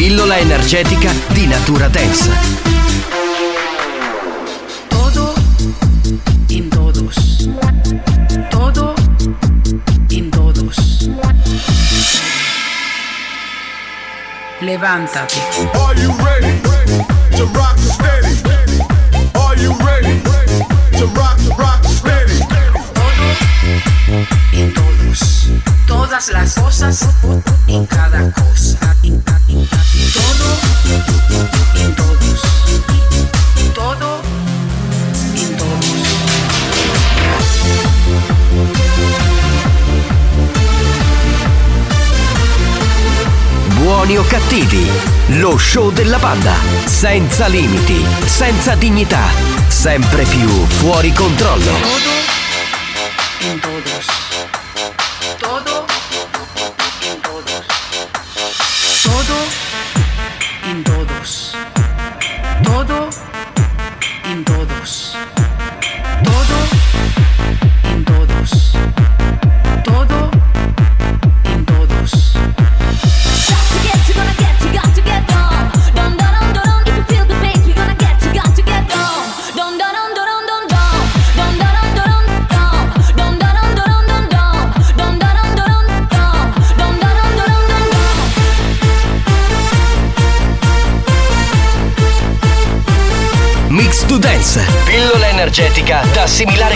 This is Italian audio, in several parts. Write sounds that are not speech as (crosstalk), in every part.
Pillola energetica di natura dance. Todo en todos. Todo en todos. Levántate. Are you ready to rock steady? Are you ready to rock, rock? En todos. Todas las cosas en cada cosa. En, en- todo en todos. Todo en todos. Buoni o cattivi, lo show della banda. Senza limiti, senza dignità, sempre più fuori controllo. Energetica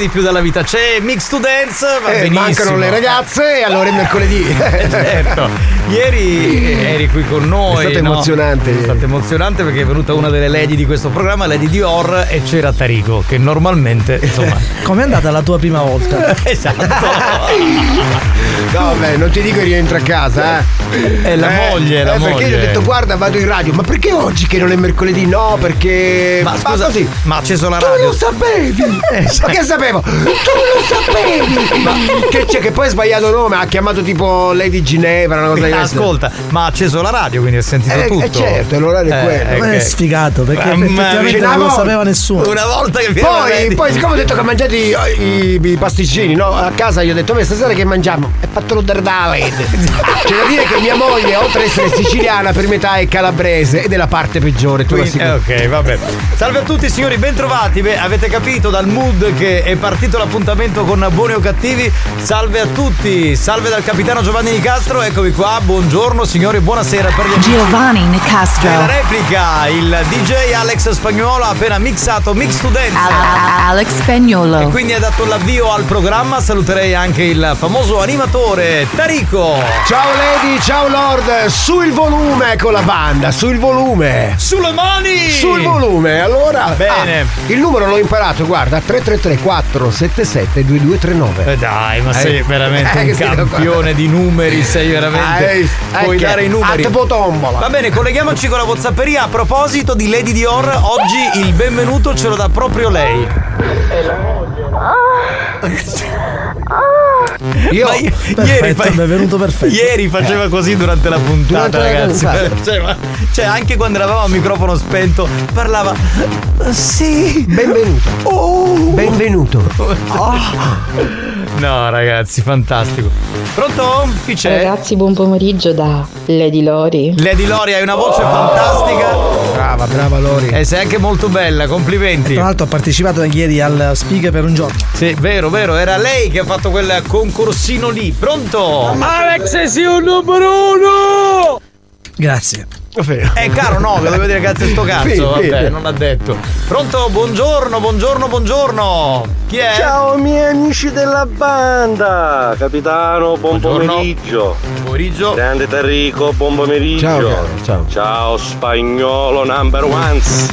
di più dalla vita? C'è Mix to Dance, va Eh, benissimo. mancano le ragazze e allora è mercoledì. (laughs) certo. Ieri eri qui con noi. È stato no? emozionante. È stato emozionante perché è venuta una delle lady di questo programma, Lady Dior, e c'era Tarico, che normalmente, insomma. (laughs) Com'è andata la tua prima volta? (laughs) esatto. No, beh, non ti dico che rientro a casa, eh. È la moglie, la eh, Perché gli ho moglie. detto, guarda, vado in radio. Ma perché oggi che non è mercoledì? No, perché. Ma scusa, così. ma acceso la Tu radio? lo sapevi! Ma che sapevo? Tu lo sapevi! Ma che c'è che poi ha sbagliato nome, ha chiamato tipo Lady Ginevra, una cosa di questa. Ascolta, ma ha acceso la radio, quindi ha sentito Eh, tutto. eh, certo, l'orario è quello. Ma ok. è sfigato perché Mamma effettivamente non lo sapeva nessuno. Una volta che Poi, poi, siccome ho detto che mangiate i, i- i pasticcini, no? A casa gli ho detto, "Beh, stasera che mangiamo? E fatelo da David. (laughs) C'è da dire che mia moglie, oltre ad essere siciliana, per metà è calabrese ed è la parte peggiore, tu lo Quindi- eh, ok, vabbè. Salve a tutti signori, bentrovati. Beh, avete capito dal mood che è partito l'appuntamento con Buoni o Cattivi. Salve a tutti, salve dal capitano Giovanni Nicastro, eccomi qua. Buongiorno signori, buonasera per gli amici. Giovanni Nicastro. Nella replica il DJ Alex Spagnuolo ha appena mixato Mix Dance. Alex E Spagnolo. quindi ha dato l'avvio al programma. Saluterei anche il famoso animatore Tarico. Ciao Lady, ciao Lord, sul volume con la banda, sul volume. Sulle mani! Sul volume, allora. Bene. ah, il numero l'ho imparato, guarda, 333 477 2239. Eh dai, ma Eh, sei veramente eh, un campione di numeri, sei veramente. Eh, puoi eh, dare i numeri. Va bene, colleghiamoci con la Whatsapperia. A proposito di Lady Dior, oggi il benvenuto ce lo dà proprio lei. (laughs) (laughs) (laughs) Io Ma i- Perfetto, ieri, fa- benvenuto perfetto. ieri faceva così durante la puntata, Durante la ragazzi. puntata. (laughs) Cioè, ma- cioè, anche quando eravamo a microfono spento, parlava. Sì. benvenuto. Oh. Benvenuto. (laughs) No, ragazzi, fantastico. Pronto? Chi c'è? Ragazzi, buon pomeriggio da Lady Lori. Lady Lori, hai una voce fantastica. Brava, brava Lori. E sei anche molto bella, complimenti. Tra l'altro ha partecipato ieri al Spiga per un giorno. Sì, vero, vero, era lei che ha fatto quel concorsino lì. Pronto? Alex sei un numero uno! Grazie. Eh caro no, devo dire cazzo sto cazzo, Sì, vabbè, sì. non l'ha detto. Pronto? Buongiorno, buongiorno, buongiorno. Chi è? Ciao miei amici della banda! Capitano, buon Buongiorno. pomeriggio! Pomeriggio. Grande Tarrico, buon pomeriggio! Ciao, caro, ciao. Ciao spagnolo number ones!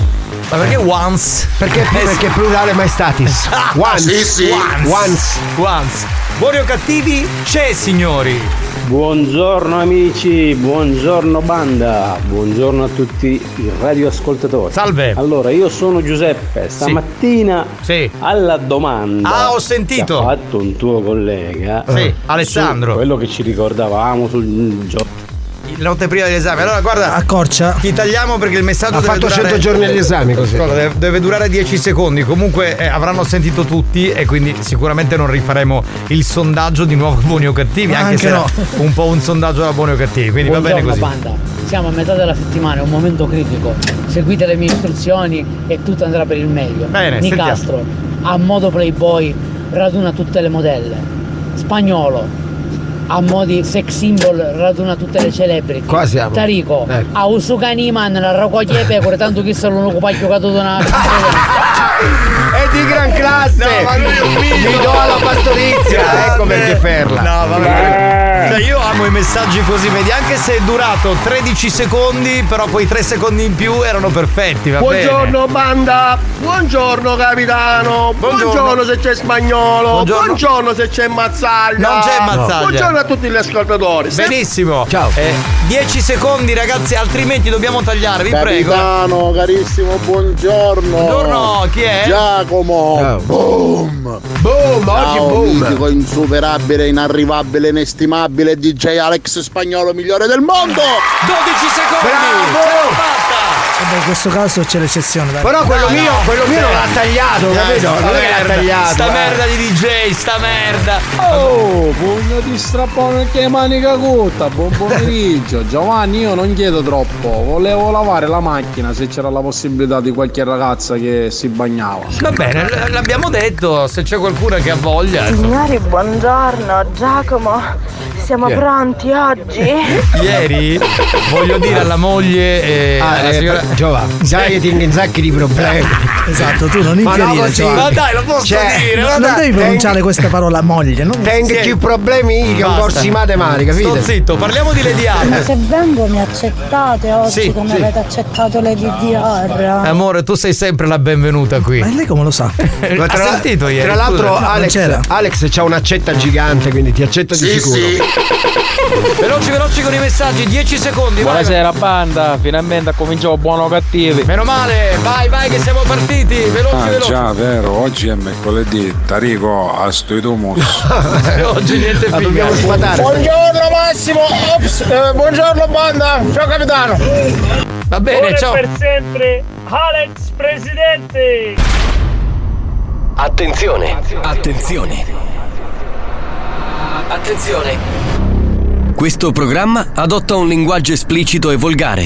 Ma perché once? Perché, Eh, perché plurale maestatis. (laughs) Once. sì, sì. Once. Once. Once. Buoni o cattivi? C'è, signori. Buongiorno amici, buongiorno banda, buongiorno a tutti i radioascoltatori. Salve. Allora, io sono Giuseppe, stamattina Sì. alla domanda Ah, ho sentito. che ha fatto un tuo collega Sì, Alessandro. quello che ci ricordavamo sul gioco. La notte prima dell'esame. Allora, guarda, Accorcia. ti tagliamo perché il messaggio Ha deve fatto durare 100 giorni agli esami così. Scusa, deve, deve durare 10 secondi. Comunque eh, avranno sentito tutti e quindi sicuramente non rifaremo il sondaggio di nuovo buoni o cattivi, Ma anche, anche se no. un po' un sondaggio da buoni o cattivi. Quindi va bene così. banda, siamo a metà della settimana, è un momento critico. Seguite le mie istruzioni e tutto andrà per il meglio. Bene, Nicastro, a modo Playboy, raduna tutte le modelle. Spagnolo, a modi sex symbol, raduna tutte le celebrity. Qua siamo. Tarico, Ecco. a Usugani man, la raccoglie pecore, tanto che sono un occupaio giocato da una. È di gran classe. No, ma lui è un mito. Mi do alla pastorizia. Ecco perché ferla. No, vabbè. Cioè, io amo i messaggi così, vedi, anche se è durato 13 secondi, però quei 3 secondi in più erano perfetti, va bene. Buongiorno banda! Buongiorno capitano! Buongiorno. Buongiorno, se c'è spagnolo! Buongiorno. Buongiorno, se c'è mazzaglia! Non c'è Mazzaglia. Buongiorno a tutti gli ascoltatori! Se- Benissimo. Ciao. Eh, 10 secondi, ragazzi, altrimenti dobbiamo tagliare, vi prego. Capitano, carissimo, buongiorno! Buongiorno, chi è? Giacomo! Ciao. Boom! Boom, oggi boom. insuperabile, inarrivabile, inestimabile DJ Alex Spagnolo migliore del mondo! 12 secondi. Bravo. In questo caso c'è l'eccezione. dai. Però quello No, mio, no. quello mio non l'ha tagliato, capito? Sta Non è che l'ha merda, tagliato. Sta eh. merda di DJ, sta merda. Oh, pugno di strappone che manica corta, buon pomeriggio. (laughs) Giovanni, io non chiedo troppo, volevo lavare la macchina se c'era la possibilità di qualche ragazza che si bagnava. Va bene, l- l'abbiamo detto, se c'è qualcuno che ha voglia. insomma. Signori, buongiorno. Giacomo, siamo è? pronti oggi? (laughs) Ieri voglio dire alla moglie e Ah, alla eh, signora. Giova, sai che ti un sacchi di problemi. Esatto, tu non Ma no, infierire. Giovanni. Ma dai, lo posso Cioè, dire, ma Non dai. devi pronunciare questa parola moglie, no? Tengo Sì. più problemi che un di matematica, Sto capite? zitto, parliamo di Lady Hard. Se vengo mi accettate oggi Sì, come sì. avete accettato le DDR? Amore, tu sei sempre la benvenuta qui. Ma lei come lo sa? (laughs) Ma Ha sentito ieri? Tra l'altro? Alex. Alex c'ha un'accetta gigante, quindi ti accetta di sicuro. (laughs) Veloci, veloci con i messaggi, 10 secondi. vai, Buonasera banda, finalmente cominciamo buono o cattivi. vai. Meno male, vai, vai che siamo partiti. Partiti, veloci, Ah veloci. già, vero, oggi è mercoledì, Tarico a Stoidumus. (laughs) Oggi niente La figa. dobbiamo sfatare. Buongiorno Massimo, Ops, eh, buongiorno banda, ciao capitano. Va bene, ciao. per sempre, Alex Presidente! Attenzione, attenzione. Attenzione. Questo programma adotta un linguaggio esplicito e volgare,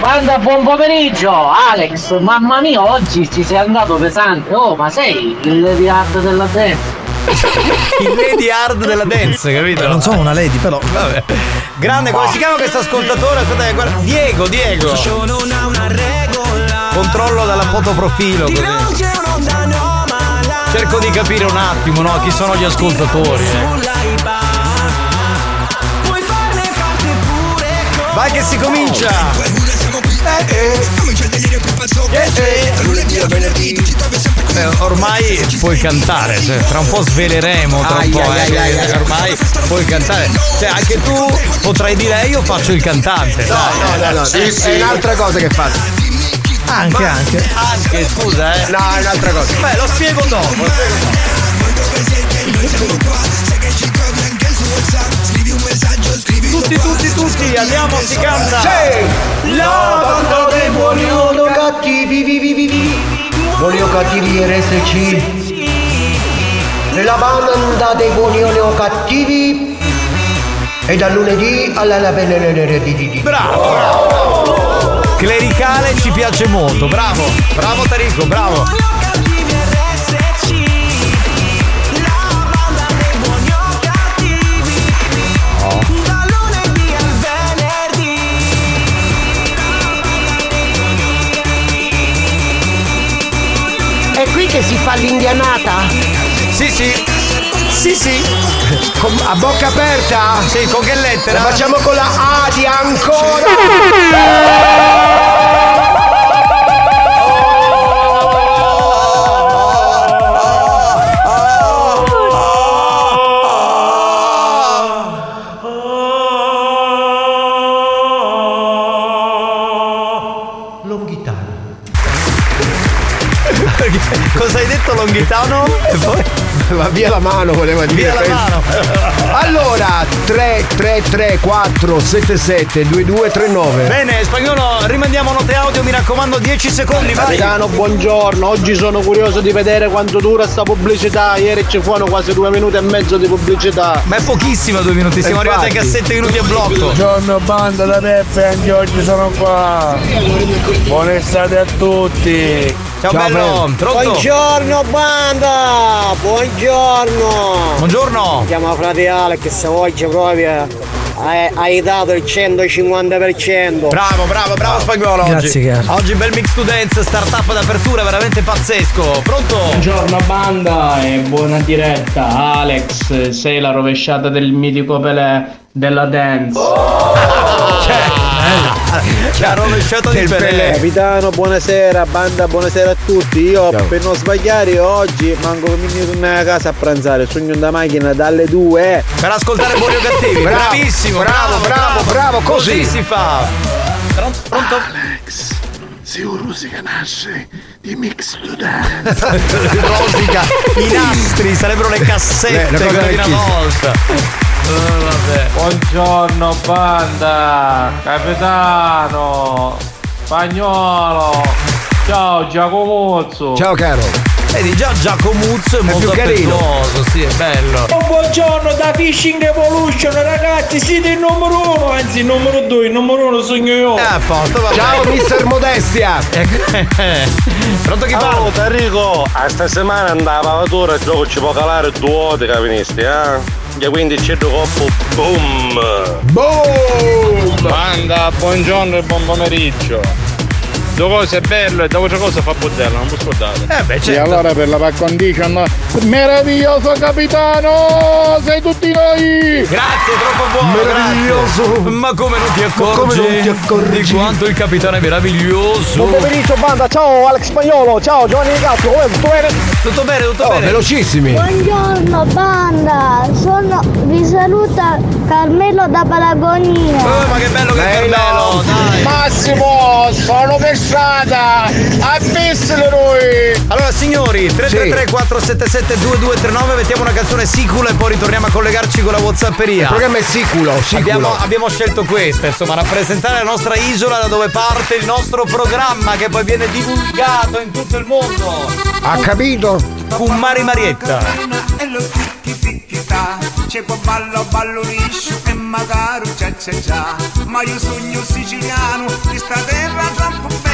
Banda, buon pomeriggio! Alex, mamma mia, oggi ci sei andato pesante. Oh, ma sei il Lady Hard della dance. (laughs) Il lady hard della dance, capito? Non sono una lady, però. Vabbè. Grande, come si chiama questo ascoltatore? Aspetta, guarda. Diego, Diego. Controllo dalla fotoprofilo. Così. Cerco di capire un attimo, no? Chi sono gli ascoltatori. eh. Vai che si comincia! Eh, ormai puoi cantare, cioè, tra un po' sveleremo, tra un po', ai, eh, ai, ormai puoi cantare. Cioè, anche tu potrai dire io faccio il cantante. No, no, no, no, Sì, sì. è un'altra cosa che fate. Anche, Ma- anche. Anche, scusa, eh. No, è un'altra cosa. Beh, lo spiego dopo. lo spiego dopo. Tutti, tutti, tutti, andiamo, si canta! La banda dei buoni o cattivi, vi, vi, vi, vi. buoni o cattivi RSC. La banda dei buoni o cattivi. E dal lunedì alla la venerdì. Bravo, bravo! Clericale ci piace molto, bravo, bravo Tarico, bravo! Qui che si fa l'indianata? Sì, sì. Sì, sì. Con- a bocca aperta? Sì, con che lettera? La facciamo con la A di ancora. (laughs) Va via la mano, voleva dire. Via la mano. Allora, 3 3 3 4 7 7 2 2 3 9. Bene, spagnolo, rimandiamo note audio, mi raccomando, 10 secondi, vai! Capitano, buongiorno, oggi sono curioso di vedere quanto dura sta pubblicità, ieri ci furono quasi due minuti e mezzo di pubblicità. Ma è pochissimo due minuti, siamo arrivati anche a 7 minuti a blocco. Buongiorno banda da Peppe, anche oggi sono qua. Buona estate a tutti. Ciao, bello, pronto? Buongiorno banda, buongiorno. Buongiorno. Mi chiamo frate Alex, oggi proprio hai, hai dato il 150%. Bravo, bravo, bravo spagnolo oggi. Grazie, caro. Oggi bel mix to dance, startup d'apertura, veramente pazzesco. Pronto? Buongiorno banda e buona diretta. Alex, sei la rovesciata del mitico Pelé della dance. (laughs) (laughs) Ci ha rovesciato di Pelé. Capitano, buonasera, banda, buonasera a tutti. Io per non sbagliare oggi manco venire a casa a pranzare, sogno da macchina dalle 2. Per ascoltare buoni o cattivi. Bravo, Bravissimo, bravo, bravo, bravo, così. si fa. Pronto? Pronto? Alex, sicuro si nasce di mix to dance. (laughs) Rosica, i nastri sarebbero le cassette Beh, una cosa quelle di una vecchissima. volta. Vabbè. Buongiorno banda, capitano, spagnolo, ciao Giacomozzo. Ciao caro. Vedi già Giacomuzzo è, molto più carino. affettuoso, sì, è bello. Oh, buongiorno da Fishing Evolution ragazzi, siete il numero uno, anzi il numero due, il numero uno sogno io. Eh, a vabbè. Ciao mister Modestia. (laughs) Pronto chi parla? Ciao Enrico, a sta settimana andava la lavatura e gioco ci può calare due volte capinisti, eh? E quindi c'è coppo boom! Boom! Banda, buongiorno e buon pomeriggio. Due cose è bello e da altre cose fa budella, non può scordare. Eh beh, E allora per la par condition, meraviglioso capitano, sei tutti noi! Grazie, troppo buono. Meraviglioso. grazie. Ma come non ti accorgi? come non ti accorgi? Di quanto il capitano è meraviglioso. Buon pomeriggio banda, ciao Alex Spagnolo, ciao Giovanni Di Castro, come tutto bene? Tutto bene, tutto Oh, velocissimi. Buongiorno banda, sono, vi saluta Carmelo da Palagonina. Oh, ma che bello che è bello, dai. Massimo, sono per strada, avvisselo noi! Allora signori, 333 477 2239 mettiamo una canzone sicula e poi ritorniamo a collegarci con la Whatsapperia. Il programma è siculo, siculo. Abbiamo, abbiamo scelto questa, insomma, rappresentare la nostra isola da dove parte il nostro programma che poi viene divulgato in tutto il mondo. Ha capito? Con Mari Marietta. c'è qua ballo ballo liscio e magari c'è c'è già ma io sogno siciliano di sta terra troppo bella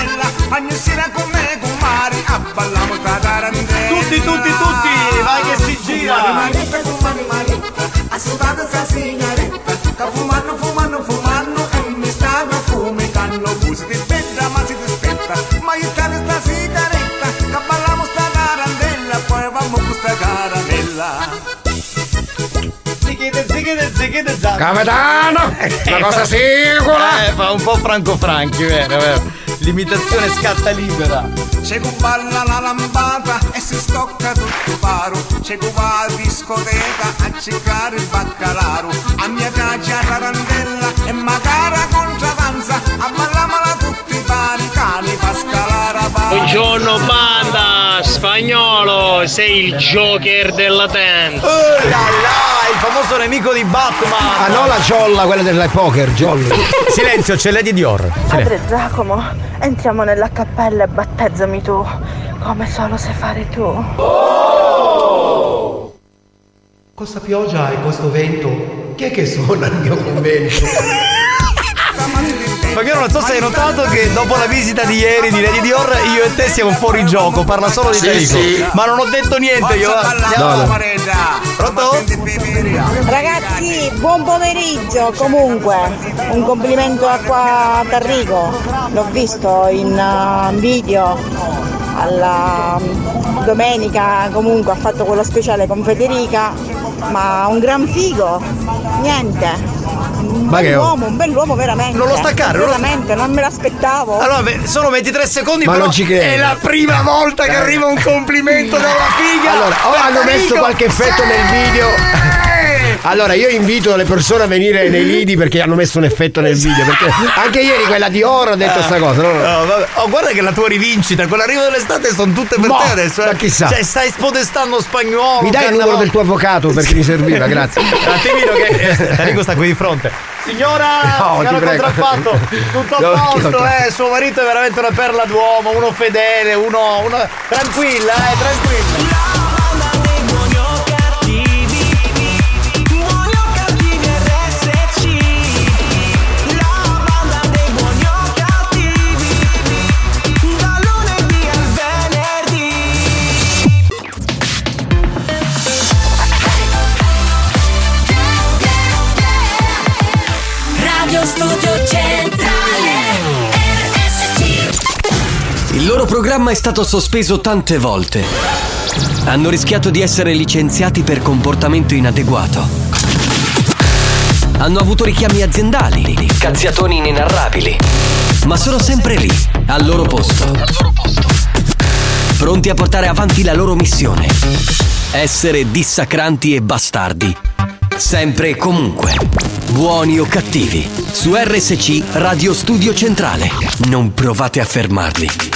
ogni sera con me con mare a ballamo sta tarantella Tutti, tutti, tutti, vai che si gira. Mari Marietta con Mari Marietta ascoltate sta sigaretta che fumano fumano fumano e mi sta fumicando ti aspetta ma si ti aspetta ma io tale sta sigaretta che balliamo sta tarantella poi vamo con sta caramella Capitano, una cosa sicura. Eh, fa un po' Franco Franchi, vero, vero. L'imitazione scatta libera. C'è chi balla la lambata e si stocca tutto paro. C'è chi va a discoteca a cercare il baccalaro. A mia casa a tarantella e magari a contradanza. A ballamala tutti pari, cani pari Buongiorno banda, spagnolo, sei il Joker della tent. Oh là là, il famoso nemico di Batman. Ah no la ciolla, quella del poker, Jolly. (laughs) Silenzio, c'è Lady Dior. Silenzio. Padre Giacomo, entriamo nella cappella e battezzami tu, come solo sai fare tu. Questa pioggia e questo vento, chi è che suona il mio convento? (laughs) Perché non so se hai notato che dopo la visita di ieri di Lady Dior io e te siamo fuori gioco, parla solo di Sì, Tarico. sì. Ma non ho detto niente io. Andiamo. No, no. Pronto? Ragazzi, buon pomeriggio. Comunque, un complimento a qua a Tarrico. L'ho visto in uh, video alla um, domenica, comunque ha fatto quello speciale con Federica, ma un gran figo. Niente. Un Ma che- bell'uomo, un bell'uomo veramente. Non lo staccare, non lo- Veramente, non me l'aspettavo. Allora, sono 23 secondi, Ma però non ci credo. è la prima volta che arriva un complimento da una figa. Allora, o hanno messo qualche effetto Sì! nel video. Allora, io invito le persone a venire nei lidi perché hanno messo un effetto nel video. Perché anche ieri quella di Oro ha detto sta cosa. No, no. No. Oh, guarda che la tua rivincita, con l'arrivo dell'estate sono tutte per Ma- te adesso. eh. ma chissà. Cioè, stai spodestando spagnolo. Mi dai il numero del tuo avvocato perché mi serviva, (laughs) grazie. Un attimino che eh, Tarico sta qui di fronte. Signora, No, signora contraffatto, tutto a No, posto, no. eh. Suo marito è veramente una perla d'uomo, uno fedele, uno. uno... Tranquilla, eh, tranquilla. Programma è stato sospeso tante volte. Hanno rischiato di essere licenziati per comportamento inadeguato. Hanno avuto richiami aziendali, cazziatoni inenarrabili. Ma sono sempre lì, al loro posto. Pronti a portare avanti la loro missione. Essere dissacranti e bastardi. Sempre e comunque. Buoni o cattivi. Su RSC Radio Studio Centrale. Non provate a fermarli.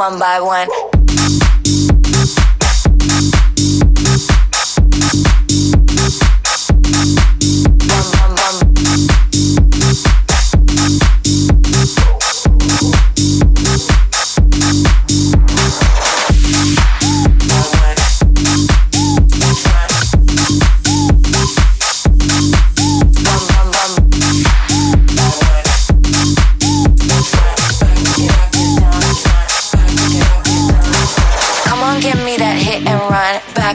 one by one.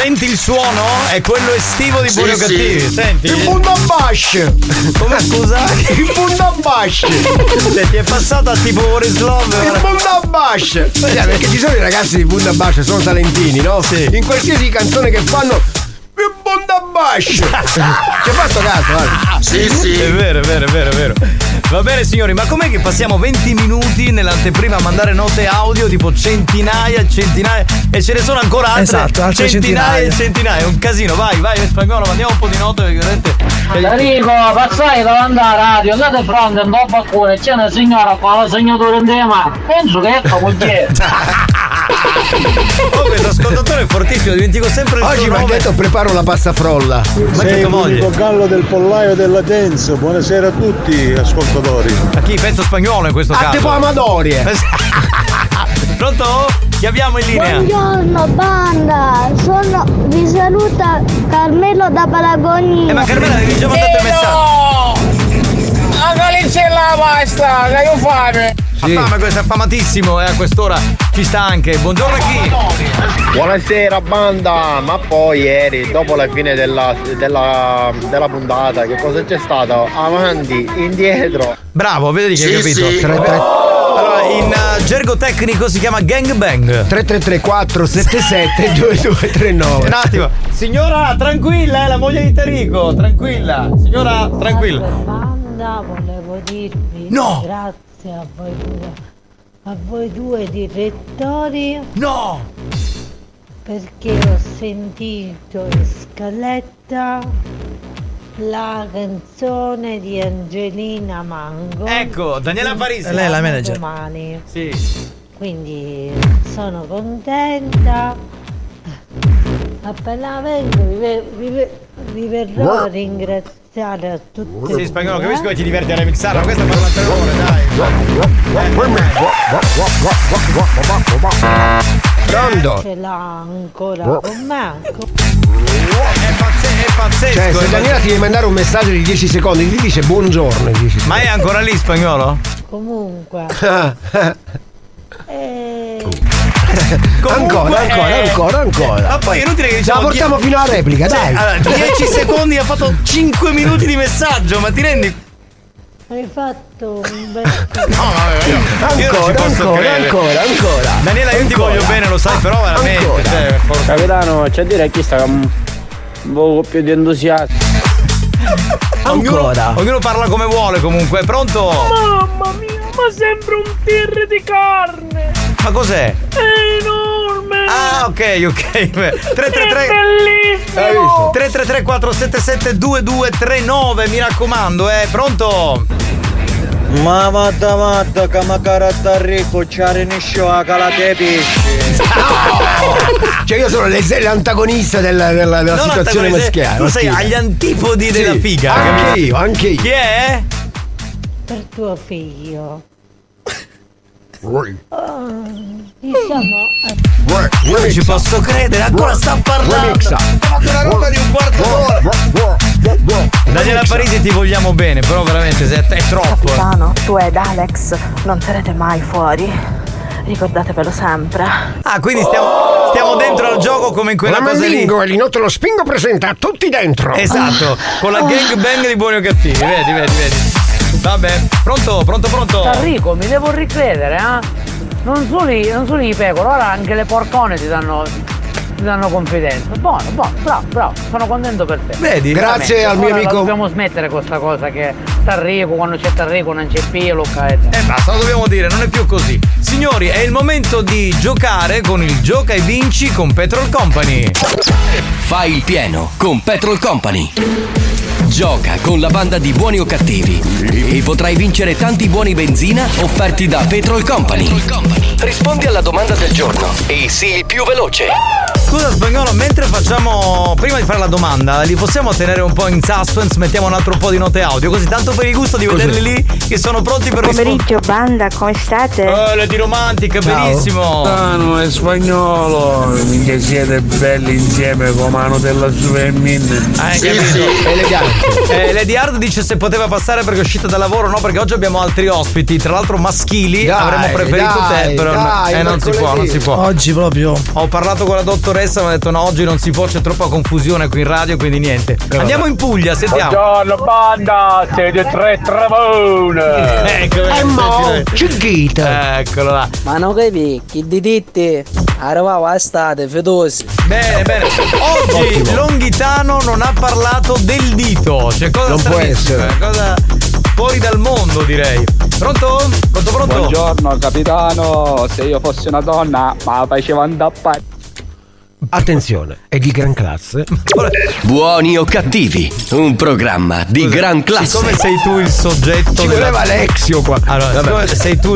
Senti il suono? È quello estivo di Sì, Buoni sì. Cattivi, senti? Il Bundabash! Come scusa? Il Bundabash! Se ti è passata tipo Boris Love Il Bundabash! Perché ci sono i ragazzi di Bundabash, sono talentini, no? Sì. In qualsiasi canzone che fanno. Il Bundabash! (laughs) Ci hai fatto caso, guarda. È vero, è vero, è vero, è vero. Va bene signori, ma com'è che passiamo 20 minuti nell'anteprima a mandare note audio tipo centinaia, centinaia e ce ne sono ancora altre Esatto, altre centinaia e centinaia, è un casino. Vai, vai, spagnolo, mandiamo un po' di note perché veramente Enrico, passai davanti alla radio, andate fronte un dopo alcune, c'è una signora con la segnatura in tema. Penso che è tua (laughs) moglie. (laughs) Oh, questo ascoltatore è fortissimo, dimentico sempre il Oggi suo mi ha detto preparo la pasta frolla. Ma che tua moglie? gallo del pollaio della dance. Buonasera a tutti, ascoltatori. A chi? Pezzo spagnolo in questo Ah, caso. tipo Amadorie. (laughs) Pronto? Chi abbiamo in linea? Buongiorno banda, sono, vi saluta Carmelo da Palagonia. Eh ma Carmela avevi già mandato il messaggio. Anche la pasta, che io fame. Ha fame, questo è affamatissimo e a quest'ora ci sta anche. Buongiorno a chi? Buonasera banda, ma poi ieri, dopo la fine della, della, della puntata, che cosa c'è stato? Avanti, indietro. Bravo, vedi che hai Sì, capito? sì. Tre, tre. Allora, in eh, gergo tecnico si chiama gangbang. 3334 77 2239. Un attimo. Signora, tranquilla, è la moglie di Tarico, tranquilla. Signora, tranquilla. Banda, volevo dirvi No! grazie a voi due, a voi due direttori. No! Perché ho sentito in scaletta la canzone di Angelina Mango. Ecco, Daniela Parisi. si Lei è la manager. Domani. Sì. Quindi sono contenta. Appena vengo vi, ve- vi ve- vi verrò a ringraziare a tutti. Sì, spagnolo, capisco che ti diverti a remixarla, questa parla tre ore, dai. Pronto? Ce l'ha ancora con me. È, pazze- è pazzesco. Cioè, se Daniela ti deve mandare un messaggio di 10 secondi, ti dice buongiorno. in 10 Ma è ancora lì spagnolo? Comunque. (laughs) eh, ancora, ancora, eh, ancora, ancora. Ma poi è inutile che Ce diciamo la portiamo fino alla replica, Cioè, dai. allora, 10 (laughs) secondi ha fatto 5 minuti di messaggio, ma ti rendi? hai fatto un bel (laughs) No, vabbè, io, Ancora, ancora, ancora, ancora. Daniela, io ti Ancora. voglio bene, lo sai, però veramente. Ancora. Cioè, for- Capitano, c'è a dire chi sta un po' più di entusiasmo. ognuno, Ancora. ognuno parla come vuole comunque. Pronto? Mamma mia, ma sembra un tir di carne. Ma cos'è? È enorme. Ah, ok, ok. 333 È bellissimo. Hai visto? 333 477 2239, mi raccomando, eh, pronto? Ma matta matta, che ma caratta ricco, c'è niscio a calate pesci. (laughs) Cioè, io sono l'antagonista della, della- della situazione maschile. Tu sei agli antipodi della Sì, figa. Anche io, anche io. Chi è? per tuo figlio. Oh, diciamo, eh, Non ci posso credere, ancora sta parlando. Fatto una roba di un quarto d'ora. Daniela Parisi ti vogliamo bene, però veramente se- è troppo. eh. Capitano, tu ed Alex non sarete mai fuori. Ricordatevelo sempre. Ah, quindi stiamo, stiamo dentro al gioco come in quella La cosa lì. E l'inotto lo spingo presenta tutti dentro. Esatto, con la gang bang di buoni o cattivi, vedi, vedi, vedi. Vabbè, pronto, pronto, pronto. Enrico, mi devo ricredere, eh? Non solo, i, non solo i pecore, ora anche le porcone ti danno. Ti danno confidenza. Buono, buono, bravo, bravo, sono contento per te. Vedi? Grazie Veramente. al mio amico- Dobbiamo smettere questa cosa che Tarrico, quando c'è Tarrico non c'è Piluca. E... Eh basta, lo dobbiamo dire, non è più così. Signori, è il momento di giocare con il Gioca e Vinci con Petrol Company. Fai il pieno con Petrol Company. Gioca con la banda di buoni o cattivi e potrai vincere tanti buoni benzina offerti da Petrol Company. Rispondi alla domanda del giorno e sii il più veloce. Scusa spagnolo, mentre facciamo. Prima di fare la domanda, li possiamo tenere un po' in suspense? Mettiamo un altro po' di note audio, così tanto per il gusto di vederli lì che sono pronti per rispondere. Pomeriggio banda, come state? Eh, le di romantica, benissimo. Tano e spagnolo, minchia siete belli insieme come mano della Supermin. Hai capito? Eh, Lady Hard dice se poteva passare perché è uscita dal lavoro, no, perché oggi abbiamo altri ospiti, tra l'altro maschili. Dai, Avremmo preferito te, dai, però dai, eh, non si può, non si può. Oggi proprio. Ho parlato con la dottoressa, mi ha detto no, oggi non si può, c'è troppa confusione qui in radio, quindi niente. Andiamo in Puglia, sentiamo. Buongiorno banda, siete tre travone. Ecco, Eh, mo, chiquita. Eccolo là. Ma non capi, chi di ditti arrivava estate, fedosi. Bene, bene. Oggi Longhitano non ha parlato del dito. Cioè, cosa Non può stranissima, essere. Cosa fuori dal mondo, direi. Pronto? Pronto, pronto? Buongiorno capitano, se io fossi una donna, ma facevo andare Attenzione, è di gran classe. Buoni o cattivi, un programma di gran classe. Siccome sei tu il soggetto. Ci voleva Alexio qua. Allora, Vabbè. sei tu.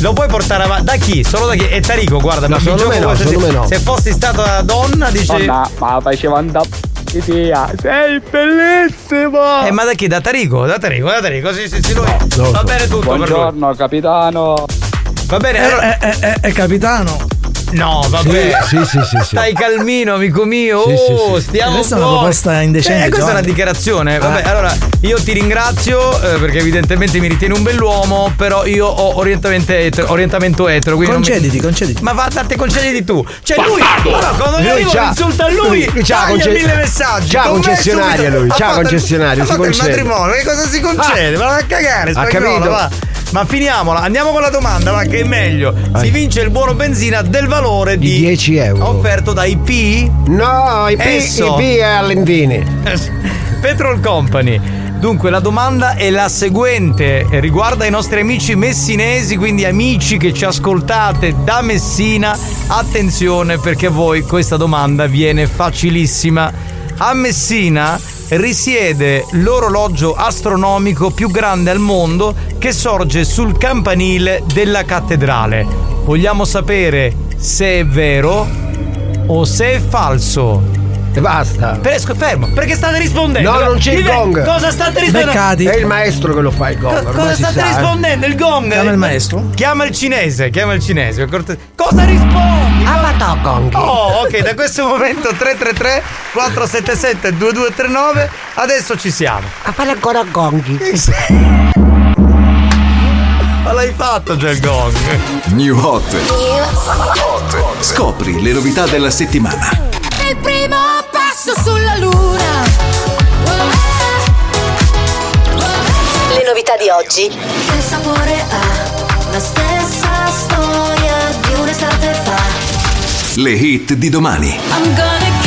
Lo puoi portare avanti. Da chi? Solo da chi? E Tarico, guarda, No, mi secondo gioco me no, secondo me no. Se fossi stata donna, dici. Donna, ma facevo andare sei bellissimo! Eh, ma da chi? Da Tarico? Da Tarico, da Tarico. Sì, sì, sì, lui. Va bene tutto per lui. Buongiorno capitano. Va bene. Eh, eh, eh, eh, capitano. No, vabbè. Sì, sì, sì, sì. Stai calmino, amico mio. Sì, sì, oh, sì. stiamo Questa è una proposta indecente, Eh, questa è una dichiarazione. Vabbè, Eh. allora io ti ringrazio eh, perché evidentemente mi ritieni un bell'uomo, però io ho orientamento etero. Orientamento etero quindi non mi- Concediti, concediti. Ma va, te concediti tu. Cioè lui, allora, quando Lui arrivo insulta a lui, lui c'ha taglia conce- mille messaggi. c'ha concessionaria lui, ha c'ha concessionaria, si il concede. matrimonio, che cosa si concede? Ah. Ma va a cagare, Ha spagnolo, capito? va. Ma finiamola, andiamo con la domanda, va che è meglio. Si vince il buono benzina del valore Di di, 10 euro. offerto da IP No, i P, Esso. i P è a Lendini. Petrol Company. Dunque la domanda è la seguente, riguarda i nostri amici messinesi, quindi amici che ci ascoltate da Messina, attenzione perché a voi questa domanda viene facilissima. A Messina risiede l'orologio astronomico più grande al mondo che sorge sul campanile della cattedrale. Vogliamo sapere se è vero o se è falso. E basta. Pesco, fermo, perché state rispondendo? No, non c'è il gong. Cosa state rispondendo? Beccati. È il maestro che lo fa il gong. Co- cosa state sa, eh. rispondendo? Il gong? Chiama il maestro. Chiama il cinese, chiama il cinese. Cosa rispondi? Avatar gong. Oh, ok, da questo momento 333 477 2239. Adesso ci siamo. A fare ancora gonghi. Ma l'hai fatto già il gong? New Hot. Scopri le novità della settimana. Il primo passo sulla luna. Le novità di oggi. Che sapore ha la stessa storia di un'estate fa. Le hit di domani. I'm gonna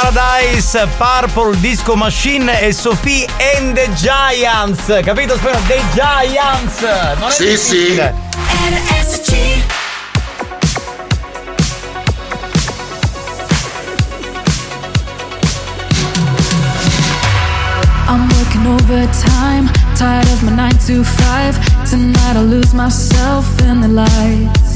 Paradise, Purple, Disco Machine e Sophie and the Giants. Capito? Spero, The Giants. Non è Sì, difficile. RSC. Working overtime, tired of my 9 to 5. Tonight I'll lose myself in the lights.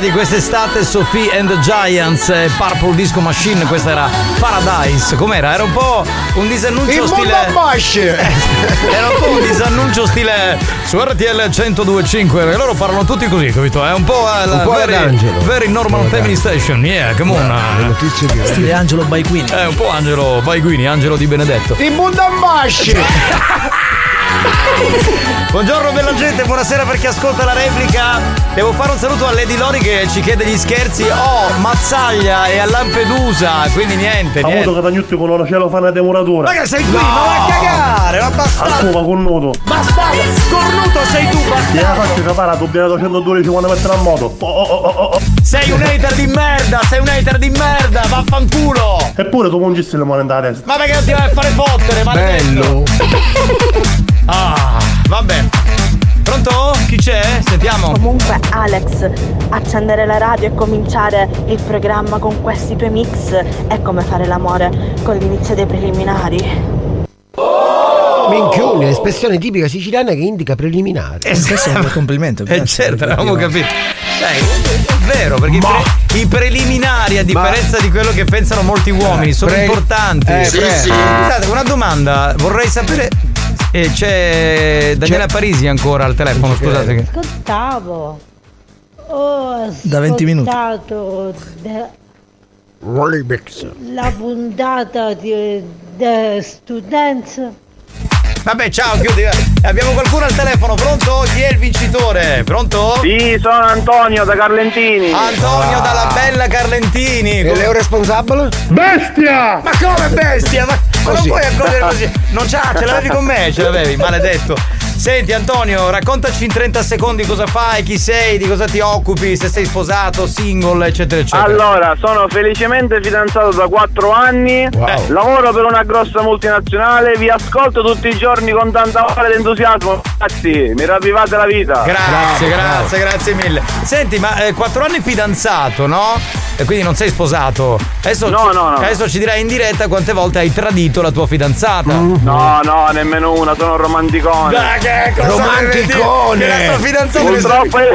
di quest'estate Sophie and the Giants e Purple Disco Machine, questa era Paradise. Com'era? Era un po' un disannuncio Il stile. (laughs) Era un po' un disannuncio stile su RTL 1025, perché loro parlano tutti così, capito? È un po' eh, la Un po' very, Angelo. very normal family station. Yeah, come on. notizie di Stile Angelo Baiguini. È un po' Angelo Baiguini, Angelo di Benedetto. Il Bundambasce! (laughs) Buongiorno bella gente, buonasera per chi ascolta la replica. Devo fare un saluto a Lady Lori che ci chiede gli scherzi. Oh, Mazzaglia e a Lampedusa, quindi niente, Ha avuto Catagnutti con loro cielo fa una demuratura. Ma che sei qui? Ma vai a cagare, ma bastardo! Alcova con nudo. Bastardo! Cornuto sei tu, bastardo! fatto capare, tu viene 212 quando mettere a moto. Oh, oh, oh, oh, oh. Sei un hater di merda, sei un hater di merda, vaffanculo! Eppure tu pungissi le monete alla testa. Ma perché non ti vai a fare fottere, maledetto? (laughs) Ah, vabbè. Pronto? Chi c'è? Sentiamo. Comunque, Alex, accendere la radio e cominciare il programma con questi tuoi mix è come fare l'amore con l'inizio dei preliminari. Minchione, espressione tipica siciliana che indica preliminare. Eh, questo è un bel complimento. Eh certo, per avevamo quello. capito. Dai, è vero, perché i, pre- i preliminari, a differenza di quello che pensano molti uomini, sono pre- importanti. eh, Sì, pre- sì. Scusate, una domanda, vorrei sapere. Eh, c'è Daniela Parisi ancora al telefono, scusate. Che... Ascoltavo. Ho Da 20 minuti. de- la puntata di The Students. Vabbè, ciao, chiudi. eh. Abbiamo qualcuno al telefono, pronto? Chi è il vincitore? Pronto? Sì, sono Antonio da Carlentini. Antonio dalla bella Carlentini. E lei è responsabile? Bestia! Ma come bestia? Ma, ma non puoi accogliere così? (laughs) Non c'ha, ce l'avevi con me, ce l'avevi, maledetto. Senti Antonio, raccontaci in 30 secondi cosa fai, chi sei, di cosa ti occupi, se sei sposato, single, eccetera, eccetera. Allora, sono felicemente fidanzato da 4 anni, Wow. lavoro per una grossa multinazionale, vi ascolto tutti i giorni con tanta voglia ed entusiasmo. Ragazzi, mi ravvivate la vita. Grazie, grazie, grazie mille. Senti, ma eh, quattro anni fidanzato, no? E quindi non sei sposato. Adesso, No, ci, no, no. adesso ci dirai in diretta quante volte hai tradito la tua fidanzata. No, no, nemmeno una, sono un romanticone. Dai, che cosa Romanticone. Che la tua fidanzata Purtroppo è,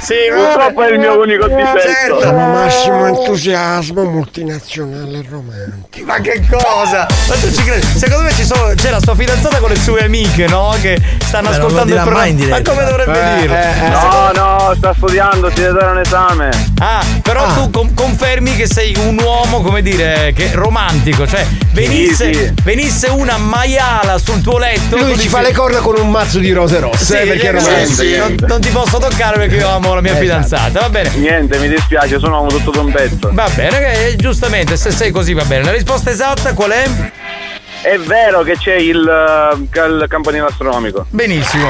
Sì, purtroppo è il mio unico difetto. certo. Sono massimo entusiasmo multinazionale romantico. Ma che cosa? Ma tu ci credi? Secondo me ci sono, c'è la sua fidanzata con le sue amiche, no? Che stanno Beh, ascoltando il programma. Ma come dovrebbe Eh, dirlo? eh, eh. No, no, sta studiando, si deve dare un esame. Ah, però Ah. tu con- confermi che sei un uomo, come dire, che romantico, cioè venisse, sì. venisse una maiala sul tuo letto. Lui ci dici- fa le corna con un mazzo di rose rosse, Sì, eh, perché sì, romantico. sì, non, non ti posso toccare perché io amo la mia Esatto. fidanzata, va bene. Niente, mi dispiace, sono un uomo tutto d'un pezzo. Va bene, che- giustamente, se sei così va bene. La risposta esatta qual è? È vero che c'è il, eh, il campanile astronomico. Benissimo.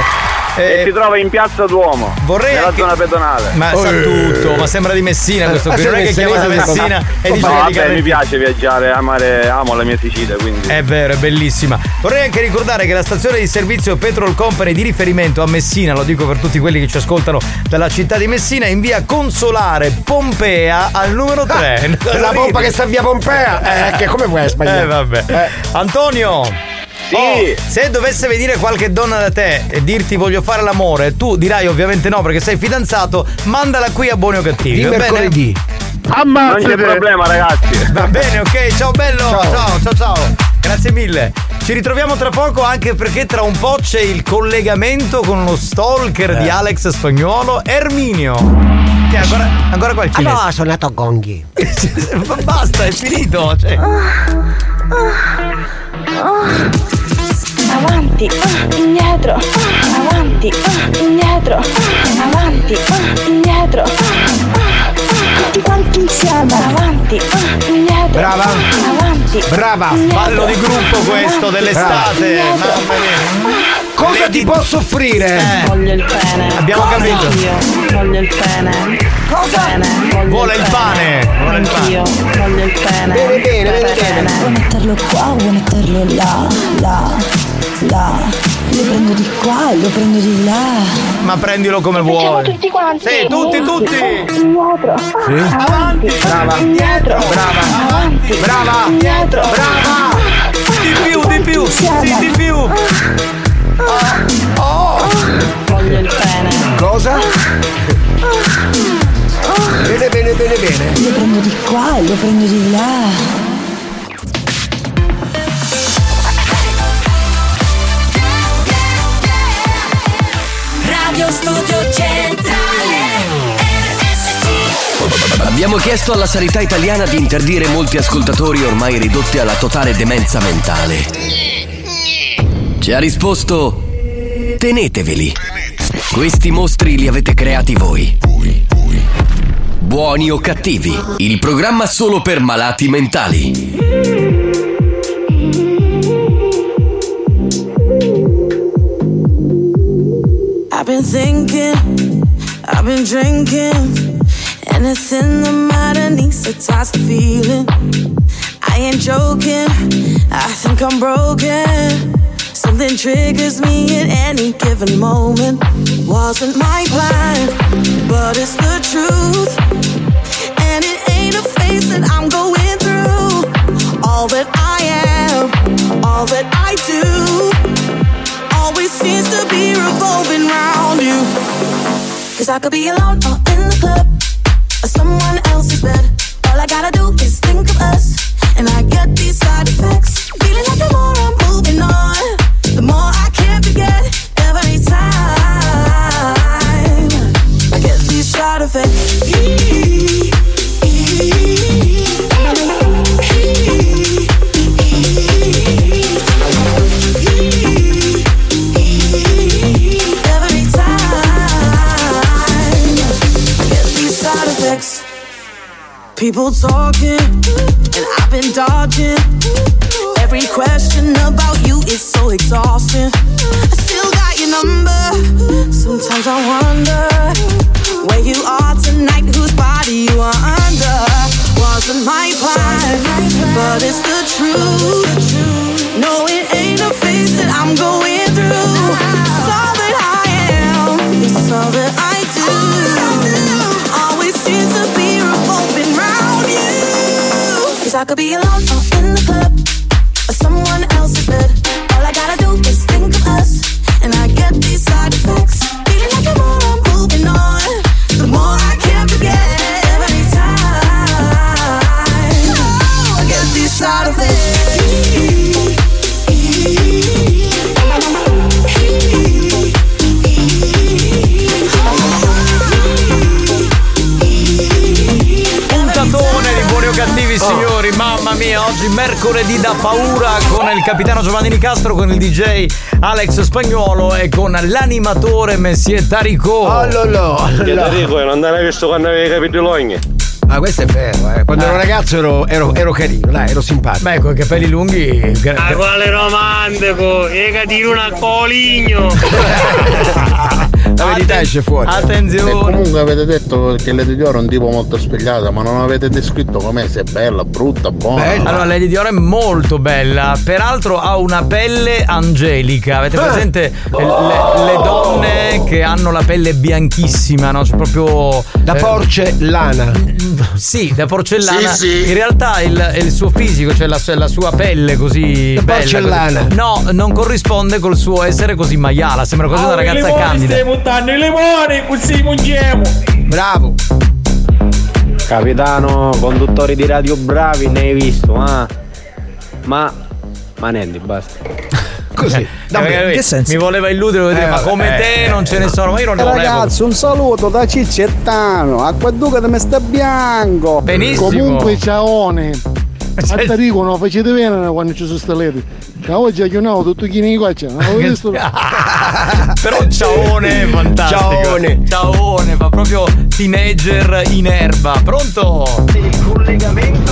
E Eh, si trova in piazza Duomo, vorrei nella anche- zona pedonale. Ma sa Eh. tutto, ma sembra di Messina questo qui. Non è che se chiama da ne- se ne- Messina e dice No, che vabbè, mi piace viaggiare, amare, amo la mia Sicilia, quindi. È vero, è bellissima. Vorrei anche ricordare che la stazione di servizio Petrol Company di riferimento a Messina, lo dico per tutti quelli che ci ascoltano dalla città di Messina, è in via Consolare Pompea al numero 3. La pompa che sta via Pompea, eh, che come puoi Eh sbagliare? vabbè. Eh. Antonio, Sì. se dovesse venire qualche donna da te e dirti voglio fare l'amore, tu dirai ovviamente no perché sei fidanzato, mandala qui a buoni o cattivi. Di mercoledì. Non c'è problema, ragazzi. Va bene, ok, ciao bello. Ciao, ciao, ciao. Grazie mille. Ci ritroviamo tra poco anche perché tra un po' c'è il collegamento con lo stalker di Alex Spagnuolo, Erminio. Che ancora, ancora qualche Allora ha suonato gonghi. Ma (laughs) basta, è finito. Cioè. Avanti, ah, indietro, avanti, ah, indietro, ah, avanti, indietro, ah, ah, tutti quanti insieme, avanti, indietro, Brava. avanti, Brava, indietro, ballo di gruppo questo dell'estate. Brava. Mamma mia. Cosa ti posso offrire? Voglio il pene. Abbiamo Cosa? capito. Anch'io voglio il pene. Cosa? Pene. Voglio Vuole il pane. Vuole il pane. Anch'io voglio il pene. Bene, bene, bene, bene. Vuoi metterlo qua o vuoi metterlo là? Là, là. Lo prendo di qua e lo prendo di là. Ma prendilo come vuoi. tutti quanti. Sì, tutti, tutti. Indietro. Sì. Avanti. Brava. Indietro. Brava. Avanti. Brava. Indietro. Brava. Di più, di più. Sì, di più. Voglio il pene. Cosa? Bene, bene, bene, bene. Lo prendo di qua e lo prendo di là. Radio Studio Centrale Abbiamo chiesto alla sanità italiana di interdire molti ascoltatori ormai ridotti alla totale demenza mentale. Ci ha risposto: teneteveli. Questi mostri li avete creati voi. Buoni o cattivi, il programma solo per malati mentali. I've been thinking, I've been drinking, anything that matter needs to touch the feeling. I ain't joking, I think I'm broken. Something triggers me at any given moment. Wasn't my plan, but it's the truth. And it ain't a phase that I'm going through. All that I am, all that I do always seems to be revolving around you. Cause I could be alone or in the club or someone else's bed. All I gotta do is think of us, and I get these side effects. Feeling like the more I'm moving on, People talking, and I've been dodging. Every question about you is so exhausting. I still got your number. Sometimes I wonder where you are tonight, whose body you are under. Wasn't my plan, but it's the truth. No, it ain't a phase that I'm going I could be alone oggi mercoledì da paura con il capitano Giovanni Nicastro, con il DJ Alex Spagnuolo e con l'animatore Messie Tarico. Allora, Che Tarico, non hai visto quando avevi i capelli lunghi? Ah, questo è vero, eh. Quando ero ragazzo ero, ero, ero carino, dai, ero simpatico. Beh, con i capelli lunghi. Ma quale romantico! E catino una coligno! (laughs) (laughs) La verità esce fuori. E Attenzione. comunque avete detto che Lady Dior è un tipo molto spigliata, ma non avete descritto com'è, se è bella, brutta, buona. Allora, Lady Dior è molto bella, peraltro ha una pelle angelica. Avete Ah. presente le, le- le donne che hanno la pelle bianchissima, no? Cioè proprio. Da porcellana. Sì, da porcellana. Sì, sì. In realtà il, il suo fisico, cioè la, sua- la sua pelle così Da bella. porcellana. così- no, non corrisponde col suo essere così maiala. Sembra quasi una ragazza candida. Buttando i limoni, così mangiamo. Bravo. Capitano, conduttori di radio bravi, ne hai visto, ah? Ma. Ma niente, basta. (laughs) Così. Davvero, che senso? Mi voleva illudere, volevo dire, Eh, ma come eh, te non ce ne sono, ma io non ne volevo. Ragazzi, un saluto da Ciccettano, a Quadduca mi sta bianco. Benissimo. Comunque ciaone. A Tarico non facete bene quando ci sono stallati. Ciao, oggi chiudiamo tutto chi ne qua c'è. Non avevo visto. (laughs) Però ciaone, (laughs) fantastico. Ciaone. Ciaone, fa proprio teenager in erba. Pronto?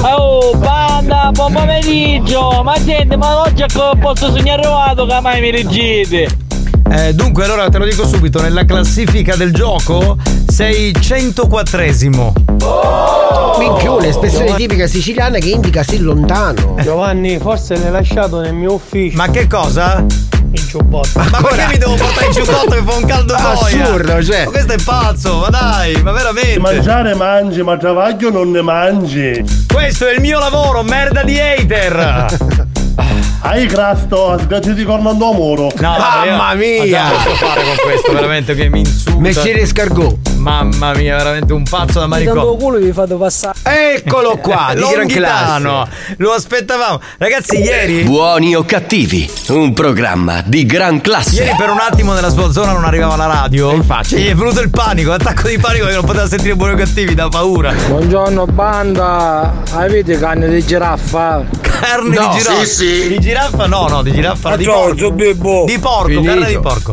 Oh, banda, buon pomeriggio! Ma senti, ma oggi ecco, posso sognare arrivato che mai mi leggete? Eh, dunque, allora te lo dico subito, nella classifica del gioco sei 104esimo. Minchione, espressione tipica siciliana che indica sì lontano. Giovanni, forse l'hai lasciato nel mio ufficio. Ma che cosa? Il giubbotto. Ma perché mi devo portare in giubbotto che fa un caldo boia? Assurdo, cioè. Ma questo è pazzo, ma dai, ma veramente. Mangiare mangi, ma travaglio non ne mangi. Questo è il mio lavoro, merda di hater! (laughs) Hai crasto, a sgacci di corno a muro. No, Mamma io- mia! Ma cosa posso fare con questo? Veramente che mi insulta. Mestiere escargot. Mamma mia, veramente un pazzo da Mi tanto culo vi fate passare. Eccolo (laughs) qua, di gran Longhitano, lo aspettavamo. Ragazzi, ieri. Buoni o cattivi, un programma di gran classe. Ieri per un attimo nella sua zona non arrivava la radio. Infatti. E gli è venuto il panico, l'attacco di panico che non poteva sentire buoni o cattivi da paura. Buongiorno banda, avete carne di giraffa? Carne No, di giraffa. sì, sì. Di giraffa no, no, di giraffa di porco. Di porco, carne di porco.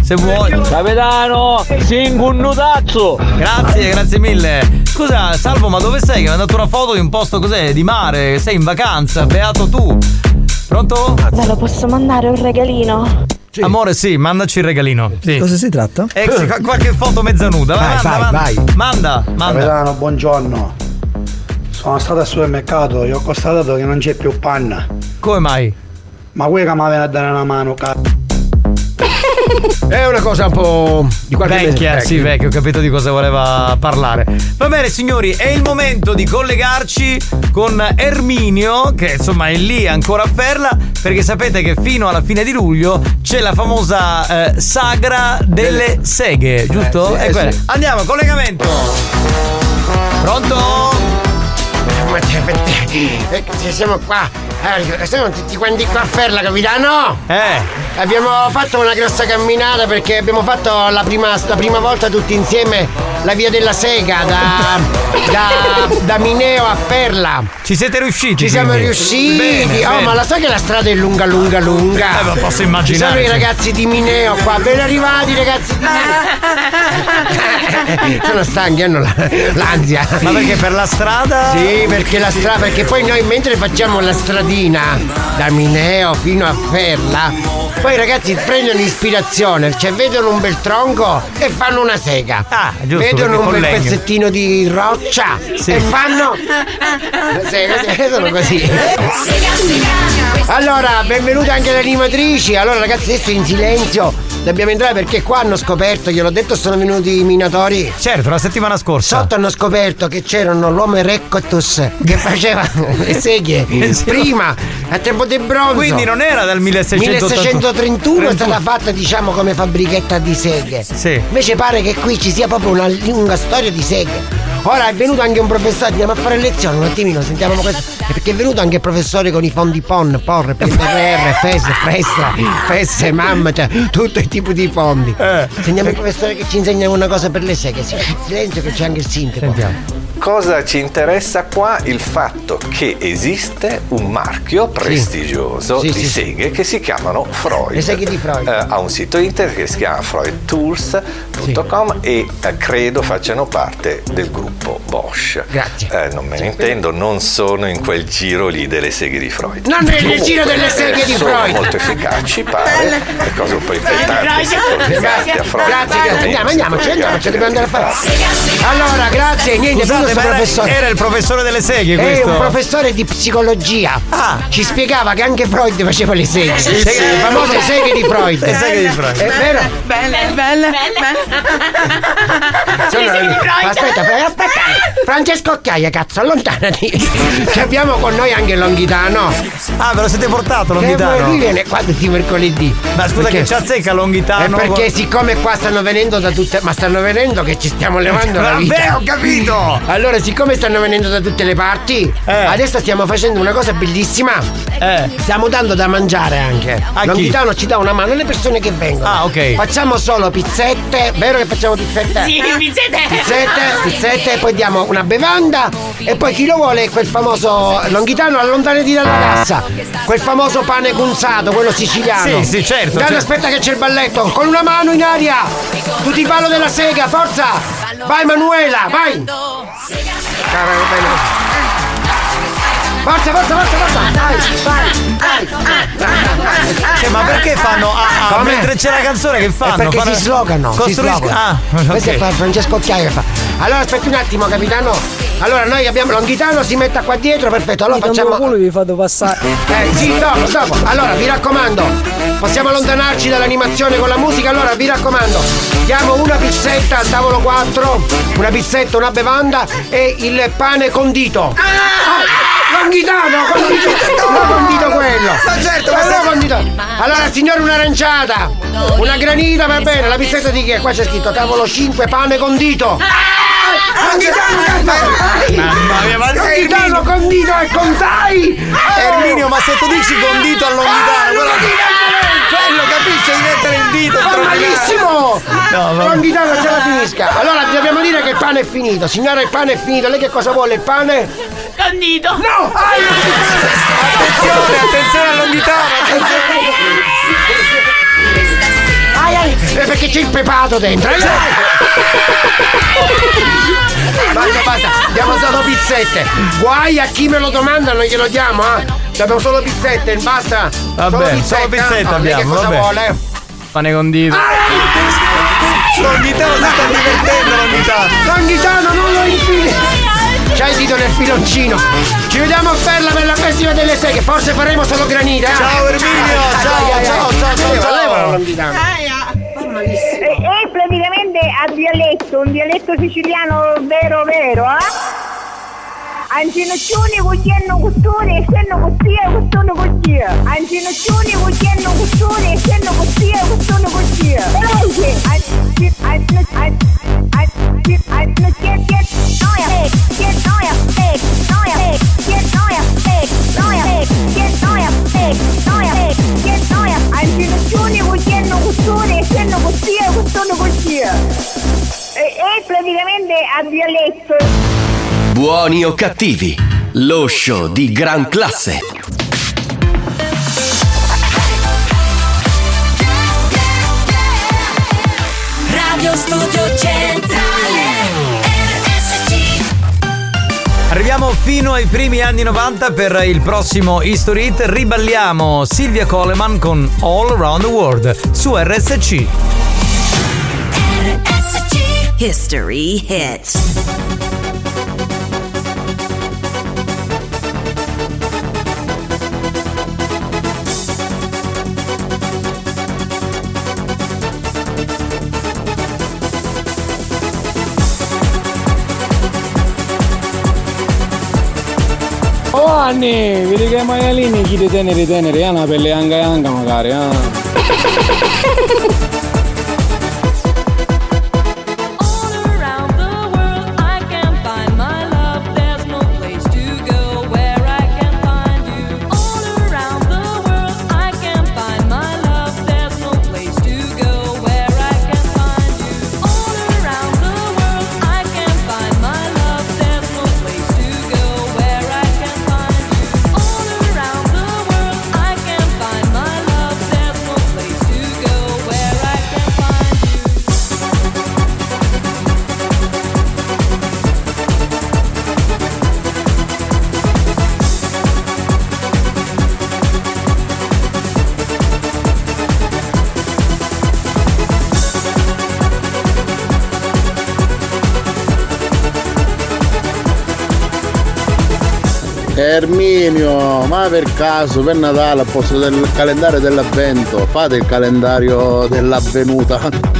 Se vuoi. Capitano, singo un nutazzo! Grazie, grazie mille. Scusa, Salvo, ma dove sei? Che mi hai mandato una foto di un posto cos'è? Di mare? Sei in vacanza? Beato tu. Pronto? Ve lo posso mandare un regalino? Amore, sì, mandaci il regalino. Sì. Cosa si tratta? Eh, sì, qua- qualche foto mezza nuda. Vai, Vai, manda, vai, manda. Manda, manda. Capitano, buongiorno. Sono stato al supermercato e ho constatato che non c'è più panna. Come mai? Ma vuoi che mi viene a dare una mano, cazzo? È una cosa un po' di qualche mese- Vecchia, ecco. sì, vecchio, ho capito di cosa voleva parlare. Va bene, signori, è il momento di collegarci con Erminio, che insomma è lì ancora a Ferla, perché sapete che fino alla fine di luglio c'è la famosa eh, sagra delle seghe, giusto? Eh, sì, È eh, sì. Andiamo, collegamento. Pronto? Siamo qua. Eh, siamo tutti quanti qua a Ferla, capitano? Eh. Abbiamo fatto una grossa camminata perché abbiamo fatto la prima, la prima volta tutti insieme la via della sega da, da, da Mineo a Ferla. Ci siete riusciti? Ci siamo quindi? riusciti. Bene, oh, bene. ma la sai che la strada è lunga, lunga, lunga. Eh, ma posso Ci immaginare, sono i sì. ragazzi di Mineo qua, ben arrivati ragazzi di Mineo. (laughs) sono stanchi, hanno la- l'ansia. Ma perché per la strada? Sì, perché la strada, perché poi noi mentre facciamo la stradina da Mineo fino a Ferla, poi i ragazzi prendono ispirazione, cioè vedono un bel tronco e fanno una sega. Ah, giusto, vedono un bel pezzettino di roccia Sì. e fanno sono così. Allora, benvenute anche le animatrici. Allora, ragazzi, adesso in silenzio dobbiamo entrare perché qua hanno scoperto, gliel'ho detto, sono venuti i minatori. Certo, la settimana scorsa. Sotto hanno scoperto che c'erano l'Homo erectus che (laughs) faceva le seghe prima a tempo del bronzo. Quindi non era dal 1681. 1631 è stata fatta diciamo come fabbrichetta di seghe. Sì. Invece pare che qui ci sia proprio una lunga storia di seghe. Ora è venuto anche un professore, andiamo a fare lezione un attimino, sentiamo questo. Perché è venuto anche il professore con i fondi PON, POR, PNRR, FES, FRESTRA, FES, MAM, cioè tutto il tipo di fondi. Eh. Sentiamo il professore che ci insegna una cosa per le seghe. Silenzio che c'è anche il sindaco. Sentiamo. Cosa ci interessa qua? Il fatto che esiste un marchio prestigioso Sì, di sì, sì. seghe che si chiamano Freud. Le seghe di Freud. Eh, ha un sito internet che si chiama freudtools.com e eh, credo facciano parte del gruppo Bosch. Grazie. Eh, non me ne intendo, non sono in quel giro lì delle seghe di Freud. Non nel Comunque, giro delle seghe di sono Freud. molto efficaci, (laughs) pare. Le cose un po' importanti sono legate a Freud. Grazie, grazie. Andiamo, andiamoci, andiamoci, dobbiamo andare a fare. Allora, grazie, niente, Scusate, era, professore. era il professore delle seghe È questo. un professore di psicologia. Ci spiegava che anche Freud faceva le seghe. Sì, Le sì. famose seghe di Freud. Le seghe di Freud. È vero? Belle, belle, Sono- Aspetta, aspetta. Francesco Occhiaia, cazzo, allontanati. Ci abbiamo con noi anche Longhitano. Ah, ve lo siete portato Che Longhitano? lui viene qua tutti i mercoledì. Ma scusa Perché- che ci azzecca Longhitano. È perché siccome qua stanno venendo da tutte. Ma stanno venendo che ci stiamo levando la vita. Vabbè, ho capito! Allora, siccome stanno venendo da tutte le parti, adesso stiamo facendo una cosa bellissima. Stiamo dando da mangiare anche. Eh. A chi? Longhitano ci dà una mano alle persone che vengono. Ah, ok. Facciamo solo pizzette. Vero che facciamo pizzette? Sì, pizzette. Pizzette, pizzette, poi diamo una bevanda e poi chi lo vuole quel famoso Longhitano allontanati dalla cassa. Quel famoso pane cunzato, quello siciliano. Sì, sì, certo, Dai, certo. aspetta che c'è il balletto. Con una mano in aria. Tutti il ballo della sega, forza! Vai Manuela, vai! Cara de pelo. Forza, forza, forza, forza! Vai, vai, vai! Cioè, ma perché fanno? Ah, ah, Come? mentre c'è la canzone che fanno? È perché Fanno- si slogano. si Costruisco- slogano. Ah, (laughs) Questo ok. è Francesco Occhiaia che fa. Allora aspetti un attimo, capitano. Allora noi abbiamo Longhitano, si metta qua dietro, perfetto. Allora facciamo. culo vi fate passare. Eh, sì, dopo, dopo. Allora, vi raccomando, possiamo allontanarci dall'animazione con la musica, allora vi raccomando, diamo una pizzetta al tavolo 4, una pizzetta, una bevanda e il pane condito. Ah! Longhitano, condito, no, condito quello. Ma certo, ma se- condito. Allora, signore, un'aranciata, una granita, va bene, la pizzetta di chi è? Qua c'è scritto tavolo 5, pane condito. Mamma mia, ma non Longhitano condito e contai! Erminio, ma se tu dici condito al Longhitano, quello, quello dito Va tra- malissimo! No, va- Longhitano ce la finisca! Allora dobbiamo dire che il pane è finito. Signora, il pane è finito. Lei che cosa vuole? Il pane? Condito. No! Attenzione, attenzione al Longhitano! Ai, ai, eh, perché c'è il pepato dentro. Ai. Basta, basta, diamo solo pizzette. Guai a chi me lo domanda, non glielo diamo, eh. Abbiamo solo pizzette, basta. Vabbè, solo pizzette Ah, abbiamo, Che cosa vabbè. vuole? Pane condito. Longhitano si sta divertendo, Longhitano! Longhitano, non lo infili! C'hai il dito nel filoncino! Ci vediamo a Ferla per la festival delle seghe, forse faremo solo granite! eh? Ciao, Erminio, ciao, ai. ciao, ciao, ciao, ciao. leva la Longhitano. È praticamente a dialetto, un dialetto siciliano vero vero, eh? Ancinoccioni cucchiano custone, essendo costia, custone costia. Ancinoccioni cucchiano custone, essendo costia, custone costia. Veloce! Anci- anci- anci- anci- anci- che- è praticamente a dialetto. Buoni o cattivi, lo show di gran classe. Radio Studio Centrale RSC Arriviamo fino ai primi anni 90 per il prossimo History Hit. Riballiamo Silvia Coleman con All Around the World su RSC. History Hit Oh Anni, vedi che i maialini chi di tenere tenere, ha una pelle anga anga magari, ah. (laughs) ma per caso per Natale al posto del calendario dell'avvento fate il calendario dell'avvenuta.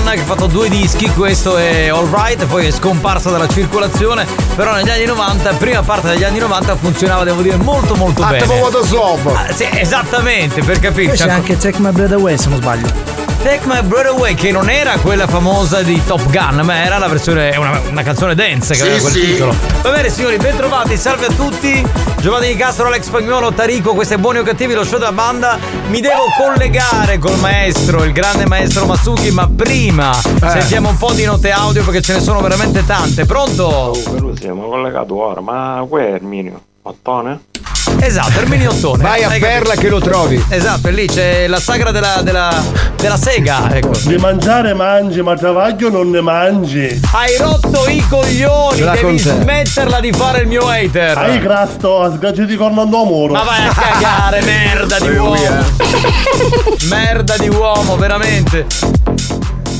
Coleman che ha fatto due dischi, questo è All Right, poi è scomparsa dalla circolazione, però negli anni 90, prima parte degli anni 90 funzionava devo dire molto molto bene. Attimo Water Slob. Ah, sì, esattamente, per capirci. C'è anche Take My Breath Away se non sbaglio. Take My Breath Away, che non era quella famosa di Top Gun, ma era la versione, una, una canzone dance che Sì, aveva quel sì. titolo. Va bene signori, bentrovati, salve a tutti. Giovanni Di Castro, Alex Spagnolo, Tarico, questo è Buoni o Cattivi, lo show della banda. Mi devo collegare col maestro, il grande maestro Masuki, ma prima Eh. sentiamo un po' di note audio perché ce ne sono veramente tante. Pronto? Però siamo collegati ora, ma qui è Erminio. Ottone? Esatto, Erminio Ottone. Vai a Hai Perla capito? che lo trovi. Esatto, e lì c'è la sagra della, della, della sega. Ecco. Di mangiare mangi, ma travaglio non ne mangi. Hai rotto i coglioni, Ce devi smetterla di fare il mio hater. Hai crasto a sgaggi con non muro. Ma vai a cagare, (laughs) merda di uomo. merda di uomo, veramente.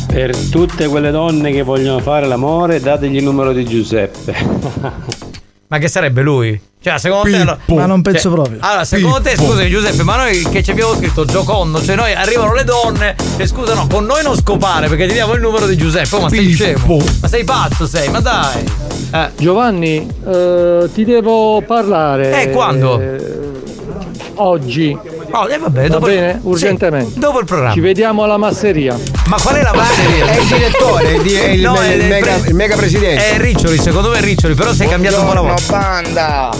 Per tutte quelle donne che vogliono fare l'amore, dategli il numero di Giuseppe. (laughs) Ma che sarebbe lui? Cioè, secondo te. allora- Ma non penso cioè, proprio. Allora, secondo te, Pippo. scusami Giuseppe, ma noi che ci abbiamo scritto giocondo, cioè noi arrivano le donne e scusa, no, con noi non scopare perché ti diamo il numero di Giuseppe. Oh, ma sei scemo. Ma sei pazzo, sei, ma dai. Eh. Giovanni, eh, ti devo parlare. Eh, quando? eh, oggi. Oh, eh, vabbè, Va dopo bene? Urgentemente. dopo il programma. Ci vediamo alla masseria. Ma qual è la masseria? È il direttore, è il, di- è il- No, il è- è mega, pre- il mega presidente. È Riccioli, secondo me è Riccioli, però sei cambiato un po' la voce. banda!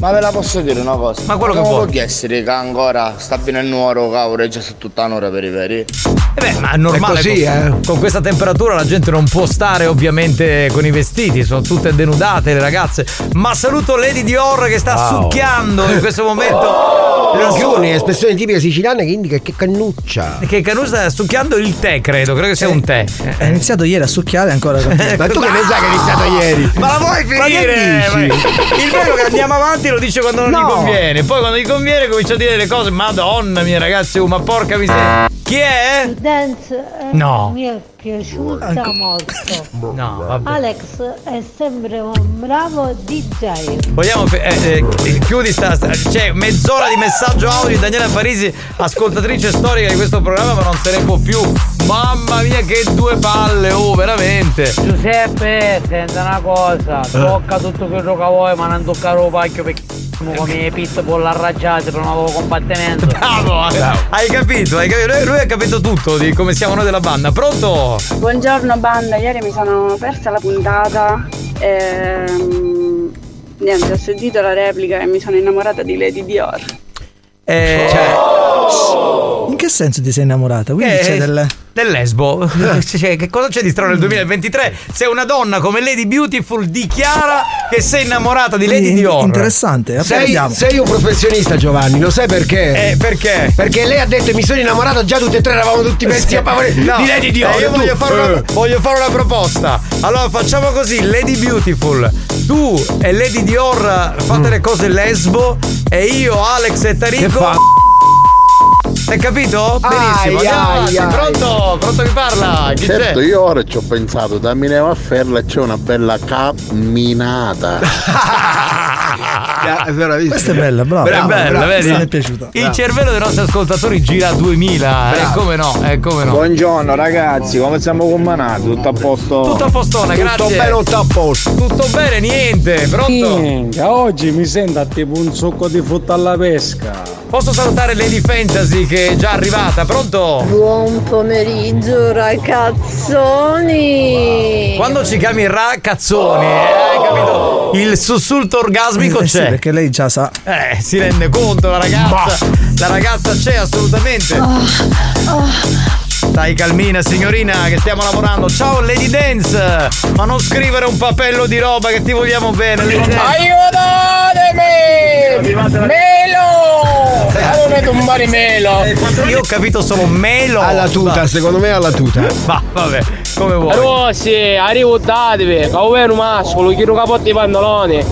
Ma ve la posso dire una cosa? Ma quello che Come vuoi. può essere che ancora sta bene il nuoro cavolo e già su tutta un'ora per i veri? Eh beh, ma è normale. È così, con, eh. con questa temperatura la gente non può stare ovviamente con i vestiti, sono tutte denudate le ragazze. Ma saluto Lady Dior che sta Wow. succhiando in questo momento. (laughs) lo Minchioni, espressione tipica siciliana che indica che cannuccia. Che Canu sta succhiando il tè, credo, credo che sia un tè. È iniziato ieri a succhiare ancora. (laughs) Ma tu che ne sai che è iniziato ieri? Ma la vuoi Ma che finire? dici? Ma- Il bello è che andiamo avanti lo dice quando non No. gli conviene. Poi quando gli conviene comincia a dire le cose. Madonna mia ragazzi, oh, ma porca miseria. Chi è? Dance eh, No. Piaciuta molto. No, vabbè. Alex è sempre un bravo DJ. Vogliamo. fe- eh, eh, chiudi sta. sta- C'è mezz'ora di messaggio audio di Daniela Parisi, ascoltatrice storica di questo programma, ma non se ne può più. Mamma mia, che due palle, oh, veramente. Giuseppe, senta una cosa, tocca tutto quello che vuoi, ma non toccare lo pacchio perché come pitbull arraggiate per una nuova combattimento. Bravo, hai capito, hai capito. Lui, lui ha capito tutto di come siamo noi della banda. Pronto? Buongiorno banda, ieri mi sono persa la puntata. Ehm, niente, ho sentito la replica e mi sono innamorata di Lady Dior. Eh, In che senso ti sei innamorata? Quindi Eh, c'è del. del lesbo. (laughs) Cioè, che cosa c'è di strano nel 2023? Se una donna come Lady Beautiful dichiara che sei innamorata di Lady In- Dior. Interessante, Sei, sei un professionista Giovanni, lo sai perché? Eh, perché? Perché lei ha detto mi sono innamorata, già tutte e tre eravamo tutti messi a favore No, di Lady Dior. eh, io voglio fare, una, Eh. voglio fare una proposta. Allora facciamo così: Lady Beautiful, tu e Lady Dior fate le cose lesbo e io, Alex e Tarico. fa? Hai capito? Benissimo. Ai, andiamo ai, avanti. ai. Pronto? Pronto chi parla? Chi Certo, c'è? io ora ci ho pensato, da Mineo a Ferla c'è una bella camminata. (laughs) Questa è bella, bravo. è bella, vedi? Mi è piaciuta. Il cervello dei nostri ascoltatori gira a 2000. E come no? E come no? Buongiorno ragazzi, come siamo combinati? Tutto a posto? Tutto a postone, grazie. Tutto bene o tutto a posto? Tutto bene, niente. Pronto? Minchia, oggi mi sento tipo un succo di frutta alla pesca. Posso salutare Lady Fantasy che è già arrivata. Pronto? Buon pomeriggio ragazzoni. Quando ci chiami ragazzoni, eh, hai capito? Il sussulto orgasmico Eh sì, c'è. perché lei già sa. Eh, si rende conto la ragazza. La ragazza c'è assolutamente. Stai calmina signorina che stiamo lavorando. Ciao Lady Dance! Ma non scrivere un papello di roba che ti vogliamo bene. Lady Dance. Aiutatemi! Melo! Allora tumbare melo! Io ho capito solo melo. Alla tuta, secondo me alla tuta. Ma vabbè, come vuoi. Rossi, arrivatevi, che è un mascolo, chi capotti i pantaloni.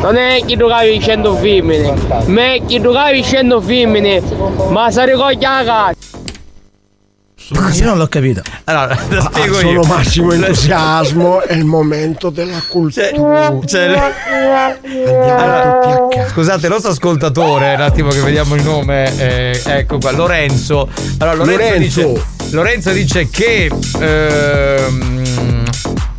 Non è chi cavi 100 femmine, ma è chi cavi 100 femmine, ma si ricoglie la cazzo. Io non l'ho capito. Allora, lo spiego Ah, Solo io. massimo entusiasmo è il momento della cultura. Cioè, Andiamo tutti a casa. Scusate, il nostro ascoltatore, un attimo che vediamo il nome, eh, ecco qua, Lorenzo. Allora, Lorenzo, Lorenzo. dice Lorenzo dice che ehm,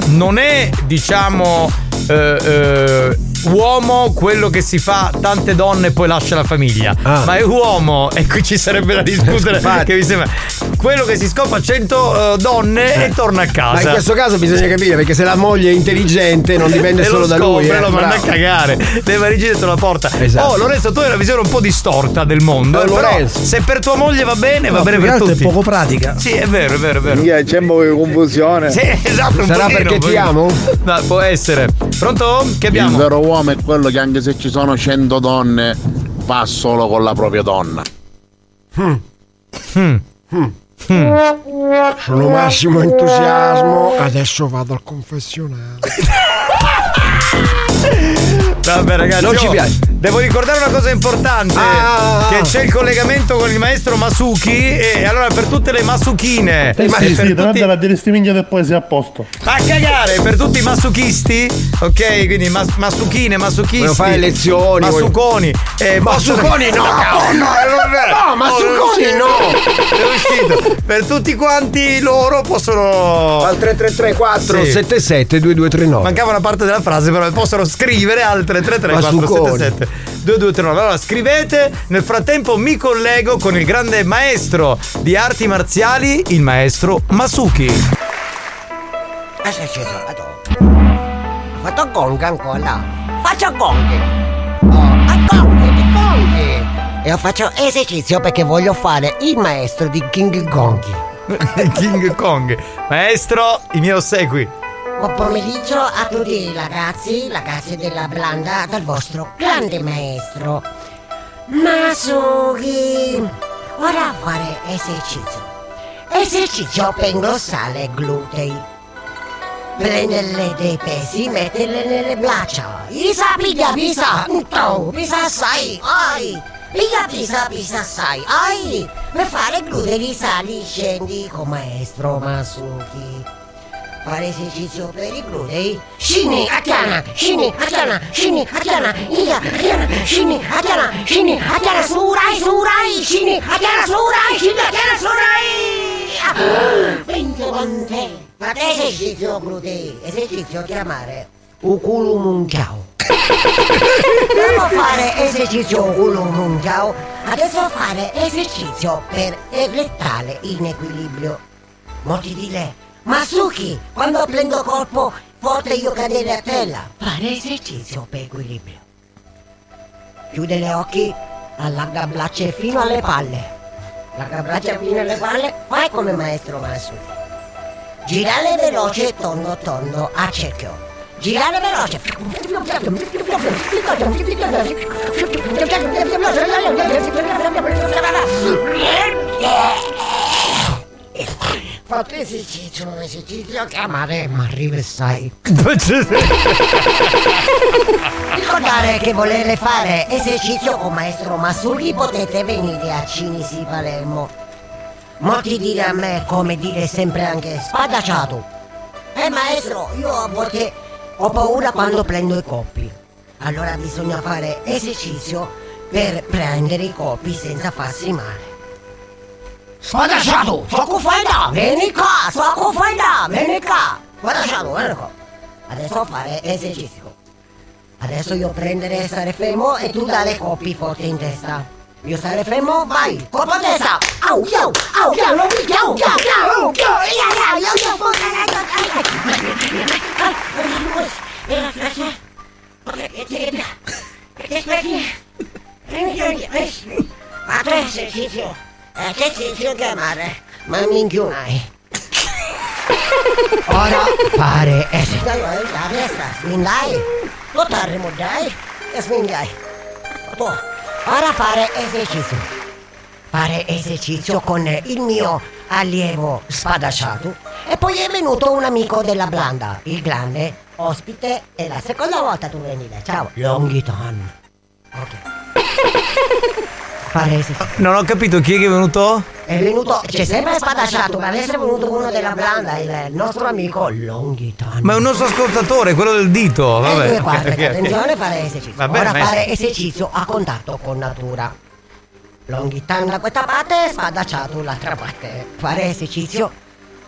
non è, diciamo, eh, eh, uomo quello che si fa tante donne e poi lascia la famiglia, ma è uomo, e qui ci sarebbe da discutere che mi sembra quello che si scopa 100 eh, donne e torna a casa. Ma in questo caso bisogna capire perché se la moglie è intelligente non dipende (laughs) solo lo da lui. scopre, eh. lo manda a cagare. Le valigie dentro la porta. Esatto. Oh, Lorenzo, tu hai una visione un po' distorta del mondo. Oh, eh, però Lorenzo. se per tua moglie va bene, va No, bene più che per tutti. è poco pratica. Sì, è vero, è vero, è vero. Minchia, c'è un po' di confusione. Sì, esatto, un Sarà pochino, perché ti amo? No, può essere. Pronto? Che Il abbiamo? vero uomo è quello che anche se ci sono 100 donne va solo con la propria donna. Mm. Sono massimo entusiasmo, adesso vado al confessionale. Vabbè, ragazzi, Non ci piace. Devo ricordare una cosa importante: Ah. che c'è il collegamento con il maestro Masuki. E allora per tutte le Masukine. Eh e sì, sì, tutti- la diristimiglia del poesia a posto. A cagare per tutti i masuchisti, ok? Quindi mas- masukine, masuchisti. Voglio fare lezioni, voglio- Masuconi. Eh, Masuconi no! No, non è- No, Masuconi no! È uscito. Per tutti quanti loro possono. Al 333 Sì. 477 2239. Mancava una parte della frase, però possono scrivere al 333 477 2239. Allora scrivete, nel frattempo mi collego con il grande maestro di arti marziali, il maestro Masuki. Ho fatto gong ancora. Faccio gong. Oh, a gong. E io faccio esercizio perché voglio fare il maestro di King Gong. (laughs) King Kong. Maestro, i miei ossequi. Buon pomeriggio a tutti ragazzi, ragazze della Blanda, dal vostro grande maestro. Masuki. Ora fare esercizio. Esercizio per ingrossare i glutei. Prenderle dei pesi, metterle nelle braccia. Isa, piglia, pisa, to, pisa assai, ai. Piglia, pisa, pisa assai, ai. Per fare glutei sali, scendi con maestro Masuki. Fare esercizio per i glutei. Scini, attiana, scini, attiana, scini, attiana, ia, attiana, scini, attiana, scini, attiana, surai, surai, scini, attiana, surai, scini, attiana, surai. Ah, Vinto con te. Fate esercizio glutei, esercizio chiamare Ukulumunchao. Devo fare esercizio Ukulumunchao. Adesso fare esercizio per erettale in equilibrio. Molti di lei. Masuki, quando prendo colpo forte io cadere a terra. Fare esercizio per equilibrio. Chiude gli occhi, allarga braccia fino alle palle. Allarga braccia fino alle palle, fai come maestro Masuki. Girare veloce tondo tondo a cerchio. Girare veloce. Fate esercizio, un esercizio chiamare ma rivestai. (laughs) Ricordare che volete fare esercizio con maestro Masuki potete venire a Cinisi Palermo. Molti dire a me come dire sempre anche spadacciato. Eh maestro, io a volte ho paura quando prendo i colpi. Allora bisogna fare esercizio per prendere i colpi senza farsi male. Spadacciato, so che fai da, vieni qua, so che fai da, vieni qua. Spadacciato, vieni qua. Adesso fare esercizio. Adesso io prendere e stare fermo e tu dare colpi forti in testa. Io stare fermo, vai, colpo a destra. Au, chiau, au, chiau, non mi chiau, chiau, chiau, au, chiau, ia, ia, ia, ia, porca, ai, Fatto esercizio, esercizio chiamare, ma mi inchiunai. (laughs) Ora fare esercizio. Dai, dai, la destra, spingai, lottare, dai, e spingai. Ora fare esercizio. Fare esercizio con il mio allievo spadacciato e poi è venuto un amico della Blanda, il grande ospite e la seconda volta tu venivi. Ciao, Longitan. Fare (laughs) esercizio. Non ho capito chi è che è venuto? È venuto, c'è sempre spadacciato, ma adesso è venuto uno della Blanda, il nostro amico Longitan. Ma è un nostro ascoltatore, quello del dito. E Vabbè. due quarti, Ok, ok. attenzione, fare esercizio. Va bene, Ora fare esercizio a contatto con natura. Longhitan da questa parte, spadacciato dall'altra parte. Fare esercizio,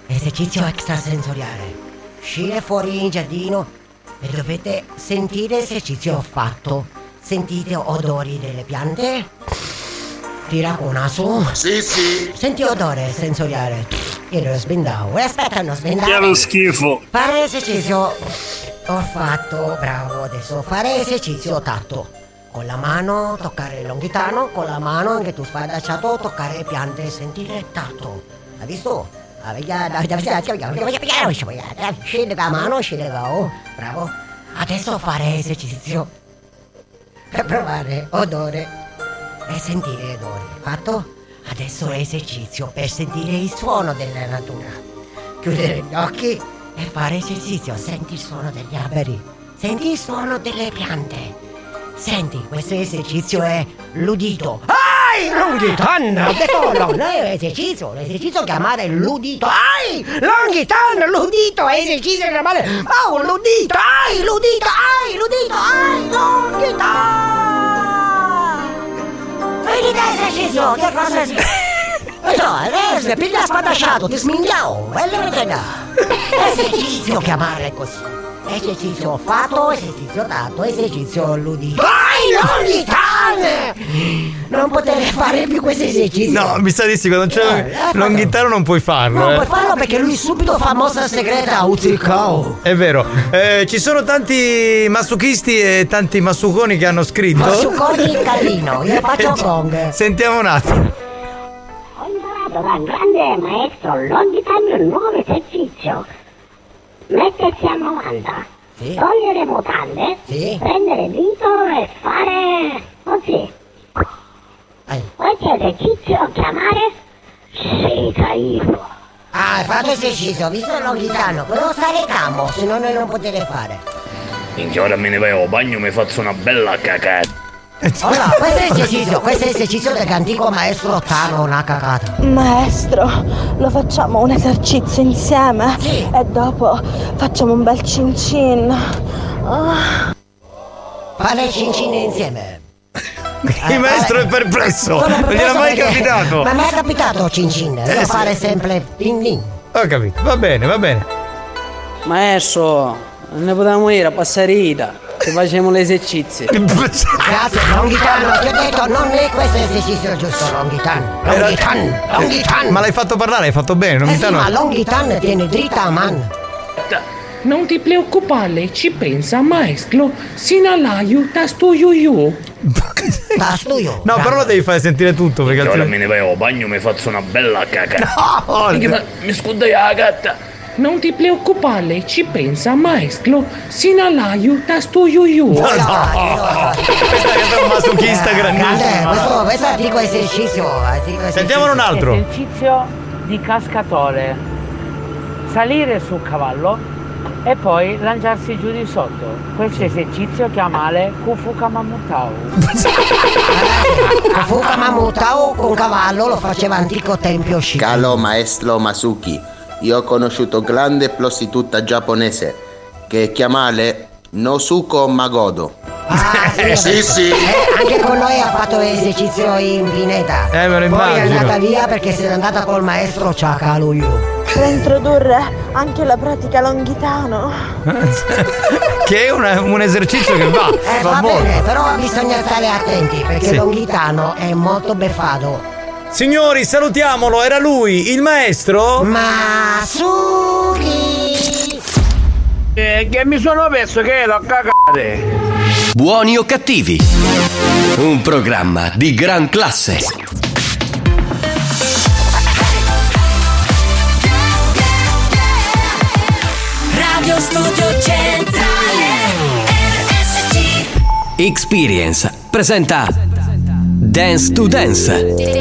esercizio extrasensoriale. Uscire fuori in giardino e dovete sentire esercizio fatto. Sentite odori delle piante. Tira con naso. Sì, sì. Senti odore sensoriale. Io lo sbindavo. E aspetta, non sbindavo. Che lo schifo. Fare esercizio. Ho fatto, bravo, adesso fare esercizio tatto. Con la mano toccare il longhitano, con la mano anche tu spadacciato toccare le piante e sentire tatto. Hai visto? Scende la mano, scende la oh, bravo. Adesso fare esercizio. Per provare odore e sentire odore. Fatto? Adesso esercizio per sentire il suono della natura. Chiudere gli occhi e fare esercizio. Senti il suono degli alberi. Senti il suono delle piante. Senti, questo esercizio è l'udito. Ai, l'udito! Ho detto no, non è esercizio, l'esercizio chiamare l'udito. Ai, l'udito, l'udito, è esercizio chiamare. Oh, l'udito, ai, l'udito, ai, l'udito, ai, l'udito. Finita esercizio, che cosa si... No, adesso piglia spadasciato, ti smingiao, bello vedere. Esercizio chiamare così. Esercizio fatto, esercizio dato, esercizio l'udito. Vai, l'uditane! Non poter fare più questo esercizio. No, mi sa di sì, quando c'è Eh, l'onghitano non puoi farlo. Non eh. puoi farlo perché lui subito fa mossa segreta, Uzzicao. È vero, Eh, ci sono tanti massochisti e tanti massuconi che hanno scritto. Massuconi il callino, io faccio gong. Sentiamo un attimo. Ho imparato dal grande maestro Longitan un nuovo esercizio. Mettersi a 90, togliere mutande, prendere il dito e fare così. Questo esercizio chiamare Shikaipo. Ah, hai fatto esercizio, visto l'onghitano, però stare calmo, se no noi non potete fare. Minchia, ora me ne vai al bagno e mi faccio una bella cacata. Allora, (laughs) questo è esercizio, questo è esercizio dell'antico maestro Tano, cagata. Maestro, lo facciamo un esercizio insieme e dopo facciamo un bel cin cin. Ah. Fare cincine insieme. (laughs) Il maestro è perplesso, non gliel'ha perplesso mai perché- capitato. Ma mi è capitato cincin, Eh, devo sì. fare sempre ping ping. Ho capito, va bene, va bene. Maestro, ne potevamo ir a Passarita, se facciamo l'esercizio. Grazie, Longhitano, ti ho detto, non è questo esercizio giusto, Longhitano. Longhitano, Longhitano. Ma l'hai fatto parlare, hai fatto bene, non Eh sì, ma Longhitano tiene dritta a man. Non ti preoccupare, ci pensa maestro, sinalaio tastuiuiu. Tastuio? No, però lo devi fare sentire tutto perché ora me ne vai al bagno e mi faccio una bella cacata. No! Mi scudai la gatta. Non ti preoccupare, ci pensa maestro, sinalaio tastuiuiu. No, no. Questo è un masochista Eh, grandissimo. questo, questo è antico esercizio. antico esercizio. Sentiamone un altro. Esercizio di cascatore. Salire sul cavallo e poi lanciarsi giù di sotto. Questo esercizio chiamale Kufuka Mamutau. (laughs) Fuka Mamutao con cavallo lo faceva antico tempio Shi. Caro maestro Masuki, io ho conosciuto grande prostituta giapponese che chiamale Nosuko Magodo. Ah, (laughs) Eh, sì, sì. Eh, anche con noi ha fatto esercizio in pineta. Eh, me lo Poi è immagino. andata via perché se n'è andata col maestro Ciacaluiu. Per introdurre anche la pratica longhitano. (laughs) che è una- un esercizio che va. Eh, va va molto. bene, però bisogna stare attenti perché Sì. l'onghitano è molto beffato. Signori, salutiamolo, era lui, il maestro? Masuki! Eh, che mi sono perso che l'ho cagate. Buoni o cattivi? Un programma di gran classe. Radio Studio Centrale RSC Experience presenta Dance to Dance.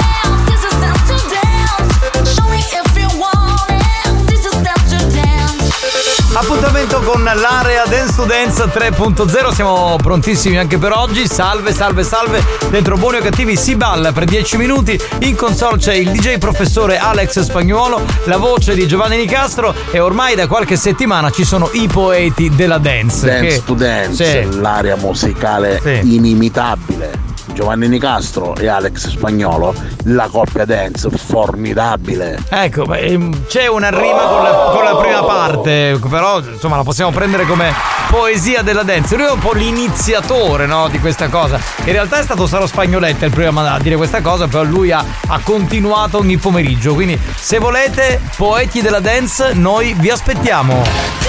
Appuntamento con l'area Dance to Dance 3.0, siamo prontissimi anche per oggi. Salve, salve, salve. Dentro Buoni o Cattivi si balla per 10 minuti. In console c'è il DJ professore Alex Spagnuolo, la voce di Giovanni Nicastro e ormai da qualche settimana ci sono i poeti della dance. Dance che- to Dance, Sì. l'area musicale Sì. inimitabile. Giovanni Nicastro e Alex Spagnolo, la coppia dance formidabile. Ecco, ehm, c'è una rima con la, con la prima parte, però insomma la possiamo prendere come poesia della dance. Lui è un po' l'iniziatore no, di questa cosa. In realtà è stato Saro Spagnoletta il primo a dire questa cosa, però lui ha, ha continuato ogni pomeriggio. Quindi se volete, poeti della dance, noi vi aspettiamo.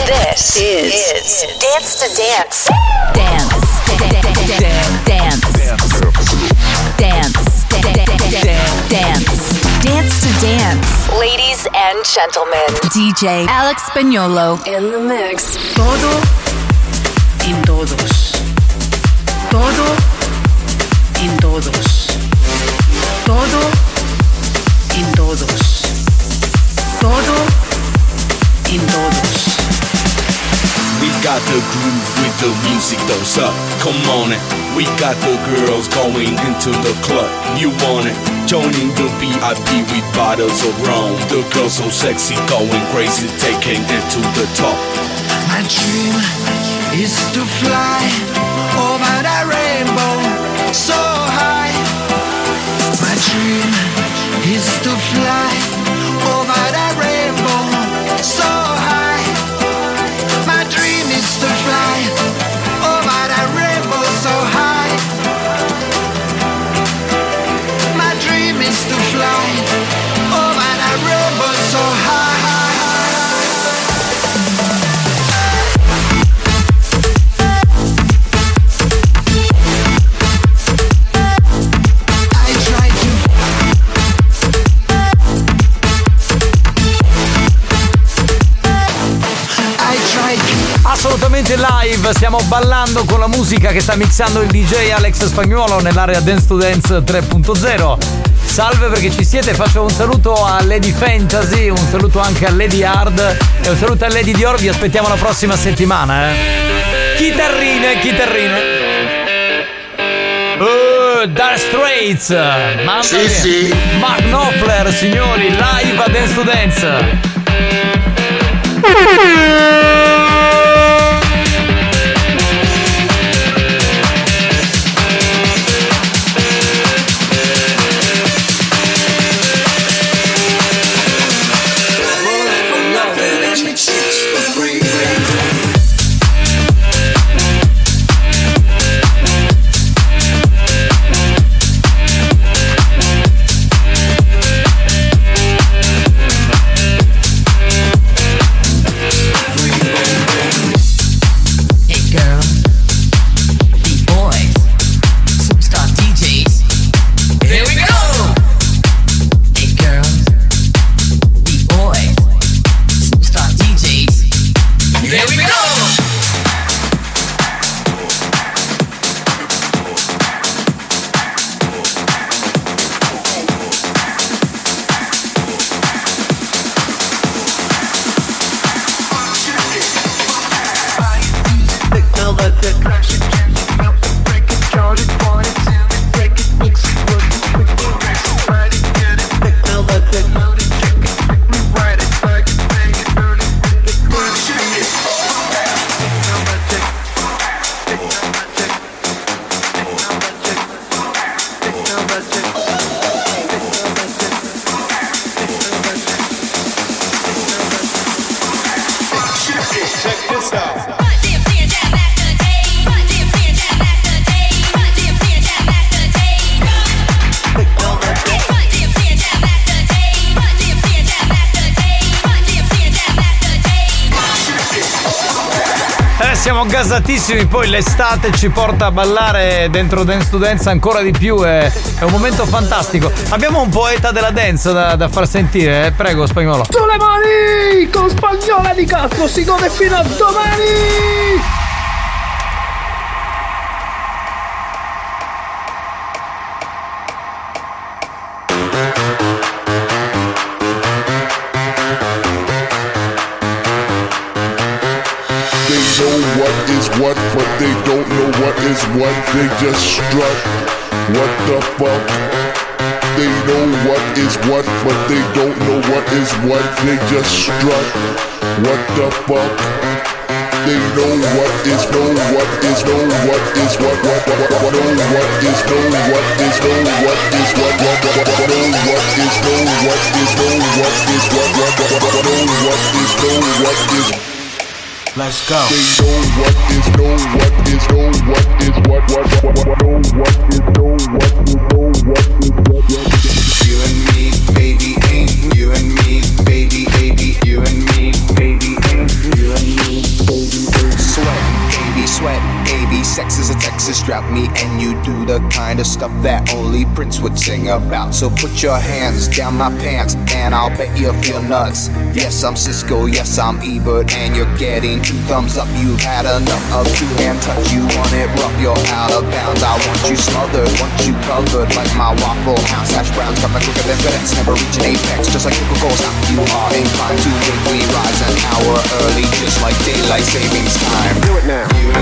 This is Dance to Dance. Dance. Dance. Dance. Dance. Dance to Dance. Ladies and gentlemen, DJ Alex Spagnolo in the mix. Todo en todos. Todo en todos. Todo en todos. Todo en todos. Got the groove with the music, those up. Come on it. We got the girls going into the club. You want it? Joining the VIP with bottles of rum. The girls so sexy, going crazy, taking it to the top. My dream is to fly over that rainbow so high. My dream is to fly over that rainbow so Assolutamente live, stiamo ballando con la musica che sta mixando il DJ Alex Spagnuolo nell'area Dance to Dance 3.0. Salve perché ci siete, faccio un saluto a Lady Fantasy, un saluto anche a Lady Hard e un saluto a Lady Dior, vi aspettiamo la prossima settimana, eh. Chitarrine, chitarrine. Uh, Dark Straits, mamma Sì, mia. sì. Mark Knopfler, signori, live a Dance to Dance. Gasatissimi, poi l'estate ci porta a ballare dentro Dance to Dance ancora di più, è, è un momento fantastico. Abbiamo un poeta della dance da, da far sentire, eh? prego spagnolo. Sulle mani! Con spagnola di Castro si gode fino a domani! What. They just strut. What the fuck? They know what is what, but they don't know what is what. They just strut. What the fuck? They know what is know what is know what is what what what what what what is know what is know what is what what what what what what is know what is know what is what what what what know what is know what is Let's go. They know what is know what is know what is what what what what what know what is know what is know what is what what You and me, baby, ain't you and me, baby, baby, you and me, baby, ain't you and me, baby, baby. Sweat, baby, sweat, baby. Sex is a Texas drought, me and you do the kind of stuff that only Prince would sing about. So put your hands down my pants, and I'll bet you'll feel nuts. Yes, I'm Cisco, yes, I'm Ebert, and you're getting two thumbs up. You've had enough of two hand touch. You want it rough, you're out of bounds. I want you smothered, want you covered like my waffle house. Hash browns coming quicker than FedEx, never reach an apex, just like Coca Cola. You are inclined to we rise an hour early, just like daylight savings time. Do it now.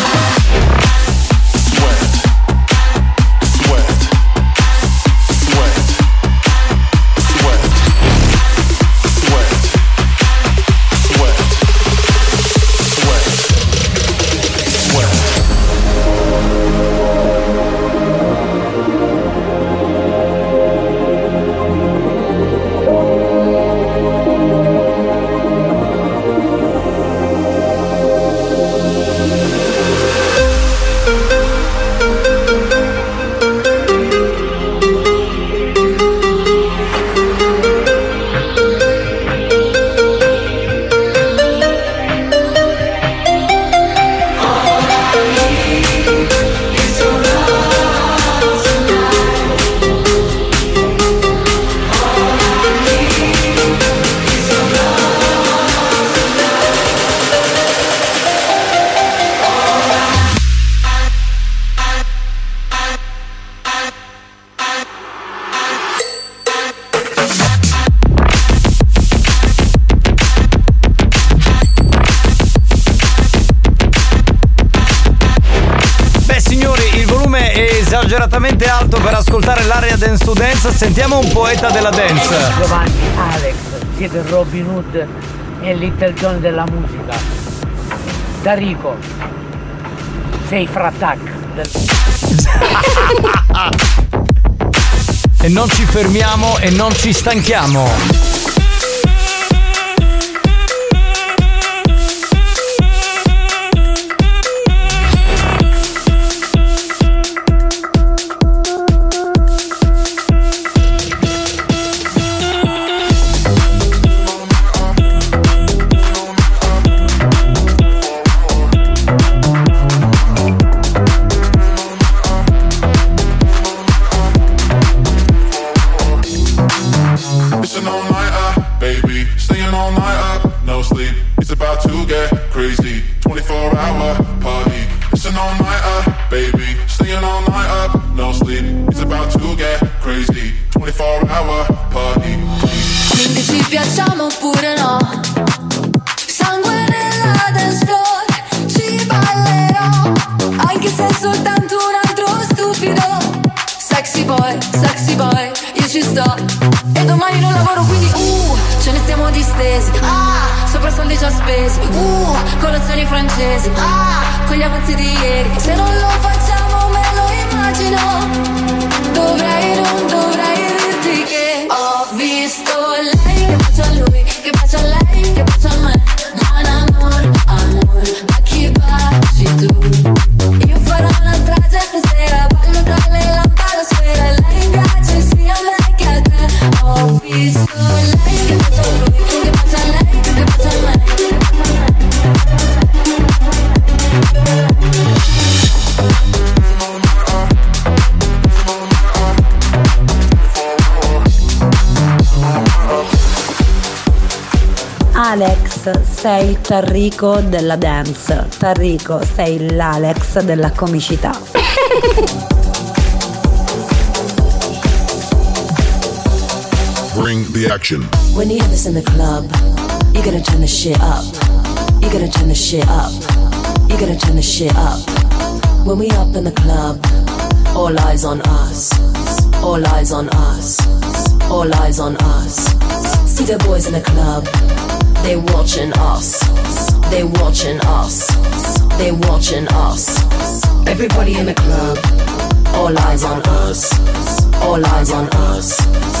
Sentiamo un poeta della dance. Giovanni, Alex, siete Robin Hood e Little John della musica. Darico, sei frattac. (laughs) E non ci fermiamo e non ci stanchiamo. Spesi Uh, colazioni francesi. Ah, con gli avanzi di ieri. Se non lo facciamo me lo immagino. Dovrei, non dovrei dirti che Ho visto lei che bacia a lui Che bacia a lei, che bacia a me sei il Tarrico della dance. Tarrico, sei l'Alex della comicità. (laughs) Bring the action. When you hear this in the club, you gotta turn the shit up. You gotta turn the shit up. You gotta turn the shit up. When we up in the club, all eyes on us. All eyes on us. All eyes on us. See the boys in the club, they watching us. They watching us. They watching us. Everybody in the club, all eyes on us. All eyes on us.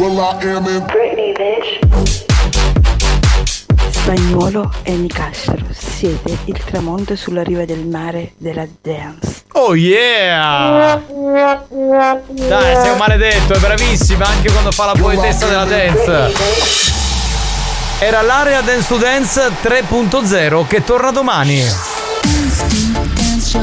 Will I Am in Britney, bitch. Spagnuolo e Nicastro, siete il tramonto sulla riva del mare della dance. Oh yeah! Dai, sei un maledetto, è bravissima anche quando fa la poetessa della dance. Era l'area Dance to Dance 3.0 che torna domani. Dance show,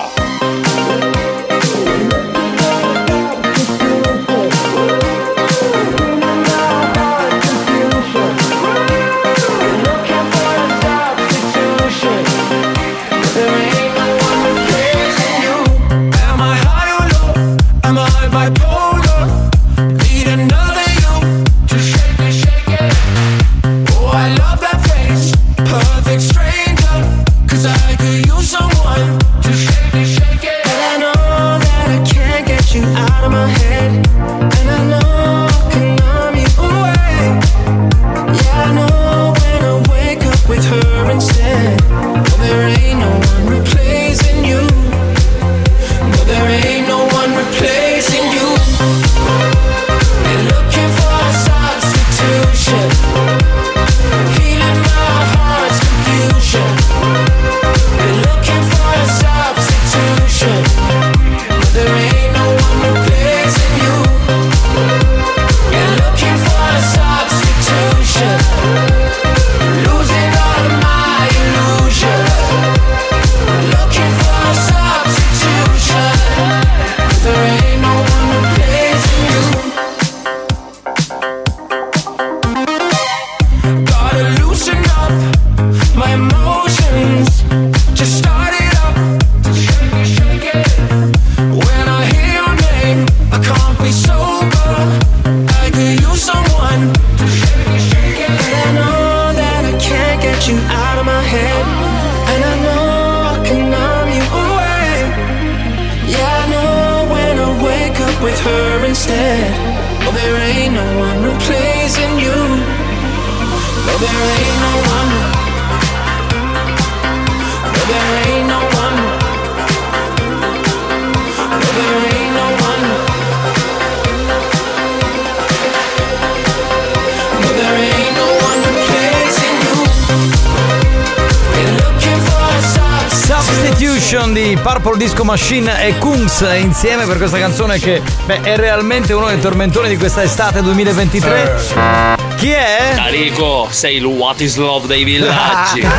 Insieme per questa canzone che beh, è realmente uno dei tormentoni di questa estate 2023. Chi è? Tarico, sei il What is Love dei villaggi. (laughs)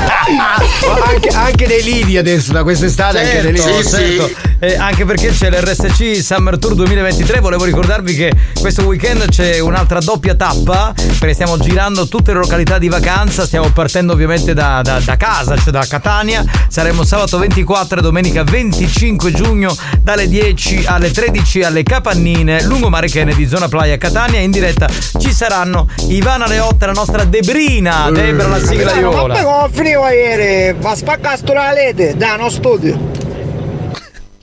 Anche, anche dei lidi adesso da quest'estate anche dei lidi certo. Eh, anche perché c'è l'RSC Summer Tour 2023 volevo ricordarvi che questo weekend c'è un'altra doppia tappa perché stiamo girando tutte le località di vacanza stiamo partendo ovviamente da, da- da casa cioè da Catania saremo sabato 24 e domenica 25 giugno dalle 10 alle 13 alle Capannine lungomare Kennedy zona playa Catania in diretta ci saranno Ivana Leotta la nostra Debrina Debra la sigla Ma poi Iola come finivo ieri? Va spaccasto la rete da uno studio.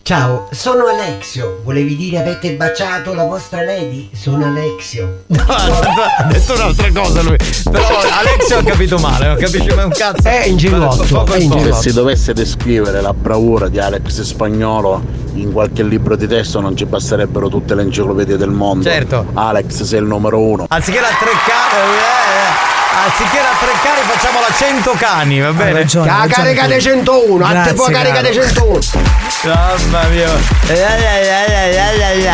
Ciao, sono Alexio. Volevi dire avete baciato la vostra lady? Sono Alexio. ha detto un'altra cosa lui però (laughs) Alexio ha capito male non capisce mai un cazzo È ingenuotto. Se si dovesse descrivere la bravura di Alex Spagnolo in qualche libro di testo non ci basterebbero tutte le enciclopedie del mondo. Certo. Alex sei il numero uno. Anziché la tre cani, eh, anziché la tre cani facciamo la 100 cani, va bene? La carica dei 101, a te poi carica dei 101. Mamma mia. Eh, eh, eh, eh, eh, eh.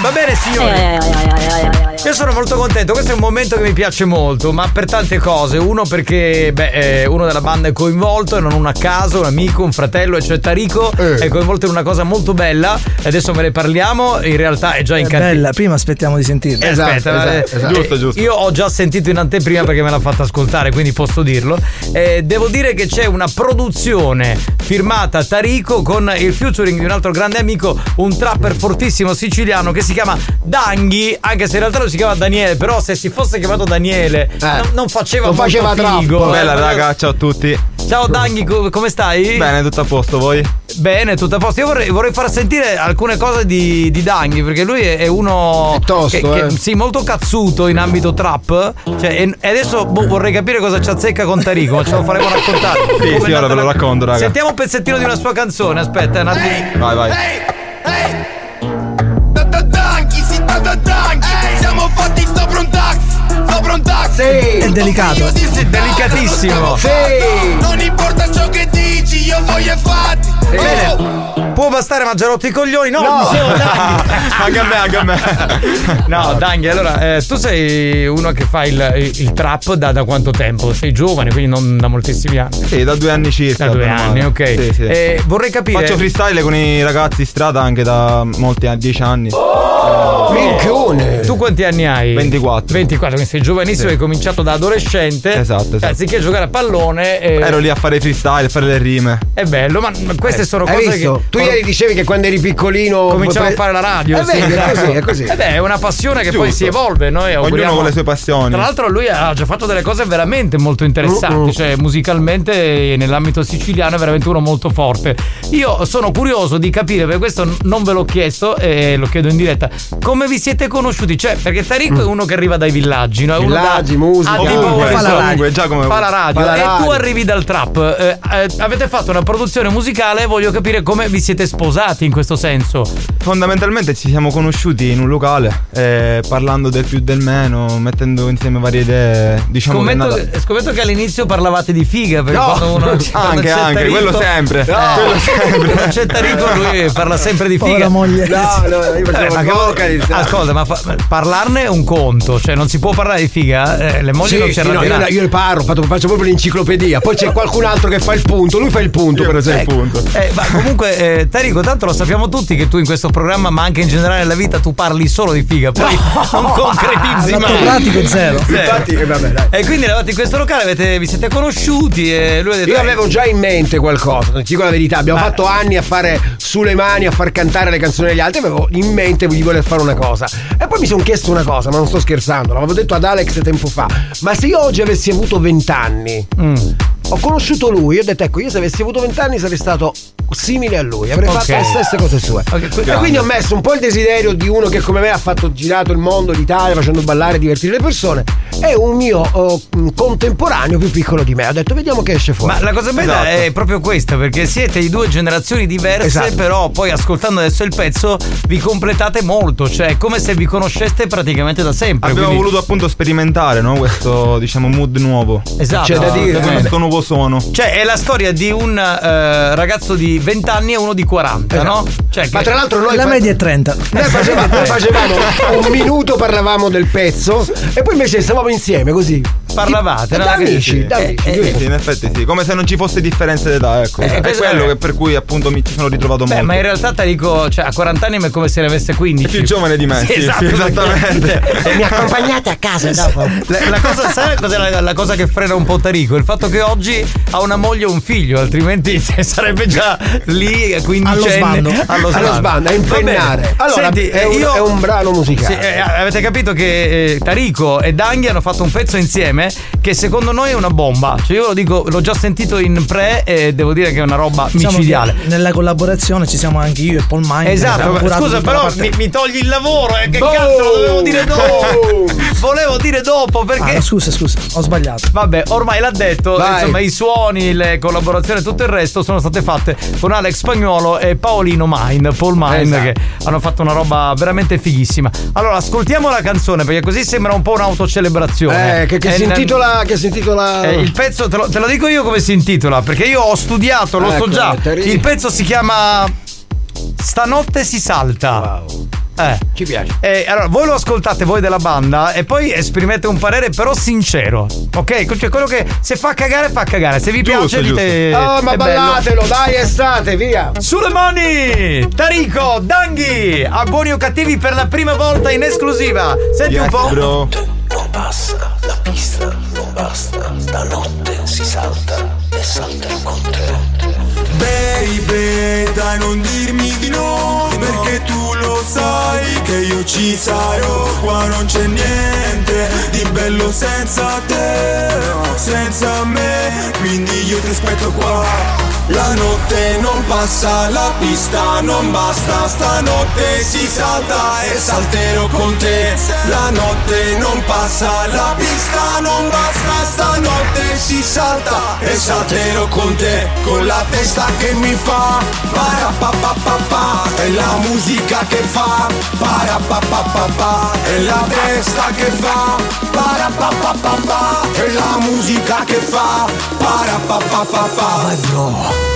Va bene signori. Io sono molto contento, questo è un momento che mi piace molto, ma per tante cose. Uno perché beh, eh, uno della banda è coinvolto e non un a caso, un amico, un fratello, cioè Tarico è coinvolto in una cosa molto bella. Adesso me ne parliamo, in realtà è già in È cantiere. bella, prima aspettiamo di sentirla. Eh, aspetta, eh, eh, Io ho già sentito in anteprima perché me l'ha fatta ascoltare, quindi posso dirlo. Eh, devo dire che c'è una produzione firmata Tarico con il featuring di un altro grande amico, un trapper fortissimo siciliano che si chiama Danghi, anche se in realtà lui si chiama Daniele, però se si fosse chiamato Daniele non, non faceva non faceva figo. eh. Bella raga, ciao a tutti. Ciao Danghi, co- come stai? Bene, tutto a posto, voi? Bene, tutto a posto. Io vorrei, vorrei far sentire alcune cose di, di Danghi, perché lui è, è uno. tosto, che, che- eh. sì, molto cazzuto in ambito trap. Cioè, e, e adesso boh, vorrei capire cosa ci azzecca con Tarico, ma ce lo faremo raccontare. Sì, Come sì, è ora ve lo racconto, raga. Sentiamo un pezzettino di una sua canzone. Aspetta, un attimo. Vai, vai. Danchi, un tax È delicato. Delicatissimo. Non importa ciò che dici Io voglio fatti Bene. Può bastare mangiare rotto i coglioni? No, no. (laughs) Danghi. anche a me, anche a me. No, Danghi, allora, eh, tu sei uno che fa il, il- il trap da, da quanto tempo? Sei giovane, quindi non da moltissimi anni. Sì, da due anni circa. Da due anni, male. ok. Sì, sì. Eh, vorrei capire. Faccio freestyle con i ragazzi in strada anche da molti anni, dieci anni. Minchione. Tu quanti anni hai? 24. 24, quindi sei giovanissimo, Sì. hai cominciato da adolescente. Esatto, esatto. Anziché giocare a pallone. eh, Ero lì a fare freestyle, a fare le rime. È bello, ma ma queste sono Hai cose visto? che. Tu ieri dicevi che quando eri piccolino Cominciamo pre- a fare la radio. Eh, sì, vedi, è esatto. così, è così. Eh beh, è una passione che poi Giusto. si evolve. Noi Ognuno auguriamo- con le sue passioni. Tra l'altro lui ha già fatto delle cose veramente molto interessanti, cioè musicalmente nell'ambito siciliano è veramente uno molto forte. Io sono curioso di capire, per questo non ve l'ho chiesto e lo chiedo in diretta, come vi siete conosciuti? Cioè, perché Tarico è uno che arriva dai villaggi, no? È uno Villaggi, da- musica. tipo- Ovunque, fa la radio. ovunque, già come- Fa la radio. fa la E tu arrivi dal trap. Eh, eh, avete fatto una produzione musicale e voglio capire come vi siete sposati in questo senso. Fondamentalmente ci siamo conosciuti in un locale, eh, parlando del più del meno, mettendo insieme varie idee. Diciamo che Scommetto, nata- che, scommetto che all'inizio parlavate di figa perché No, quando uno (laughs) quando anche, c'è anche, Tarico- quello sempre. No, Quello sempre. Quando c'è Tarico lui parla sempre di figa. Moglie. No, no, io Eh, facevo ma il che- vocalist. ascolta, ma fa- parlarne è un conto, cioè non si può parlare di figa, eh, le mogli Sì, non si sì, no, io, io ne parlo, faccio, faccio proprio l'enciclopedia. Poi c'è qualcun altro che fa il punto. Lui fa il punto, per esempio. punto. Eh, ma comunque, eh, Tarico, tanto lo sappiamo tutti che tu in questo programma, ma anche in generale nella vita, tu parli solo di figa, poi (laughs) non concretizzi Lato mai. pratico zero. Sì. Infatti, eh, vabbè, dai. E quindi eravate in questo locale, avete- vi siete conosciuti e lui ha detto. Io "Eh, avevo già in mente qualcosa, ti dico la verità. Abbiamo fatto anni a fare sulle mani, a far cantare le canzoni degli altri. Avevo in mente di voler fare una cosa. E poi mi sono chiesto una cosa, ma non sto scherzando. L'avevo detto ad Alex tempo fa. Ma se io oggi avessi avuto 20 anni, Mm. Ho conosciuto lui. Ho detto, ecco, io se avessi avuto 20 anni sarei stato simile a lui. Avrei Ok. fatto le stesse cose sue. e quindi ho messo un po' il desiderio di uno che come me ha fatto girato il mondo, l'Italia, facendo ballare e divertire le persone. E un mio oh, contemporaneo più piccolo di me. Ho detto, vediamo che esce fuori. Ma la cosa bella è proprio questa, perché siete di due generazioni diverse, Esatto. però poi ascoltando adesso il pezzo vi completate molto, cioè è come se vi conosceste praticamente da sempre. Abbiamo quindi- voluto appunto sperimentare, no? Questo, diciamo, mood nuovo. Esatto. C'è da dire. Questo nuovo suono. Cioè, è la storia di un eh, ragazzo di 20 anni e uno di 40, no? Cioè, Esatto. Ma che- tra l'altro noi La fa- media è 30. Noi (laughs) facevamo, noi facevamo un minuto, parlavamo del pezzo e poi invece stavamo insieme così. Parlavate, da no? Che amici, da amici. Eh? Sì, in effetti sì, come se non ci fosse differenza d'età, ecco. Eh, è questo quello per cui appunto mi ci sono ritrovato Beh, molto. ma in realtà Tarico, cioè, a 40 anni è come se ne avesse 15. È più giovane di me, sì, sì, esatto, esattamente. (laughs) Mi accompagnate a casa dopo? La, la cosa, sai cos'è la, la cosa che frena un po' Tarico? Il fatto che oggi ha una moglie e un figlio, altrimenti (laughs) sarebbe già lì a 15 Allo sbando. Allo Allo sbando, a impennare. Allora, è un- è un brano musicale. Sì, eh, avete capito che eh, Tarico e Danghi hanno fatto un pezzo insieme che secondo noi è una bomba. Cioè io lo dico, l'ho già sentito in pre e devo dire che è una roba Diciamo micidiale. nella collaborazione ci siamo anche io e Paul Mind. Esatto, scusa, però mi, mi togli il lavoro, eh, che Boom! cazzo lo dovevo dire dopo? (laughs) Volevo dire dopo perché. Ah, scusa, scusa, ho sbagliato. Vabbè, ormai l'ha detto, Vai. insomma, i suoni, le collaborazioni e tutto il resto sono state fatte con Alex Spagnolo e Paolino Mind, Paul Mind, Esatto. che hanno fatto una roba veramente fighissima. Allora, ascoltiamo la canzone perché così sembra un po' un'autocelebrazione. Eh, che, che si intitola. Che si intitola. eh, il pezzo, te lo, te lo dico io come si intitola, perché io ho studiato, lo so Ecco, già. Terry. Il pezzo si chiama Stanotte si salta. Eh. Ci piace. Eh, allora, voi lo ascoltate, voi della banda, e poi esprimete un parere però sincero. Ok? Cioè, quello che se fa cagare, fa cagare. Se vi piace, dite. Oh, ma è bello. ballatelo, dai, estate, via. Sulle mani! Tarico, Danghi, a buoni o cattivi per la prima volta in esclusiva. Senti un po'. Non passa, la pista non basta, stanotte si salta e salterò con te. Baby, dai non dirmi di no Perché tu sai che io ci sarò. Qua non c'è niente di bello senza te Senza me, quindi io ti aspetto qua. La notte non passa, la pista non basta. Stanotte si salta e salterò con te. La notte non passa, la pista non basta. Stanotte si salta e salterò con te. Con la testa che mi fa para pa pa pa pa. E la musica che fa para pa pa pa pa. E la testa che fa para pa pa pa pa. E la musica che fa para pa pa pa pa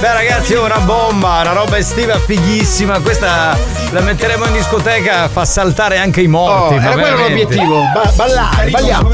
Ragazzi, ora bomba, una roba estiva fighissima. Questa la metteremo in discoteca, fa saltare anche i morti. Oh, ma era quello l'obiettivo. Ba- ballare, balliamo.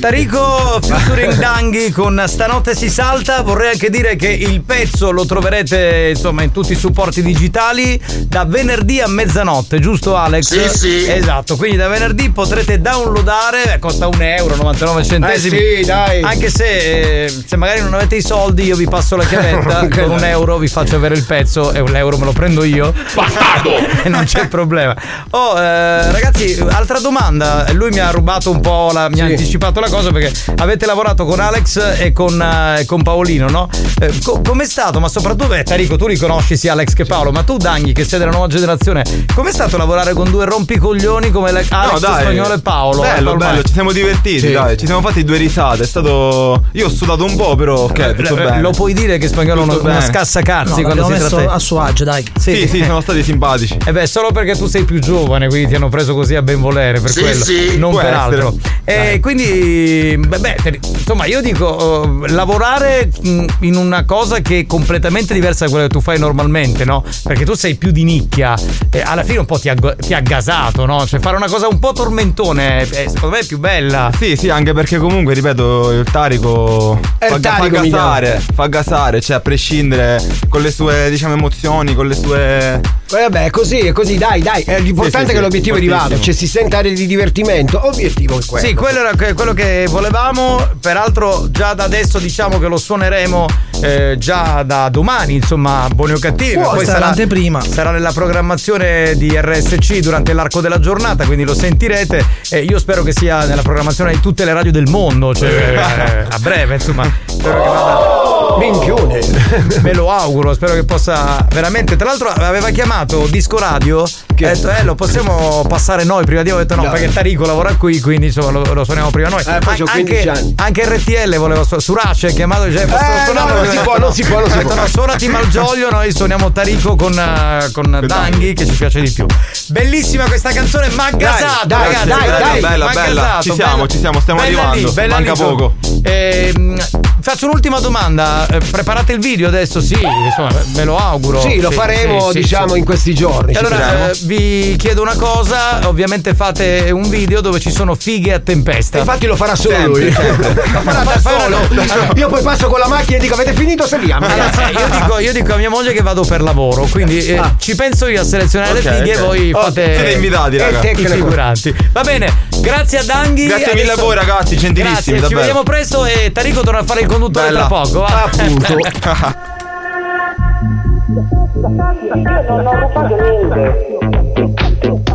Tarico featuring (laughs) Danghi con Stanotte si salta. Vorrei anche dire che il pezzo lo troverete insomma in tutti i supporti digitali da venerdì a mezzanotte, giusto Alex? Sì, sì. Esatto, quindi da venerdì potrete downloadare, eh, costa un euro, 99 centesimi. Eh sì, dai. Anche se, eh, se magari non avete i soldi, io vi passo la chiavetta (laughs) con un euro, vi faccio avere il pezzo e un euro me lo prendo io. Bastardo! (laughs) e non c'è problema. Oh, eh, ragazzi, altra domanda. Lui mi ha rubato un po', la, mi ha anticipato la cosa perché avete lavorato con Alex e con, eh, con Paolino, no? Eh, co- com'è stato? Ma soprattutto, beh, Tarico, tu li conosci sia Alex che Paolo, ma tu, Danghi, che sei della nuova generazione, com'è stato lavorare con due rompicoglioni come le- Alex No, dai. Spagnolo e Paolo? Bello, Ormai. bello, ci siamo divertiti, Sì. dai. Ci siamo fatti due risate. È stato. Io ho sudato un po', però. Ok, tutto Eh, bene. Lo puoi dire che Spagnolo Tutto uno bene. scassacanzi No, quando si tratta a suo agio, dai. Sì, sì, sono stati simpatici. Eh beh, solo perché tu sei più giovane, quindi ti hanno preso così a ben volere per Sì, quello, sì, non per altro. essere. E quindi, beh, insomma, io dico, eh, lavorare in una cosa che è completamente diversa da quella che tu fai normalmente, no? Perché tu sei più di nicchia, e alla fine un po' ti ha, ti ha gasato, no? Cioè fare una cosa un po' tormentone, eh, secondo me è più bella. Sì, sì, anche perché comunque, ripeto, il Tarico il fa, Tarico, fa gasare, fa gasare, cioè a prescindere con le sue, diciamo, emozioni, con le sue... Eh, Vabbè, è così, è così, dai, dai. L'importante Sì, sì, è che sì, l'obiettivo arrivato, cioè si sente area di divertimento. Obiettivo è quello. Sì, quello era que- quello che volevamo. Peraltro, già da adesso diciamo che lo suoneremo eh, già da domani, insomma, buoni o cattivi. Può, ma poi sarà, l'anteprima. sarà nella programmazione di RSC durante l'arco della giornata, quindi lo sentirete. E io spero che sia nella programmazione di tutte le radio del mondo, cioè eh, (laughs) a breve, insomma. Spero che vada. Minchione. (laughs) Me lo auguro, spero che possa veramente. Tra l'altro aveva chiamato Disco Radio. Ha detto, eh, lo possiamo passare noi prima di. Ho detto no, No. perché Tarico lavora qui, quindi insomma lo, lo suoniamo prima noi. Eh, poi 15 anche, anni. anche RTL voleva suonare. Surace ha chiamato posso Eh, suonare? no, non si può, non si può, non si Ha detto, può. no, suonati Malgioglio, noi suoniamo Tarico con, eh, con Danghi, che ci piace di più. Bellissima questa canzone, ma gasato, dai, ragazzi. dai, bella, dai. Bella, bella. Ci siamo, bella- ci siamo, stiamo bella arrivando. lì, Manca lì, poco. Ehm, faccio un'ultima domanda. Eh, preparate il video adesso? Sì, insomma, me lo auguro. Sì, lo faremo, sì, diciamo, sì. in questi giorni. Allora eh, vi chiedo una cosa, ovviamente fate un video dove ci sono fighe a tempesta. Infatti lo farà solo Sempre, lui. (laughs) sempre. Lo farà da solo. una- Io poi passo con la macchina e dico avete finito saliamo. Ragazzi, Eh, io dico, io dico a mia moglie che vado per lavoro, quindi eh, ci penso io a selezionare Ok, le fighe e voi Oh, fate siete invitati, i raga. tecnici, i figuranti. Va bene, grazie a Danghi. Grazie mille a voi, ragazzi, gentilissimi, Grazie, ci vediamo presto e Tarico torna a fare il conduttore Bella. tra poco. Va? Appunto. (laughs) non ho rubato niente.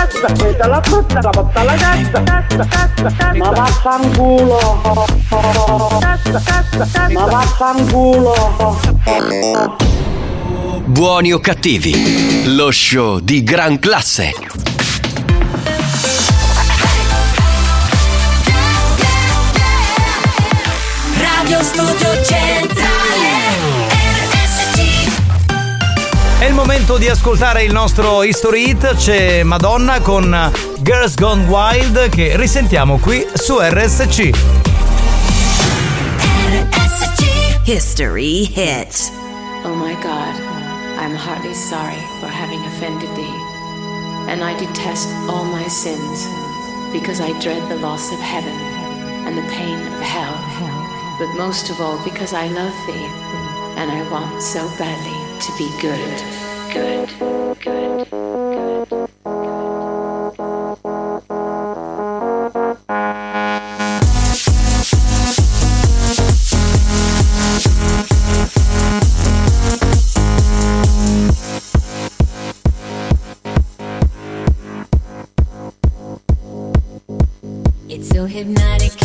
prendo la frutta la porto alla cassa, cassa, cassa, cassa. Ma vaffanculo. Cassa, cassa, cassa. Ma vaffanculo. Buoni o cattivi, lo show di gran classe. Radio Studio Centrale È il momento di ascoltare il nostro History Hit. C'è Madonna con Girls Gone Wild che risentiamo qui su RSC. History hit. Oh my God, I'm heartily sorry for having offended thee, and I detest all my sins, because I dread the loss of heaven and the pain of hell, but most of all because I love thee, and I want so badly to be good. Good, good, good. It's so hypnotic.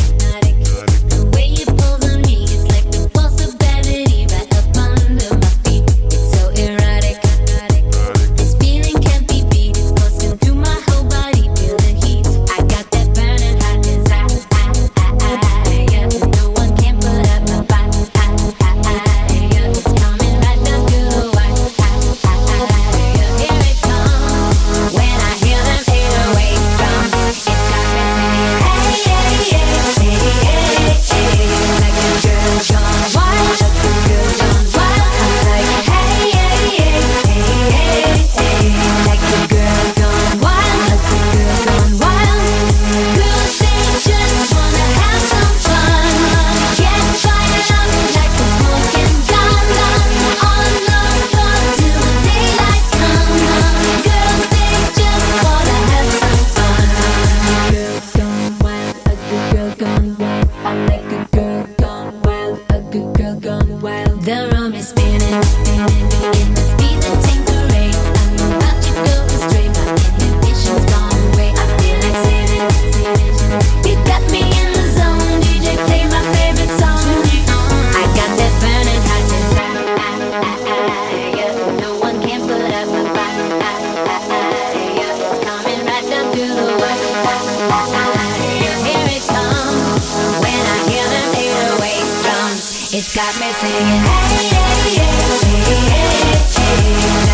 It's got me singing, hey, hey, hey, hey, hey, hey.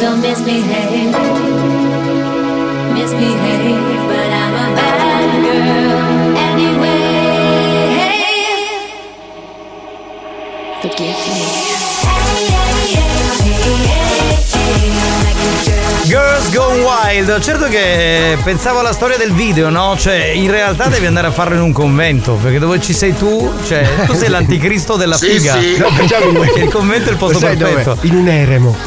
Don't misbehave. Misbehave, Wild, certo che eh, pensavo alla storia del video, no? Cioè, in realtà devi andare a farlo in un convento, perché dove ci sei tu, cioè, tu sei l'anticristo della Sì, figa. sì. No, facciamo (laughs) un- il convento è il posto sai dove? perfetto. In un eremo. (laughs)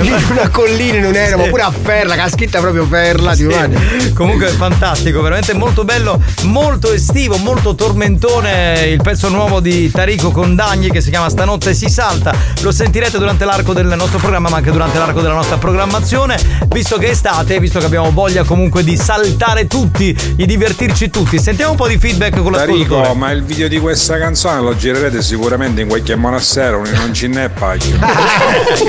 in una collina in un eremo, pure a Ferla, che ha scritta proprio Ferla. Ti guarda. Comunque è fantastico, veramente molto bello, molto estivo, molto tormentone il pezzo nuovo di Tarico Condagni che si chiama Stanotte si salta. Lo sentirete durante l'arco del nostro programma, ma anche durante l'arco della nostra programmazione. Visto che è estate, visto che abbiamo voglia comunque di saltare tutti, di divertirci tutti. Sentiamo un po' di feedback con Tarico, l'ascoltatore. ma il video di questa canzone lo girerete sicuramente in qualche monastero, non ce n'è pagina.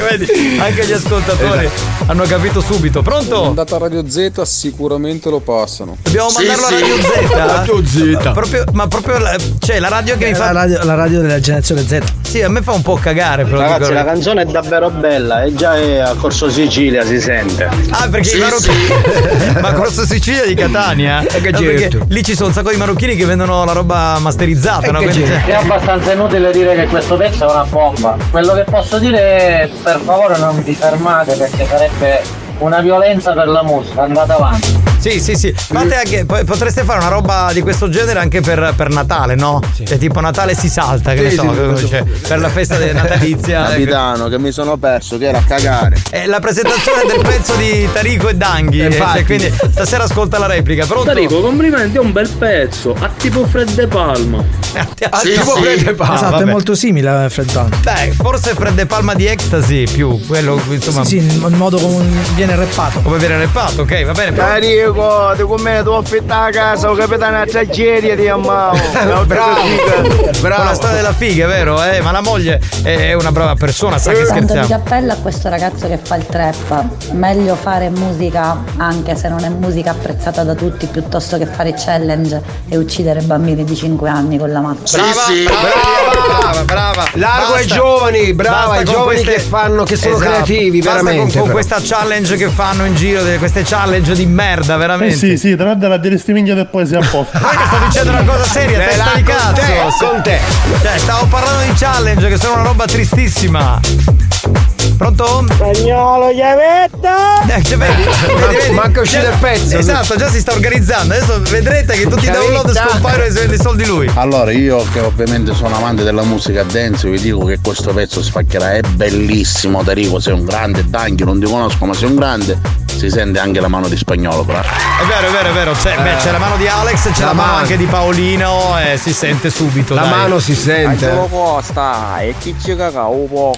Vedi, anche gli ascoltatori hanno capito subito. Pronto? Andato a Radio Z sicuramente lo passano. Dobbiamo mandarlo a Radio Z? (laughs) Ma proprio, ma proprio la, cioè, la radio che mi È fa. la radio, la radio della generazione Z. Sì, a me fa un po' cagare. Però Ragazzi, la canzone è davvero bella e già è a Corso Sicilia si sente. Ah, perché i marocchini. (laughs) Ma Corso Sicilia di Catania? E che No, certo. perché lì ci sono un sacco di marocchini che vendono la roba masterizzata, no? Quindi- È abbastanza inutile dire che questo pezzo è una bomba. Quello che posso dire è per favore non vi fermate perché sarebbe una violenza per la musica, andate avanti. Sì, sì, sì. Fate anche, potreste fare una roba di questo genere anche per, per Natale, no? Cioè, tipo Natale si salta, che ne Sì, so, sì, cioè, per la festa natalizia. (laughs) Capitano, che mi sono perso, che era a cagare. È (laughs) la presentazione del pezzo di Tarico e Danghi. eh, Infatti. cioè, quindi stasera ascolta la replica. Pronto? Tarico, complimenti, è un bel pezzo. A tipo Fred De Palma. (laughs) Ah, tipo Fred De Palma, Esatto, vabbè. è molto simile a Fred Palma. Beh, forse Fred De Palma di Ecstasy più quello, insomma. Sì, sì, il modo come viene rappato. Come viene rappato, ok, va bene. Tarico, ti come tu affitta a casa, o capitano a tragedia di ammao. (laughs) Con la storia della figa, è vero? Eh? Ma la moglie è una brava persona, sa che Tanto di scherziamo. cappello a questo ragazzo che fa il trap. Meglio fare musica, anche se non è musica apprezzata da tutti, piuttosto che fare challenge e uccidere bambini di 5 anni con la macchina. brava, brava. Largo ai giovani, brava, ai con giovani queste- che fanno, che sono Esatto. creativi, Basta con- veramente. Con, però. questa challenge che fanno in giro, queste challenge di merda, veramente. Eh sì, sì, tra l'altro la diresti minchia del poesia a posto. (laughs) Ma che sto dicendo una cosa seria, Eh, testa là, di con cazzo. te, con te. Cioè, stavo parlando di challenge che sono una roba tristissima. Pronto? Spagnolo chiavetta! Eh, cioè, vedi, vedi, vedi? manca uscire Già- il pezzo. Esatto, già si sta organizzando. Adesso vedrete che tutti i download scompaiono e si vende i soldi lui. Allora, io che ovviamente sono amante della musica dance, vi dico che questo pezzo spaccherà, è bellissimo, Tarico, sei un grande, Danchi, non ti conosco, ma sei un grande, si sente anche la mano di spagnolo, però. È vero, è vero, è vero. C'è, beh, c'è la mano di Alex, c'è la, La mano mano. anche di Paolino e si sente subito. La dai. mano si sente. e chi ci caga un (laughs) po'.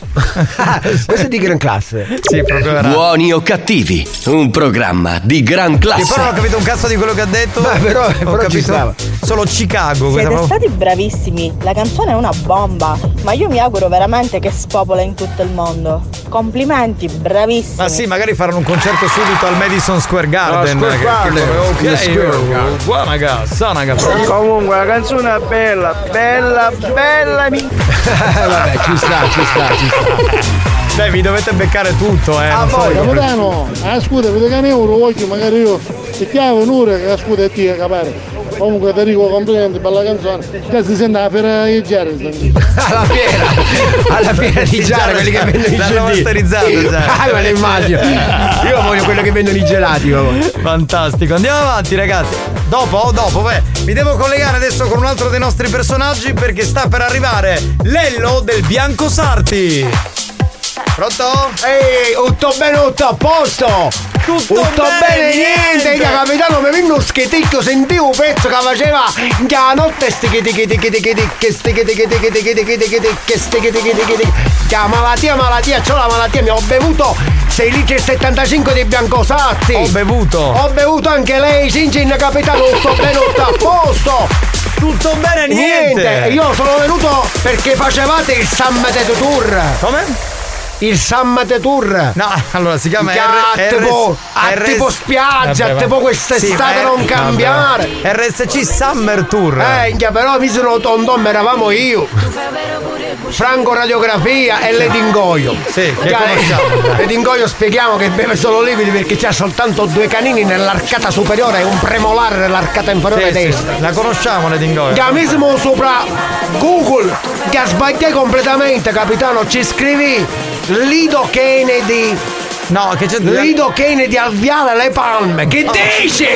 Questo è di gran classe. Sì, proprio era. Buoni o cattivi, un programma di gran Che poi non ho classe. capito un cazzo di quello che ha detto. Beh, però- ho però capito solo Chicago. Siete proprio- stati bravissimi, la canzone è una bomba, ma io mi auguro veramente che spopola in tutto il mondo. Complimenti, bravissimi. Ma sì, magari faranno un concerto subito al Madison Square Garden. Square che- che Garden. come- ok, The Square oh, Garden. buona cazzo, una cazzo. Comunque la canzone è bella, bella, bella mi. (laughs) Vabbè, ci sta, ci sta, ci sta. Beh, vi dovete beccare tutto, eh. non so io. Capitano, ah scusa, vedo che ne euro, voglio magari io ti chiamo un'ora che ascolta e ti capire. Comunque ti dico complimenti per la canzone. Che si sente la fiera di Jerry. (laughs) Alla fiera, alla fiera di Giara, quelli che vendono i gelati. masterizzato già. (laughs) Ah, me lo immagino. Io voglio quello che vendono i gelati. io voglio. Fantastico, andiamo avanti ragazzi. Dopo, oh, dopo, beh, mi devo collegare adesso con un altro dei nostri personaggi perché sta per arrivare Lello del Bianco Sarti. Pronto? Ehi, tutto bene, tutto a posto! Tutto, bene, niente! Che capitano mi viene uno scheticchio, sentivo un pezzo che faceva che la notte che stichitichitichitichiti che stichitichitichiti che la malattia, malattia, c'ho la malattia, mi ho bevuto 6 litri e 75 di biancosatti! Ho bevuto! Ho bevuto anche lei, Cincin capitano, tutto bene, tutto a posto! Tutto bene, niente. Io sono venuto perché facevate il Summit Tour! Come? Il Summit Tour! No, allora si chiama R- a tipo, a RS tipo spiaggia, Vabbè, a tipo quest'estate Sì, non eh, cambiare! vabbè. RSC Summer Tour. Eh, però mi sono tondom, eravamo io! Franco Radiografia e Ledingoio! Sì, che Già, conosciamo. (laughs) Ledingoio spieghiamo che beve solo liquidi perché c'ha soltanto due canini nell'arcata superiore e un premolare nell'arcata inferiore Sì, sì, destra! La conosciamo le dingoie. Chiamissimo sopra Google che sbagliai completamente, capitano. Ci scrivi Lido Kennedy. No, che c'è Lido Kennedy al viale Le Palme. Che dici?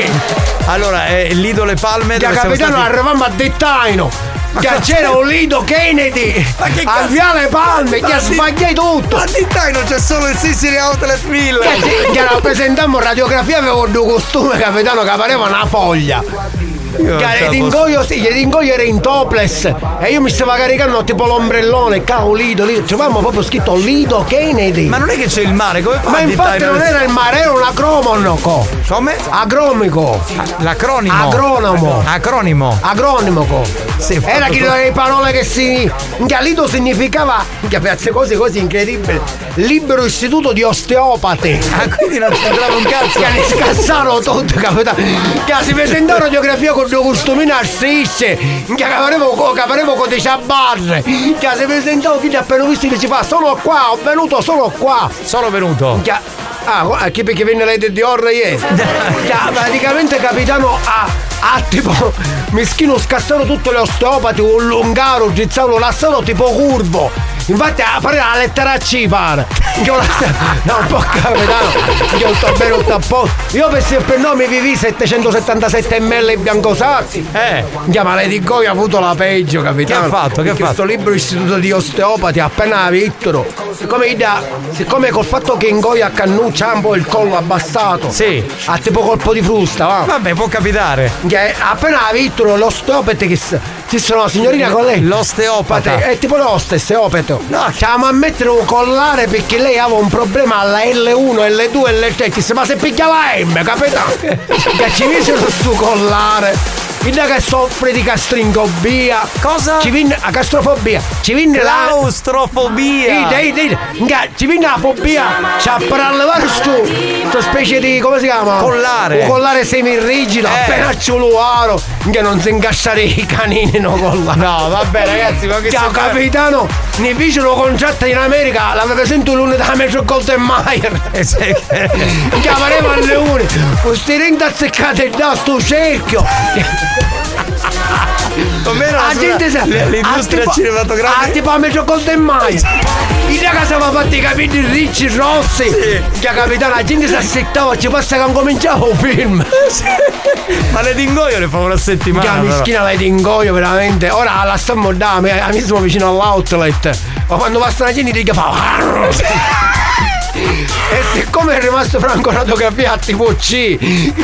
Allora, è Lido Le Palme siamo capitano stati- arriviamo a Dettaino. Che c'era un Lido Kennedy al viale Palme. Ma di- sbagliai tutto. Ma di Taino c'è solo il Sicily Outlet Mill. Che, ci- che rappresentammo radiografia avevo due costume capitano che pareva una foglia Ce la l'ingoio sì, l'ingoio era in topless e io mi stavo caricando tipo l'ombrellone, cavolo Lido, Lido, trovavamo proprio scritto Lido Kennedy. Ma non è che c'è il mare, come fa Ma infatti non era il mare, era un acromonoco. Come? Agromico. L'acronimo. Agronomo. Acronimo. Agronimoco. Sì, Era che le parole che si. Minchia, Lido significava. Minchia, queste cose così incredibili. Libero istituto di osteopati. Ah, quindi non c'entrava un cazzo. Che ne scazzarono tutto, capitano. Che si presentò radiografia con due costumini a strisce. Che caparevo con con dei ciabarre. Che si presentò chi ti ha appena visto che ci fa. Sono qua, ho venuto solo qua. Sono venuto. Che- Ah, chi perché venne lei di Orra ieri? Che praticamente capitano a, a tipo meschino scassano tutte le osteopati, un lungaro, un gizzaro, lasciato tipo curvo. Infatti a pare la lettera C pare. Ho la- No, un po' capitano. Io sto bene a posto. Io per se per nome vivi 777 ml biancosatti. Eh. Minchia, ma lei di Goia ha avuto la peggio, capitano. Che ha fatto? Che ha fatto? sto libro istituto di osteopati appena vittoro. Siccome, da, siccome col fatto che in Goia a Cannuccia un po' il collo abbassato. Sì. Ha tipo colpo di frusta, va. Vabbè, può capitare. Che appena vittoro l'osteopate che ci sono la signorina con lei. L'osteopata. È tipo No. Stiamo a mettere un collare perché lei aveva un problema alla L1, L2, L3. Che se ma se la M, capitano? che ci misero sto collare. Vedi che soffre di castringobia. Cosa? Ci vinne la castrofobia. Ci vinne la. Claustrofobia. Dai, dai. Nga, Ci vinne la fobia. C'ha per allevare sto, sto specie di. come si chiama? Collare. Un collare semirigido. Eh. Appena c'è un luaro. Che non si incassare i canini no collare. No, vabbè, ragazzi, ma che Ciao capitano, ne vicino contratto in America, l'aveva sentito l'unità Metro Golden Mayer. Eh, sì, che- Chiameremo alle une, questi rinti azzeccati da sto cerchio. Com'era La la gente sa- l'industria ah, tipo- cinematografica? Ah, tipo a Metro Golden Mayer. In casa aveva fatto i capelli ricci, rossi. Che capitano, la gente si assettava, ci passa che non cominciava un film. Ma le dingoio le fa una settimana. Che però. mischina lei di ingoio veramente. Ora la stiamo da me, mismo vicino all'outlet. Ma quando passa la gente ti fa. E siccome è rimasto Franco Radiografia a tipo C,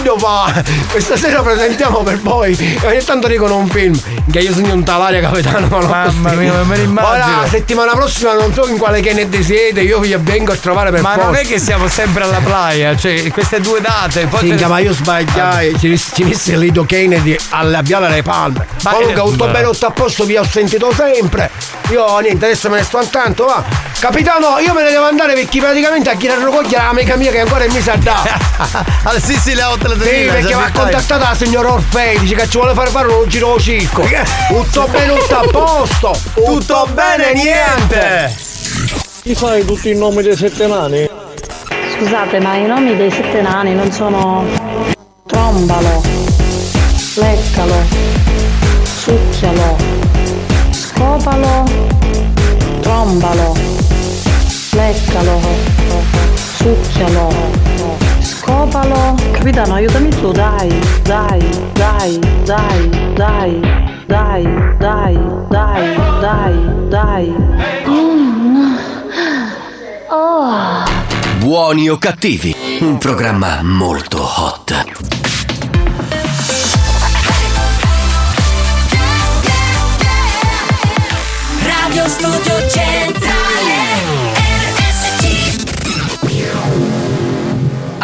io fa. Questa sera presentiamo per voi. E ogni tanto dicono un film. Che io sono un talaria capitano. ma Mamma mia, me l'immagino. Ora la settimana prossima non so in quale Kennedy siete, io vi vengo a trovare per Ma forza. non è che siamo sempre alla playa, cioè queste due date. Poi Sì, ma io sbagliai, ci, misse Lido Kennedy alla Viale alle Palme. Ma- Comunque tutto bene, tutto a posto, vi ho sentito sempre. Io niente, adesso me ne sto andando, va. Capitano, io me ne devo andare perché praticamente a chi la raccogliere la amica mia che ancora (laughs) mi sa da. Al Sicily Outlet Sì, Villa, perché già mi ha mi fai. contattata la signora Orfei, dice che ci vuole fare fare un giro circo. Tutto bene, tutto a posto. Tutto bene, niente. Chi sai tutti i nomi dei sette nani? Scusate, ma i nomi dei sette nani non sono trombalo, leccalo, succhialo, scopalo, trombalo, leccalo, succhialo, scopalo. Capitano, aiutami tu, dai, dai, dai, dai, dai, dai, dai, dai, dai, dai. Mm. Oh. Buoni o cattivi, un programma molto hot. Radio Studio Centrale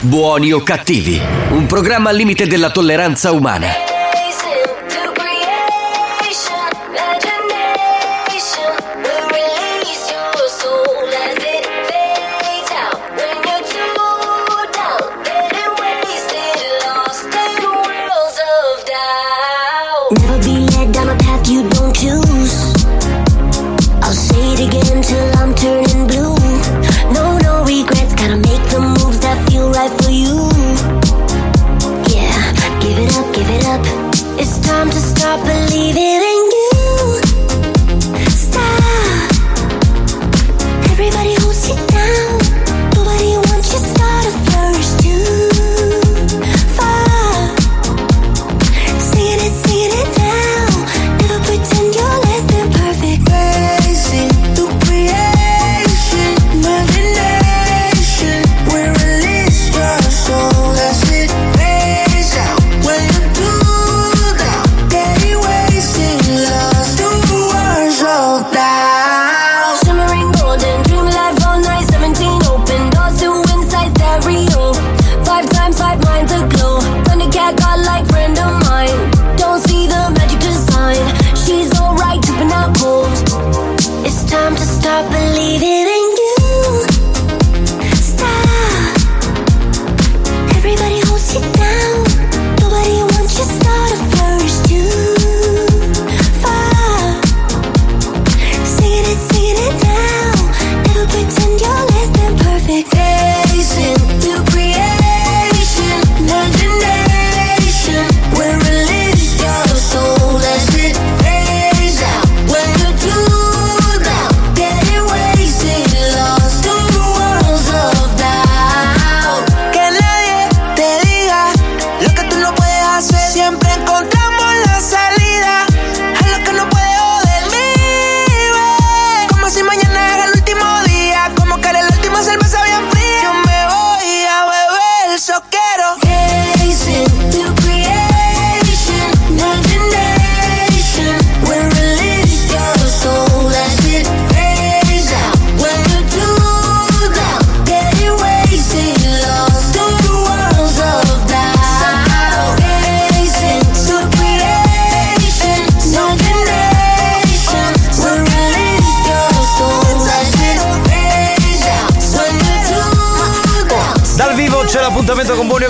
Buoni o cattivi, un programma al limite della tolleranza umana.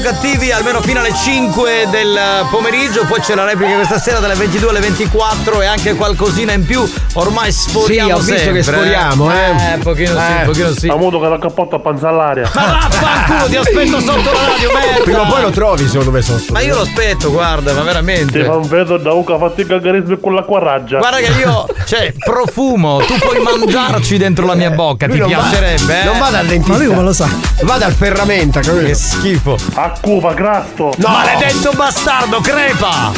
L'appuntamento con cattivi, almeno fino alle 5 del pomeriggio, poi c'è la replica questa sera dalle 22 alle 24 e anche qualcosina in più. Ormai sforiamo Sì, ho visto sempre. che sforiamo, eh. Eh, pochino sì, Eh. pochino sì. Avuto che la cappotto a panza all'aria. Ma vaffanculo, ti aspetto sotto la radio, merda! Prima o poi lo trovi secondo me sotto. Ma io lo aspetto, guarda, ma veramente. Ti fa un vedo da uca fatti il cagarismo con l'acqua raggia. Guarda che io, cioè, profumo, tu puoi mangiarci dentro la mia bocca, Lui ti non va- piacerebbe? eh? non va dal dentista. Ma lui come lo sa? Va dal ferramenta, capito? Che schifo. A cupa, grasto. No. Maledetto bastardo, crepa!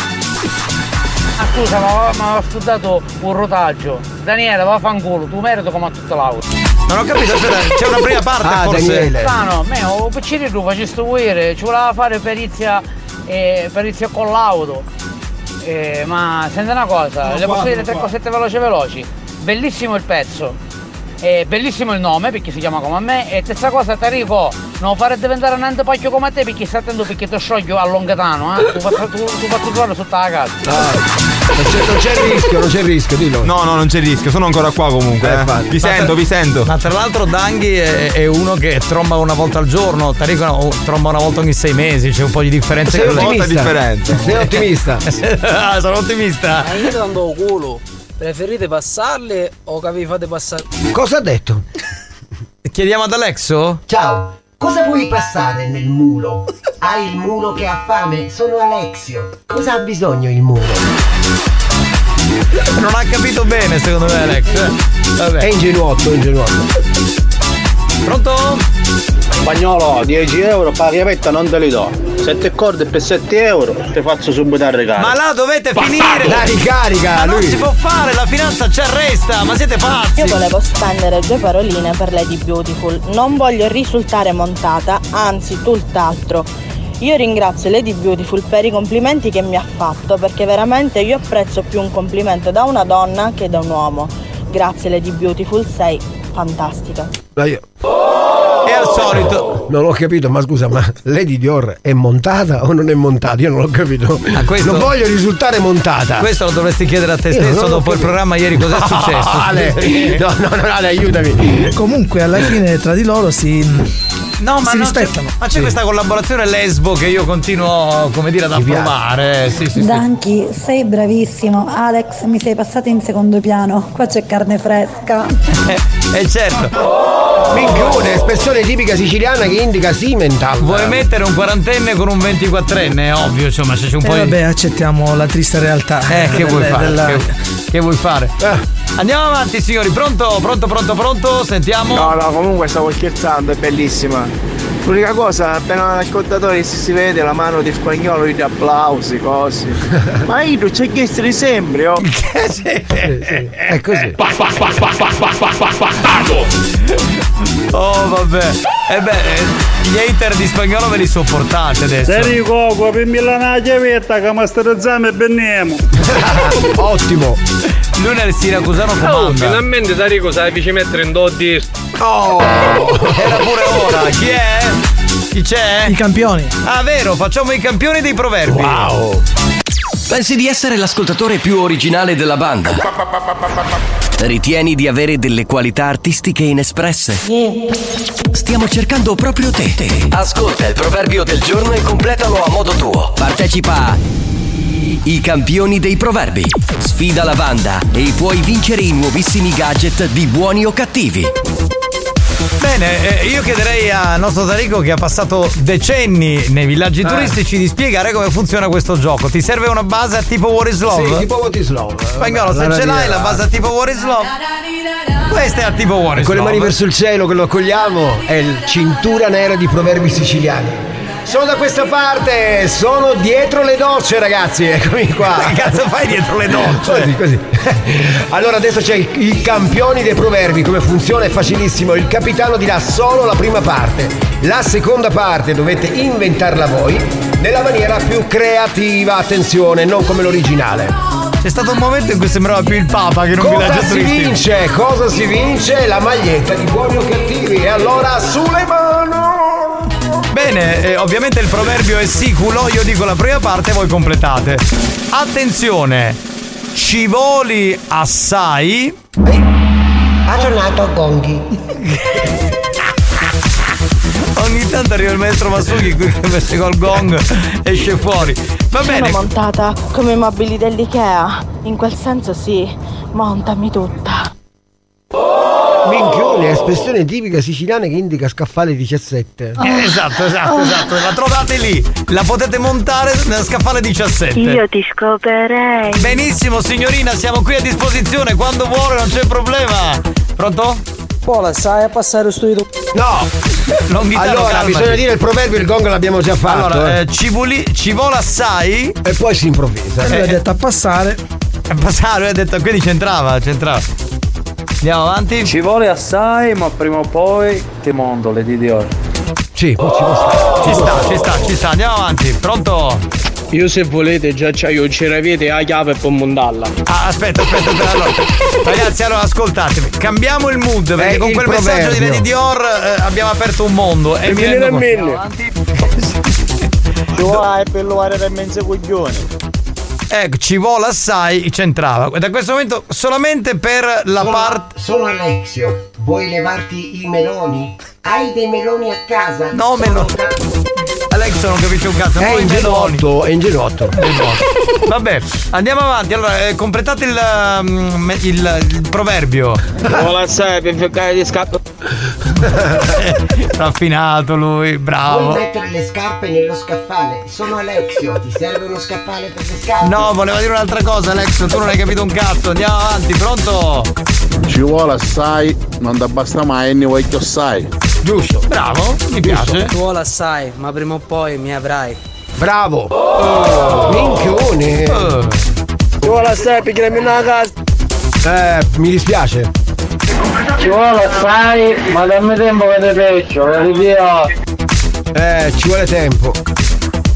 Ah, scusa, ma mi ha scudato un rotaggio. Daniele, vaffanculo, tu merito come a tutta l'auto. Non ho capito, aspetta, c'è una prima parte Ah, forse. Daniele. Strano, me, o piccino tu facesti vuoire, ci voleva fare perizia, eh, perizia con l'auto. Eh, ma senti una cosa, le posso dire tre cosette veloci veloci. Bellissimo il pezzo. Eh, bellissimo il nome perché si chiama come a me e stessa cosa Tarico non fare diventare un antepacchio come a te perché stai attento perché ti scioglio a Longatano eh? tu fai tu, tu fai trovare sotto la casa Non c'è, non c'è il rischio, non c'è il rischio, dillo. No, no, non c'è rischio, sono ancora qua comunque. Eh, eh. Vi Ma sento, tra- vi sento. Ma tra l'altro Danghi è, è uno che tromba una volta al giorno, Tarico no, tromba una volta ogni sei mesi, c'è un po' di differenza. Sei ottimista. differenza. Sei ottimista. (laughs) ah, sono ottimista. Ma io dando culo. Preferite passarle o che vi fate passare? Cosa ha detto? Chiediamo ad Alexo? Ciao, cosa vuoi passare nel mulo? Hai il mulo che ha fame? Sono Alexio. Cosa ha bisogno il mulo? Non ha capito bene secondo me Alex. eh. Vabbè. È ingenuotto, ingenuotto. Pronto? Spagnolo, 10 euro, pagamento non te li do. 7 corde per 7 euro, ti faccio subito il regalo. Ma là dovete finire! La ricarica, Ma non lui. si può fare, la finanza ci arresta, ma siete pazzi! Io volevo spendere due paroline per Lady Beautiful. Non voglio risultare montata, anzi tutt'altro. Io ringrazio Lady Beautiful per i complimenti che mi ha fatto, perché veramente io apprezzo più un complimento da una donna che da un uomo. Grazie Lady Beautiful, sei fantastica. Ma io. E al solito. Non ho capito, ma scusa, ma Lady Dior è montata o non è montata? Io non l'ho capito. questo- Non voglio risultare montata. Questo lo dovresti chiedere a te stesso dopo il capito. programma ieri cos'è (laughs) No, successo. Ale, no, no, no, Ale, aiutami. Comunque alla fine tra di loro si, No, ma si non rispettano. C'è, ma c'è questa collaborazione lesbo che io continuo, come dire, ad approvare. Sì, sì, sì. Danchi, sei bravissimo. Alex, mi sei passato in secondo piano. Qua c'è carne fresca. (laughs) Eh certo. Minchione, espressione tipica siciliana che indica Simental. Vuoi mettere un quarantenne con un 24enne? È ovvio, insomma, se c'è un E po' di. vabbè, accettiamo la triste realtà. Eh, che vuoi fare? della- Che, che vuoi fare? Andiamo avanti, signori. Pronto, pronto, pronto, pronto? Sentiamo. No, no, comunque stavo scherzando, è bellissima. L'unica cosa, appena l'ascoltatore si, si vede la mano di spagnolo, gli applausi, cose. (laughs) Ma io ci ho chiesto di sempre, oh. È così. Oh, vabbè. E beh, eh, gli hater di spagnolo ve li sopportate adesso. Enrico, copimi la chiavetta che mi sterezzame e benniamo. (laughs) Ottimo. Lui nel siracusano Oh, comanda. finalmente Tarico sai ci mettere in do di. Oh! (laughs) Era pure ora. Chi è? Chi c'è? I campioni. Ah, vero, facciamo i campioni dei proverbi. Wow. Pensi di essere l'ascoltatore più originale della banda? Ritieni di avere delle qualità artistiche inespresse? Stiamo cercando proprio te. Ascolta il proverbio del giorno e completalo a modo tuo. Partecipa a I campioni dei proverbi. Sfida la banda e puoi vincere i nuovissimi gadget di buoni o cattivi. Bene, eh, io chiederei al nostro Tarico che ha passato decenni nei villaggi Eh. turistici di spiegare come funziona questo gioco. Ti serve una base a tipo What is Love? Sì, tipo What is Love. Spagnolo, se ce l'hai la base a tipo What is Love? Questa è a tipo E is con le Love. mani verso il cielo che lo accogliamo è il cintura nera di proverbi siciliani. Sono da questa parte, sono dietro le docce, ragazzi. (laughs) Eccomi qua. Che cazzo fai dietro le docce? Così, così. (laughs) Allora adesso c'è i, campioni dei proverbi. Come funziona è facilissimo. Il capitano dirà solo la prima parte. La seconda parte dovete inventarla voi nella maniera più creativa. Attenzione, non come l'originale. C'è stato un momento in cui sembrava più il Papa che non Cosa villaggio si turistico. vince? Cosa si vince? La maglietta di buoni o cattivi. E allora sulle mani! Bene, eh, ovviamente il proverbio è siculo, io dico la prima parte e voi completate. Attenzione, ci voli assai. Ha tornato Gonghi. (laughs) Ogni tanto arriva il maestro Masuki qui (laughs) che mette col gong esce fuori. Va bene. Sono montata come i mobili dell'Ikea. In quel senso sì, montami tutta. Minchione, espressione tipica siciliana che indica scaffale 17. Eh, Esatto, esatto, esatto. La trovate lì. La potete montare nella scaffale 17. Io ti scoperei. Benissimo signorina, siamo qui a disposizione. Quando vuole non c'è problema. Pronto? Pola, sai a passare studio. No! (laughs) Longhitano, allora, calmati. bisogna dire il proverbio, il gong l'abbiamo già fatto. Allora, eh. eh, ci, voli- ci vola assai. E poi si improvvisa. E lui Eh, ha detto a passare. A passare, lui ha detto, quindi c'entrava, c'entrava. Andiamo avanti. Ci vuole assai, ma prima o poi ti mondo le di Dior. Sì, poi ci può stare. Ci sta, ci sta, ci sta. Andiamo avanti. Pronto? Io se volete già c'ho ce l'avete la chiave per montarla. Ah, aspetta, aspetta, aspetta. Allora, ragazzi, allora ascoltatemi. Cambiamo il mood perché Eh, con quel messaggio di proverbio. Lady Dior eh, abbiamo aperto un mondo. E, E mi viene rendo da conto- mille. Avanti. Ci vuole per levare da mezzo coglione. Ecco, ci vola assai, c'entrava. Da questo momento solamente per la parte. Sono Alexio. Vuoi levarti i meloni? Hai dei meloni a casa? No, meloni. Alex non capisce un cazzo. È meloni. ingenuotto, è ingenuotto. Vabbè, andiamo avanti. Allora, eh, completate il, um, il- il proverbio. Vuole assai per cercare di scappare. Raffinato lui, bravo. Puoi mettere le scarpe nello scaffale. Sono Alexio, ti serve uno scaffale per le scarpe? No, voleva dire un'altra cosa, Alex, tu non hai capito un cazzo. Andiamo avanti, pronto? Ci vuole assai, non ti basta mai, ne vuoi che assai. Giusto. Bravo, mi piace. Tu vuole assai, ma prima o poi mi avrai. Bravo! Oh. Minchione! Ci vuole assai, pigliami una casa. Eh, mi dispiace. Ci vuole assai, ma dammi tempo che te pescio, via. Eh, ci vuole tempo.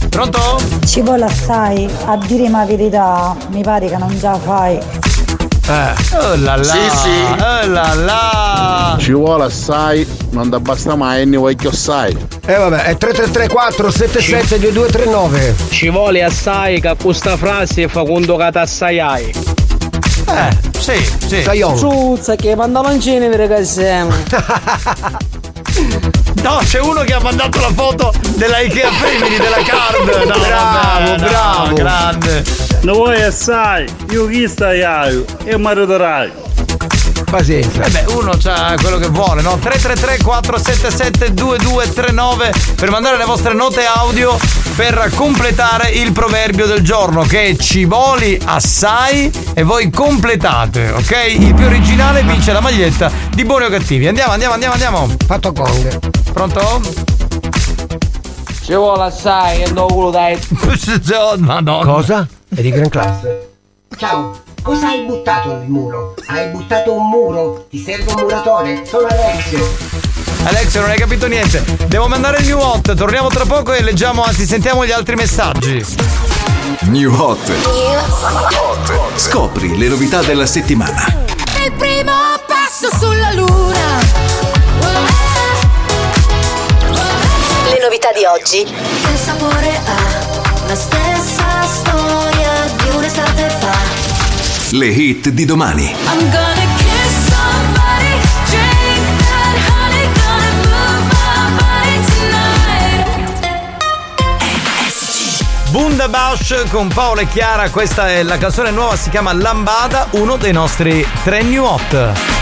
Pronto? Ci vuole assai, a dire la verità, mi pare che non già fai. Eh. Oh là là. Sì, sì. Oh là là. Ci vuole assai, non ti basta mai, ne vuoi che assai. Eh vabbè, è 3334 77 2239. Ci vuole assai che questa frase fa quando che t'assaiai. Eh, sì, sì. Zuzza che pantaloncini per che siamo. No, c'è uno che ha mandato la foto della Ikea Femini della card. No, Bravo, vabbè, no, bravo. grande. Non vuoi assai, io chi stai io e mi riderai. Pazienza. Eh beh, uno c'ha quello che vuole, no? 333 477 2239 per mandare le vostre note audio per completare il proverbio del giorno che è ci voli assai e voi completate, ok? Il più originale vince la maglietta di buoni o cattivi. Andiamo, andiamo, andiamo, andiamo. Fatto Kong. Pronto? Ci vuole assai, che non culo dai. (laughs) Madonna. Cosa? È di gran classe. Ciao, cosa hai buttato nel muro? Hai buttato un muro? Ti serve un muratore? Sono Alexio. Alexio, non hai capito niente. Devo mandare il new hot. Torniamo tra poco e leggiamo, anzi, sentiamo gli altri messaggi. New Hot. Scopri le novità della settimana. Il primo passo sulla luna. Le novità di oggi. Che sapore ha la stessa storia di un'estate fa. Le hit di domani. Tonight. Bundabash con Paola e Chiara, questa è la canzone nuova, si chiama Lambada, uno dei nostri tre new hot.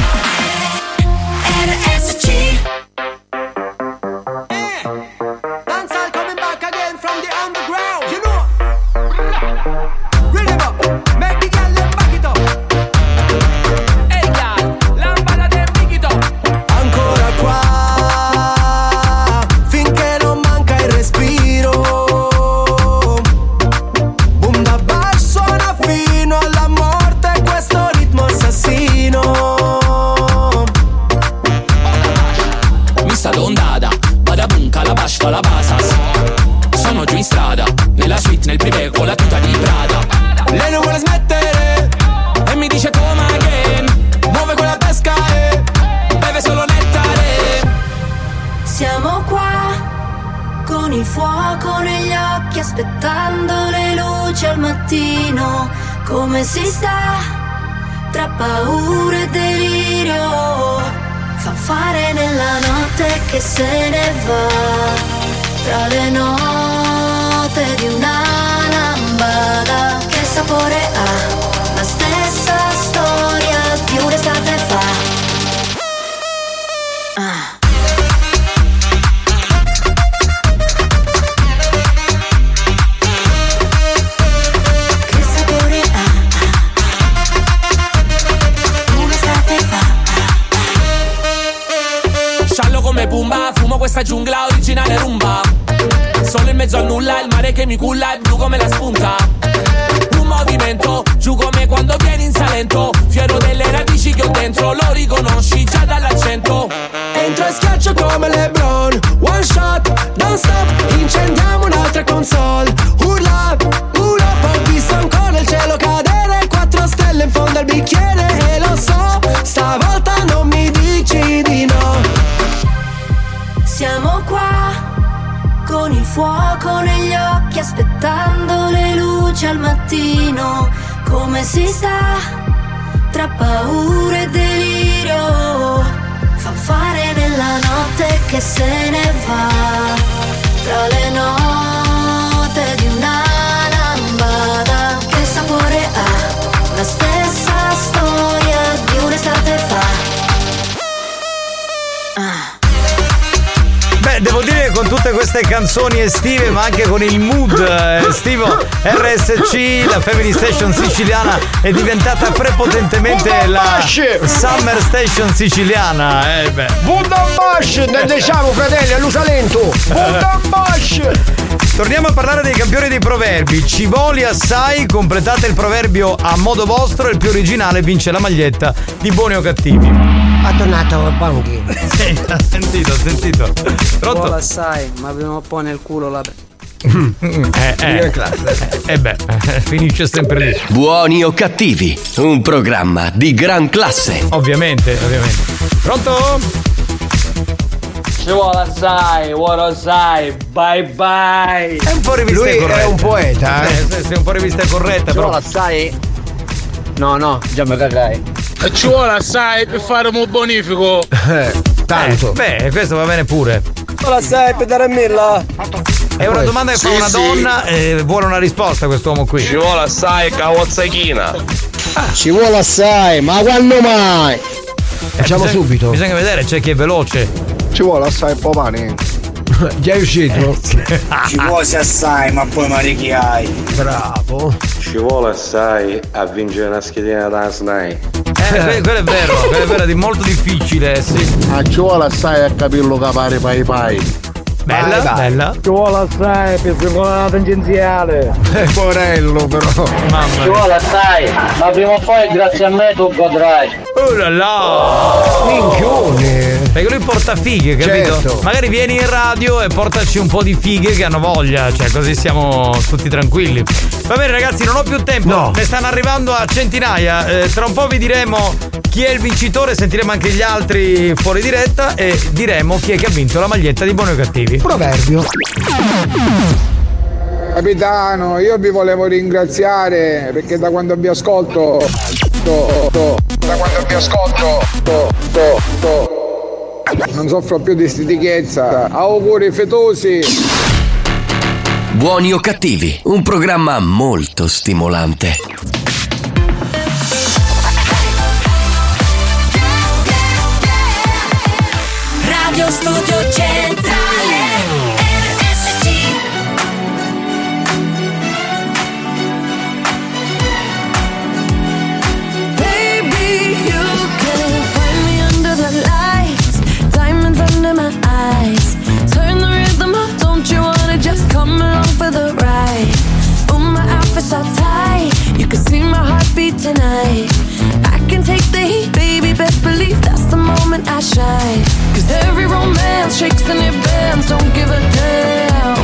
Paura e delirio? Fanfare nella notte che se ne va tra le note queste canzoni estive, ma anche con il mood eh, estivo RSC, la Family Station siciliana è diventata prepotentemente la Summer Station siciliana. Eh beh. Budambash, ne diciamo fratelli, all'usalento. Budambash. Torniamo a parlare dei campioni dei proverbi. Ci voli assai, completate il proverbio a modo vostro e il più originale vince la maglietta di buoni o cattivi. Ha tornato Banghi. Sì, ha sentito, ha sentito. Pronto? Buona sai, ma prima o poi nel culo la. Eh, eh, eh beh, finisce sempre lì. Buoni o cattivi, un programma di gran classe. Ovviamente, ovviamente. Pronto? Ci vuole assai, vuole sai, bye bye. È un po' rivista Lui corretta. è un poeta, eh. Eh, sì, un po' rivista corretta, Ci però. vuole assai? No, no, già mi cagai. E ci vuole assai per fare un bonifico. tanto. Eh, beh, questo va bene pure. Buona sai, per dare mille. È una domanda che fa Sì, una sì. donna e vuole una risposta quest'uomo qui. Ci vuole assai cavozzachina. Ci vuole assai, ma quando mai? Facciamo bisogna- subito. Bisogna vedere, c'è chi è veloce. Ci vuole assai popani. (laughs) Già è uscito? Ci vuoi assai, ma poi marichiai. Bravo. Ci vuole assai a vincere una schedina da SNAI. Eh, que- quello è vero, quello è vero, è molto difficile, sì. Ma ci vuole assai a capirlo capare pai pai. Bella, Vai, vai. bella. Ci vuole assai per seconda tangenziale. Eh, porello però. Mamma Ci vuole assai, ma prima o poi grazie a me tu godrai. Oh là là! Minchione. Perché lui porta fighe, capito? Certo. Magari vieni in radio e portaci un po' di fighe che hanno voglia, cioè così siamo tutti tranquilli. Va bene ragazzi, non ho più tempo, No. ne stanno arrivando a centinaia. Eh, tra un po' vi diremo chi è il vincitore, sentiremo anche gli altri fuori diretta e diremo chi è che ha vinto la maglietta di Buoni o Cattivi. Proverbio. Capitano, io vi volevo ringraziare perché da quando vi ascolto. to- to- da quando vi ascolto. to- to- to- non soffro più di stitichezza. Auguri fetosi. Buoni o cattivi, un programma molto stimolante. Radio Studio Centrale outfit's all tight, you can see my heartbeat tonight. I can take the heat, baby, best believe that's the moment I shine. Cause every romance shakes and it bends, don't give a damn.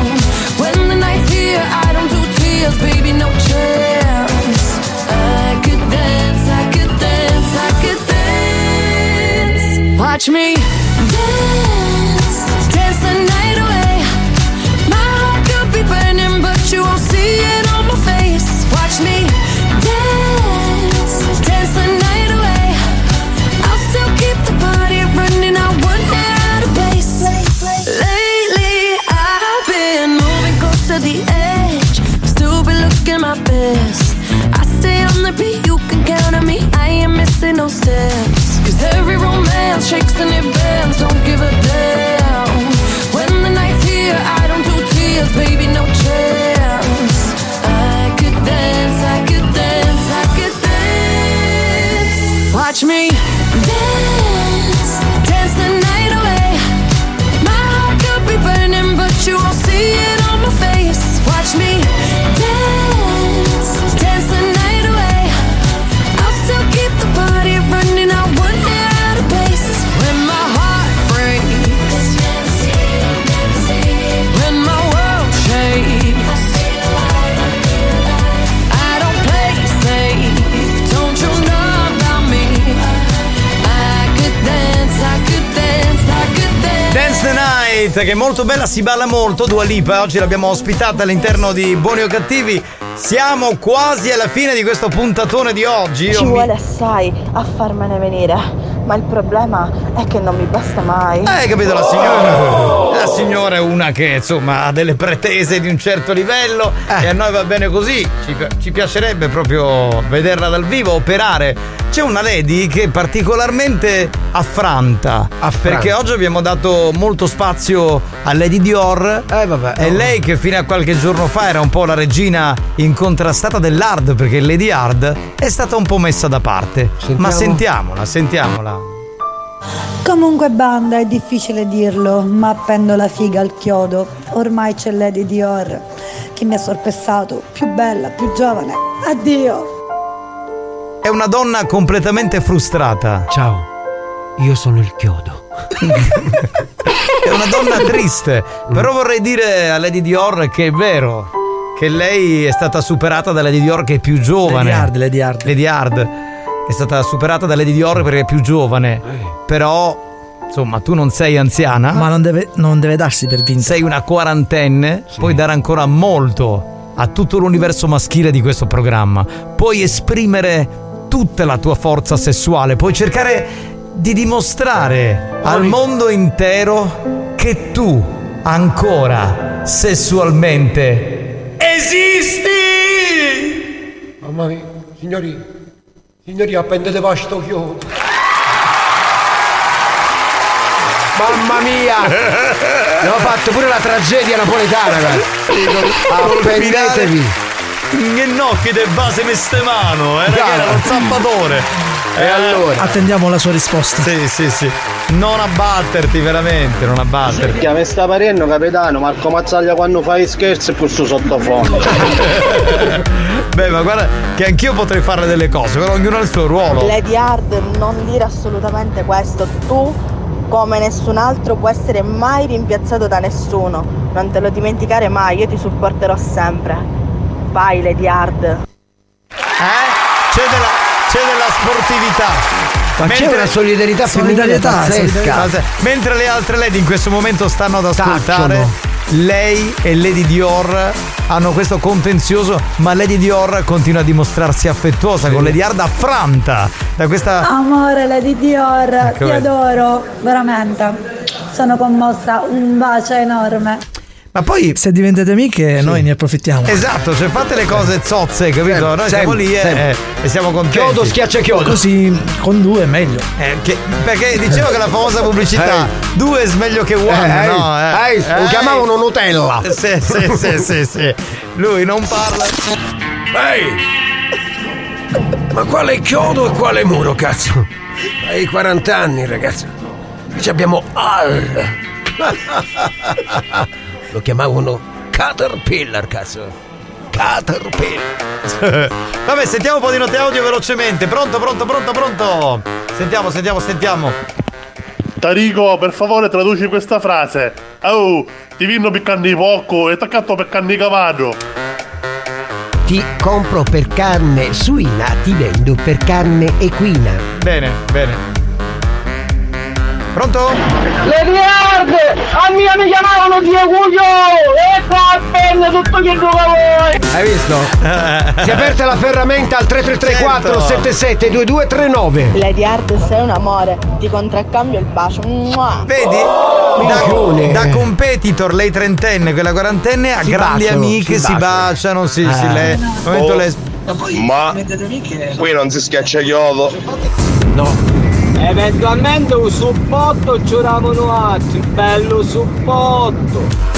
When the night's here, I don't do tears, baby, no chance. I could dance, I could dance, I could dance. Watch me dance, dance the night away. My heart could be burning, but you won't see it Looking my best. I stay on the beat, you can count on me. I ain't missing no steps. Cause every romance shakes and it bends. Don't give a damn. When the night's here, I don't do tears, baby, no chance. I could dance, I could dance, I could dance. Watch me dance, dance the night away. My heart could be burning, but you won't see it Night, che è molto bella, si balla molto, Dua Lipa, oggi l'abbiamo ospitata all'interno di Buoni o Cattivi. Siamo quasi alla fine di questo puntatone di oggi. Io Ci mi- vuole assai a farmene venire, ma il problema è che non mi basta mai. Eh, hai capito la signora? La signora è una che insomma ha delle pretese di un certo livello e a noi va bene così. Ci, ci piacerebbe proprio vederla dal vivo, operare c'è una lady che è particolarmente affranta. Perché oggi abbiamo dato molto spazio a Lady Dior. Eh vabbè. E lei che fino a qualche giorno fa era un po' la regina incontrastata dell'hard, perché Lady Hard è stata un po' messa da parte. Ma sentiamola, sentiamola. Comunque banda, è difficile dirlo, ma appendo la figa al chiodo. Ormai c'è Lady Dior che mi ha sorpessato, più bella, più giovane. Addio! È una donna completamente frustrata. Ciao, io sono il chiodo. È una donna triste. Però vorrei dire a Lady Dior che è vero. Che lei è stata superata da Lady Dior che è più giovane. Lady Hard, Lady Hard. Lady Hard. È stata superata da Lady Dior perché è più giovane. Però, insomma, tu non sei anziana. Ma non deve, non deve darsi per vinta. Sei una quarantenne. Puoi dare ancora molto a tutto l'universo maschile di questo programma. Puoi esprimere tutta la tua forza sessuale. Puoi cercare di dimostrare al mondo intero che tu ancora sessualmente esisti! Mamma mia, signori, signori, appendete vasto chiodo. Mamma mia! Abbiamo fatto pure la tragedia napoletana, guarda. Appendetevi. Che nocchi de base meste mano, era, che era lo zappatore. E allora? Attendiamo la sua risposta. Sì, sì, sì. Non abbatterti, veramente, non abbatterti. Che mi sta parendo capitano Marco Mazzaglia quando fai scherzi e questo sottofondo. (laughs) Beh, ma guarda che anch'io potrei fare delle cose, però ognuno ha il suo ruolo. Lady Hard, non dire assolutamente questo. Tu, come nessun altro, può essere mai rimpiazzato da nessuno. Non te lo dimenticare mai, io ti supporterò sempre. Vai, Lady Hard. Eh? C'è della, c'è della sportività. Ma c'è una solidarietà femminile pazzesca. Mentre le altre lady in questo momento stanno ad ascoltare, lei e Lady Dior hanno questo contenzioso, ma Lady Dior continua a dimostrarsi affettuosa con Lady Hard affranta da questa Amore, Lady Dior, Ecco, ti vedi. adoro, veramente. Sono commossa, un bacio enorme. Ma poi se diventate amiche noi ne approfittiamo. Esatto, cioè fate le cose zozze, capito? Noi siamo sempre, lì e, sempre. e siamo contenti. Chiodo schiaccia chiodo. Così con due è meglio. Eh, che- perché dicevo che la famosa pubblicità due è meglio che one, Eh, no? eh, eh, lo chiamavano Nutella. Sì, sì, sì, sì, sì. Lui non parla. Ehi! Ma quale chiodo e quale muro, cazzo? Hai 40 anni, ragazzo. Ci abbiamo Al. (laughs) Lo chiamavano Caterpillar, cazzo. Caterpillar. (laughs) Vabbè, sentiamo un po' di note audio velocemente. Pronto, pronto, pronto, pronto. Sentiamo, sentiamo, sentiamo. Tarico, per favore traduci questa frase. Oh, ti vinno piccando poco e attaccato peccando i cavallo. Ti compro per carne suina, ti vendo per carne equina. Bene, bene. Pronto? Lady Hard! A mia mi chiamavano Dio Cuglio! E qua appende tutto che tu vuoi! Hai visto? (laughs) Si è aperta la ferramenta al 3334 77 2239. Lady Hard, sei un amore. Ti contraccambio il bacio. Mua. Vedi? Da, da competitor, lei trentenne, quella quarantenne, a Si grandi baciano, amiche si si baciano, sì, sì, Eh. lei. Momento Oh. Ma qui non si schiaccia chiodo. No. Eventualmente un suppotto giuravano altri, bello suppotto!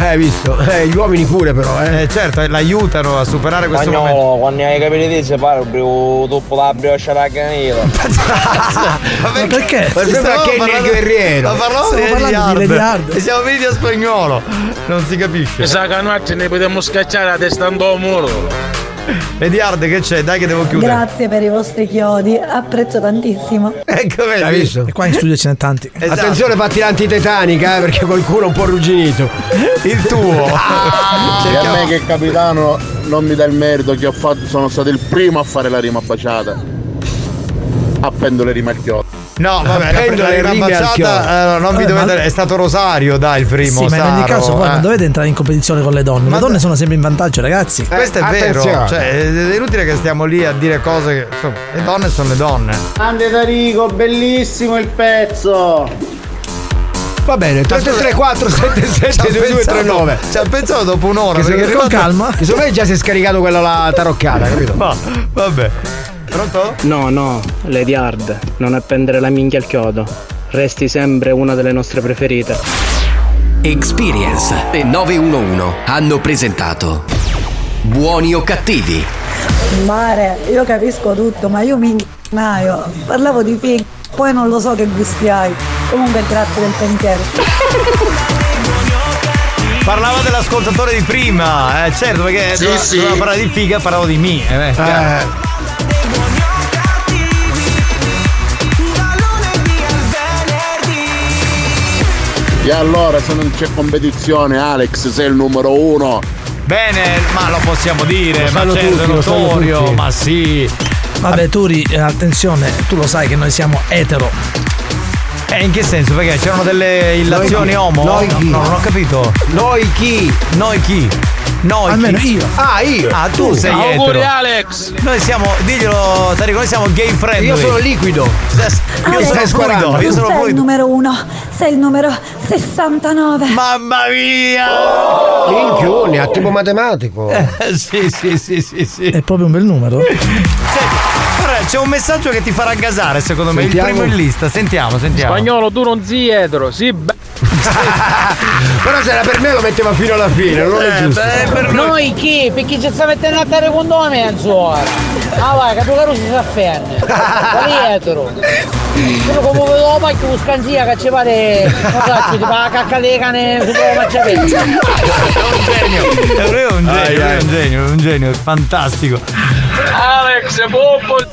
Eh, hai visto? Eh, gli uomini pure però, eh. certo, l'aiutano a superare questo momento. Spagnolo, quando hai capito di se parlo, proprio dopo la brioche da canila. (laughs) Ma perché? Ma sembra Stavamo Kenny il guerriero. Ma parlavo Stiamo di Lady Hard. E siamo finiti a spagnolo. Non si capisce. Mi sa che a notte ne potremmo scacciare la testa in do muro. Hard che c'è? Dai che devo chiudere. Grazie per i vostri chiodi, apprezzo tantissimo. Ecco, vedi. Hai visto? E qua in studio ce n'è tanti. Esatto. Attenzione, fatti l'antitetanica, eh, perché qualcuno è un po' arrugginito. Il tuo. E a me che capitano non mi dà il merito che ho fatto, sono stato il primo a fare la rima baciata. Appendo le rime al chiodo. No, vabbè, la le baciata, eh, non vi dovete. ma- È stato Rosario, dai, il primo. Sì, ma in ogni Saro, caso voi eh. non dovete entrare in competizione con le donne. Le donne sono sempre in vantaggio, ragazzi. Questo è vero, cioè è inutile che stiamo lì a dire cose che. Insomma, le donne sono le donne. Grande Tarico, bellissimo il pezzo! Va bene, 3334 77 2239. Ci ha pensato dopo un'ora. Che perché con arrivato- calma. Che secondo me già si è scaricato quella la taroccata, capito? (laughs) Ma, vabbè. Pronto? No, no, Lady Hard, non appendere la minchia al chiodo. Resti sempre una delle nostre preferite. Experience e 911 hanno presentato Buoni o cattivi? Mare, io capisco tutto, ma io mi innaio. Parlavo di fig, poi non lo so che gusti hai. Comunque grazie del pensiero. Parlava dell'ascoltatore di prima, eh, certo, perché Sì, doveva, sì. parlare di figa, parlavo di me. Eh, beh, E allora se non c'è competizione Alex sei il numero uno. Bene, ma lo possiamo dire, Lo ma sanno certo, tutti, notorio, ma sì. Vabbè, Turi, eh, attenzione, tu lo sai che noi siamo etero. Eh, in che senso? Perché c'erano delle illazioni chi? omo? Noi No, chi? no, non ho capito. Noi chi? Noi chi? Noi Almeno chi? io. Ah, io. Ah, tu sei Auguri, etero. Alex! Noi siamo, diglielo, Tarico, noi siamo gay friendly. Io sono liquido. Io sono fluido, io sono sei il fluido. numero uno, sei il numero 69. Mamma mia! Minchione, a tipo matematico. Eh, sì, sì, sì, sì, sì. È proprio un bel numero. Guarda, c'è un messaggio che ti farà gasare, secondo me. Sentiamo. Il primo in lista. Sentiamo, sentiamo. Spagnolo, tu non sei etero, sì, beh. (laughs) Però se era per me lo metteva fino alla fine, non è Eh, giusto. beh, per noi. Chi? Perché ci sta mettendo a terra con noi mezz'ora. Ah vai, che tu caro si sa ferne. Quali etero? Sono come vedo la macchina con scanzia che ci pare. So, ci fa la cacca dei cane su la macciapezza. (laughs) È un genio, è un genio, è un genio, è un genio, è fantastico. Alex, Popol!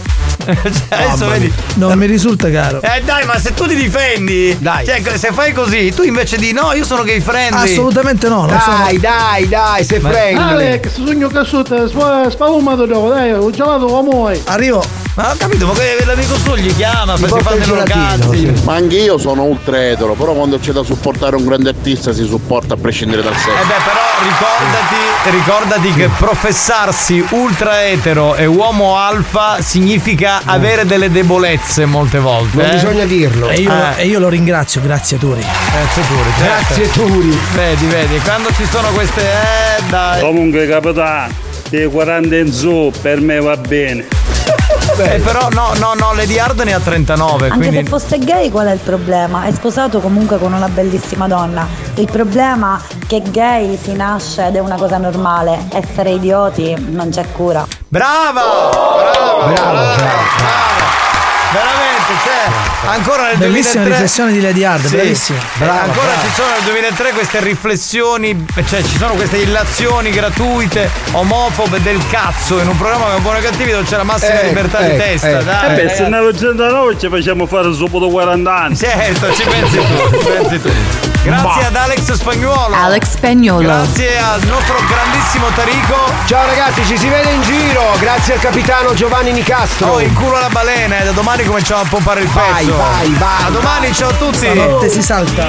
Cioè, adesso vedi. Non mi risulta caro. Eh dai, ma se tu ti difendi, Dai. Cioè, se fai così, tu invece di no, io sono gay friendly. Assolutamente no, non sono. Dai, dai, dai, sei friendly. Alex, sogno cazzuto, spavumato dopo, dai, ho gelato come vuoi. Arrivo. Ma ho capito, ma che l'amico suo gli chiama, per si fa dei loro cazzi. Ma anche io sono ultra etero, però quando c'è da supportare un grande artista si supporta a prescindere dal sesso. Eh beh, però ricordati, ricordati che professarsi ultra etero e uomo alfa significa avere delle debolezze molte volte. Non eh. bisogna dirlo. E io, Eh. e io lo ringrazio, grazie Turi. Grazie Turi, certo. Grazie Turi. Vedi, vedi, quando ci sono queste. Eh, dai. Comunque, capitano, dei 40 in su, per me va bene. Eh, però no, no, no, Lady Hard ne ha 39, Anche quindi. se fosse gay qual è il problema? È sposato comunque con una bellissima donna. Il problema è che gay si nasce ed è una cosa normale. Essere idioti non c'è cura. Brava! Brava! Brava! brava. Veramente, cioè, ancora nel Bellissima 2003 riflessione di Lady Hard, Sì. bravissima. Eh, Brava, ancora brava. ci sono nel 2003 queste riflessioni, cioè ci sono queste illazioni gratuite, omofobe del cazzo in un programma come Buoni o Cattivi dove c'è la massima Eh, libertà di eh, testa, eh. dai. Eh beh, se ragazzi. ne 109 ci facciamo fare dopo da 40 anni. Certo, ci pensi tu, ci pensi tu. Grazie ad Alex Spagnuolo. Alex Spagnolo. Grazie al nostro grandissimo Tarico. Ciao ragazzi, ci si vede in giro. Grazie al capitano Giovanni Nicastro. Oh, in culo alla balena e da domani cominciamo a pompare il Vai, pezzo. vai, vai, A domani, ciao a tutti. Stanotte si salta.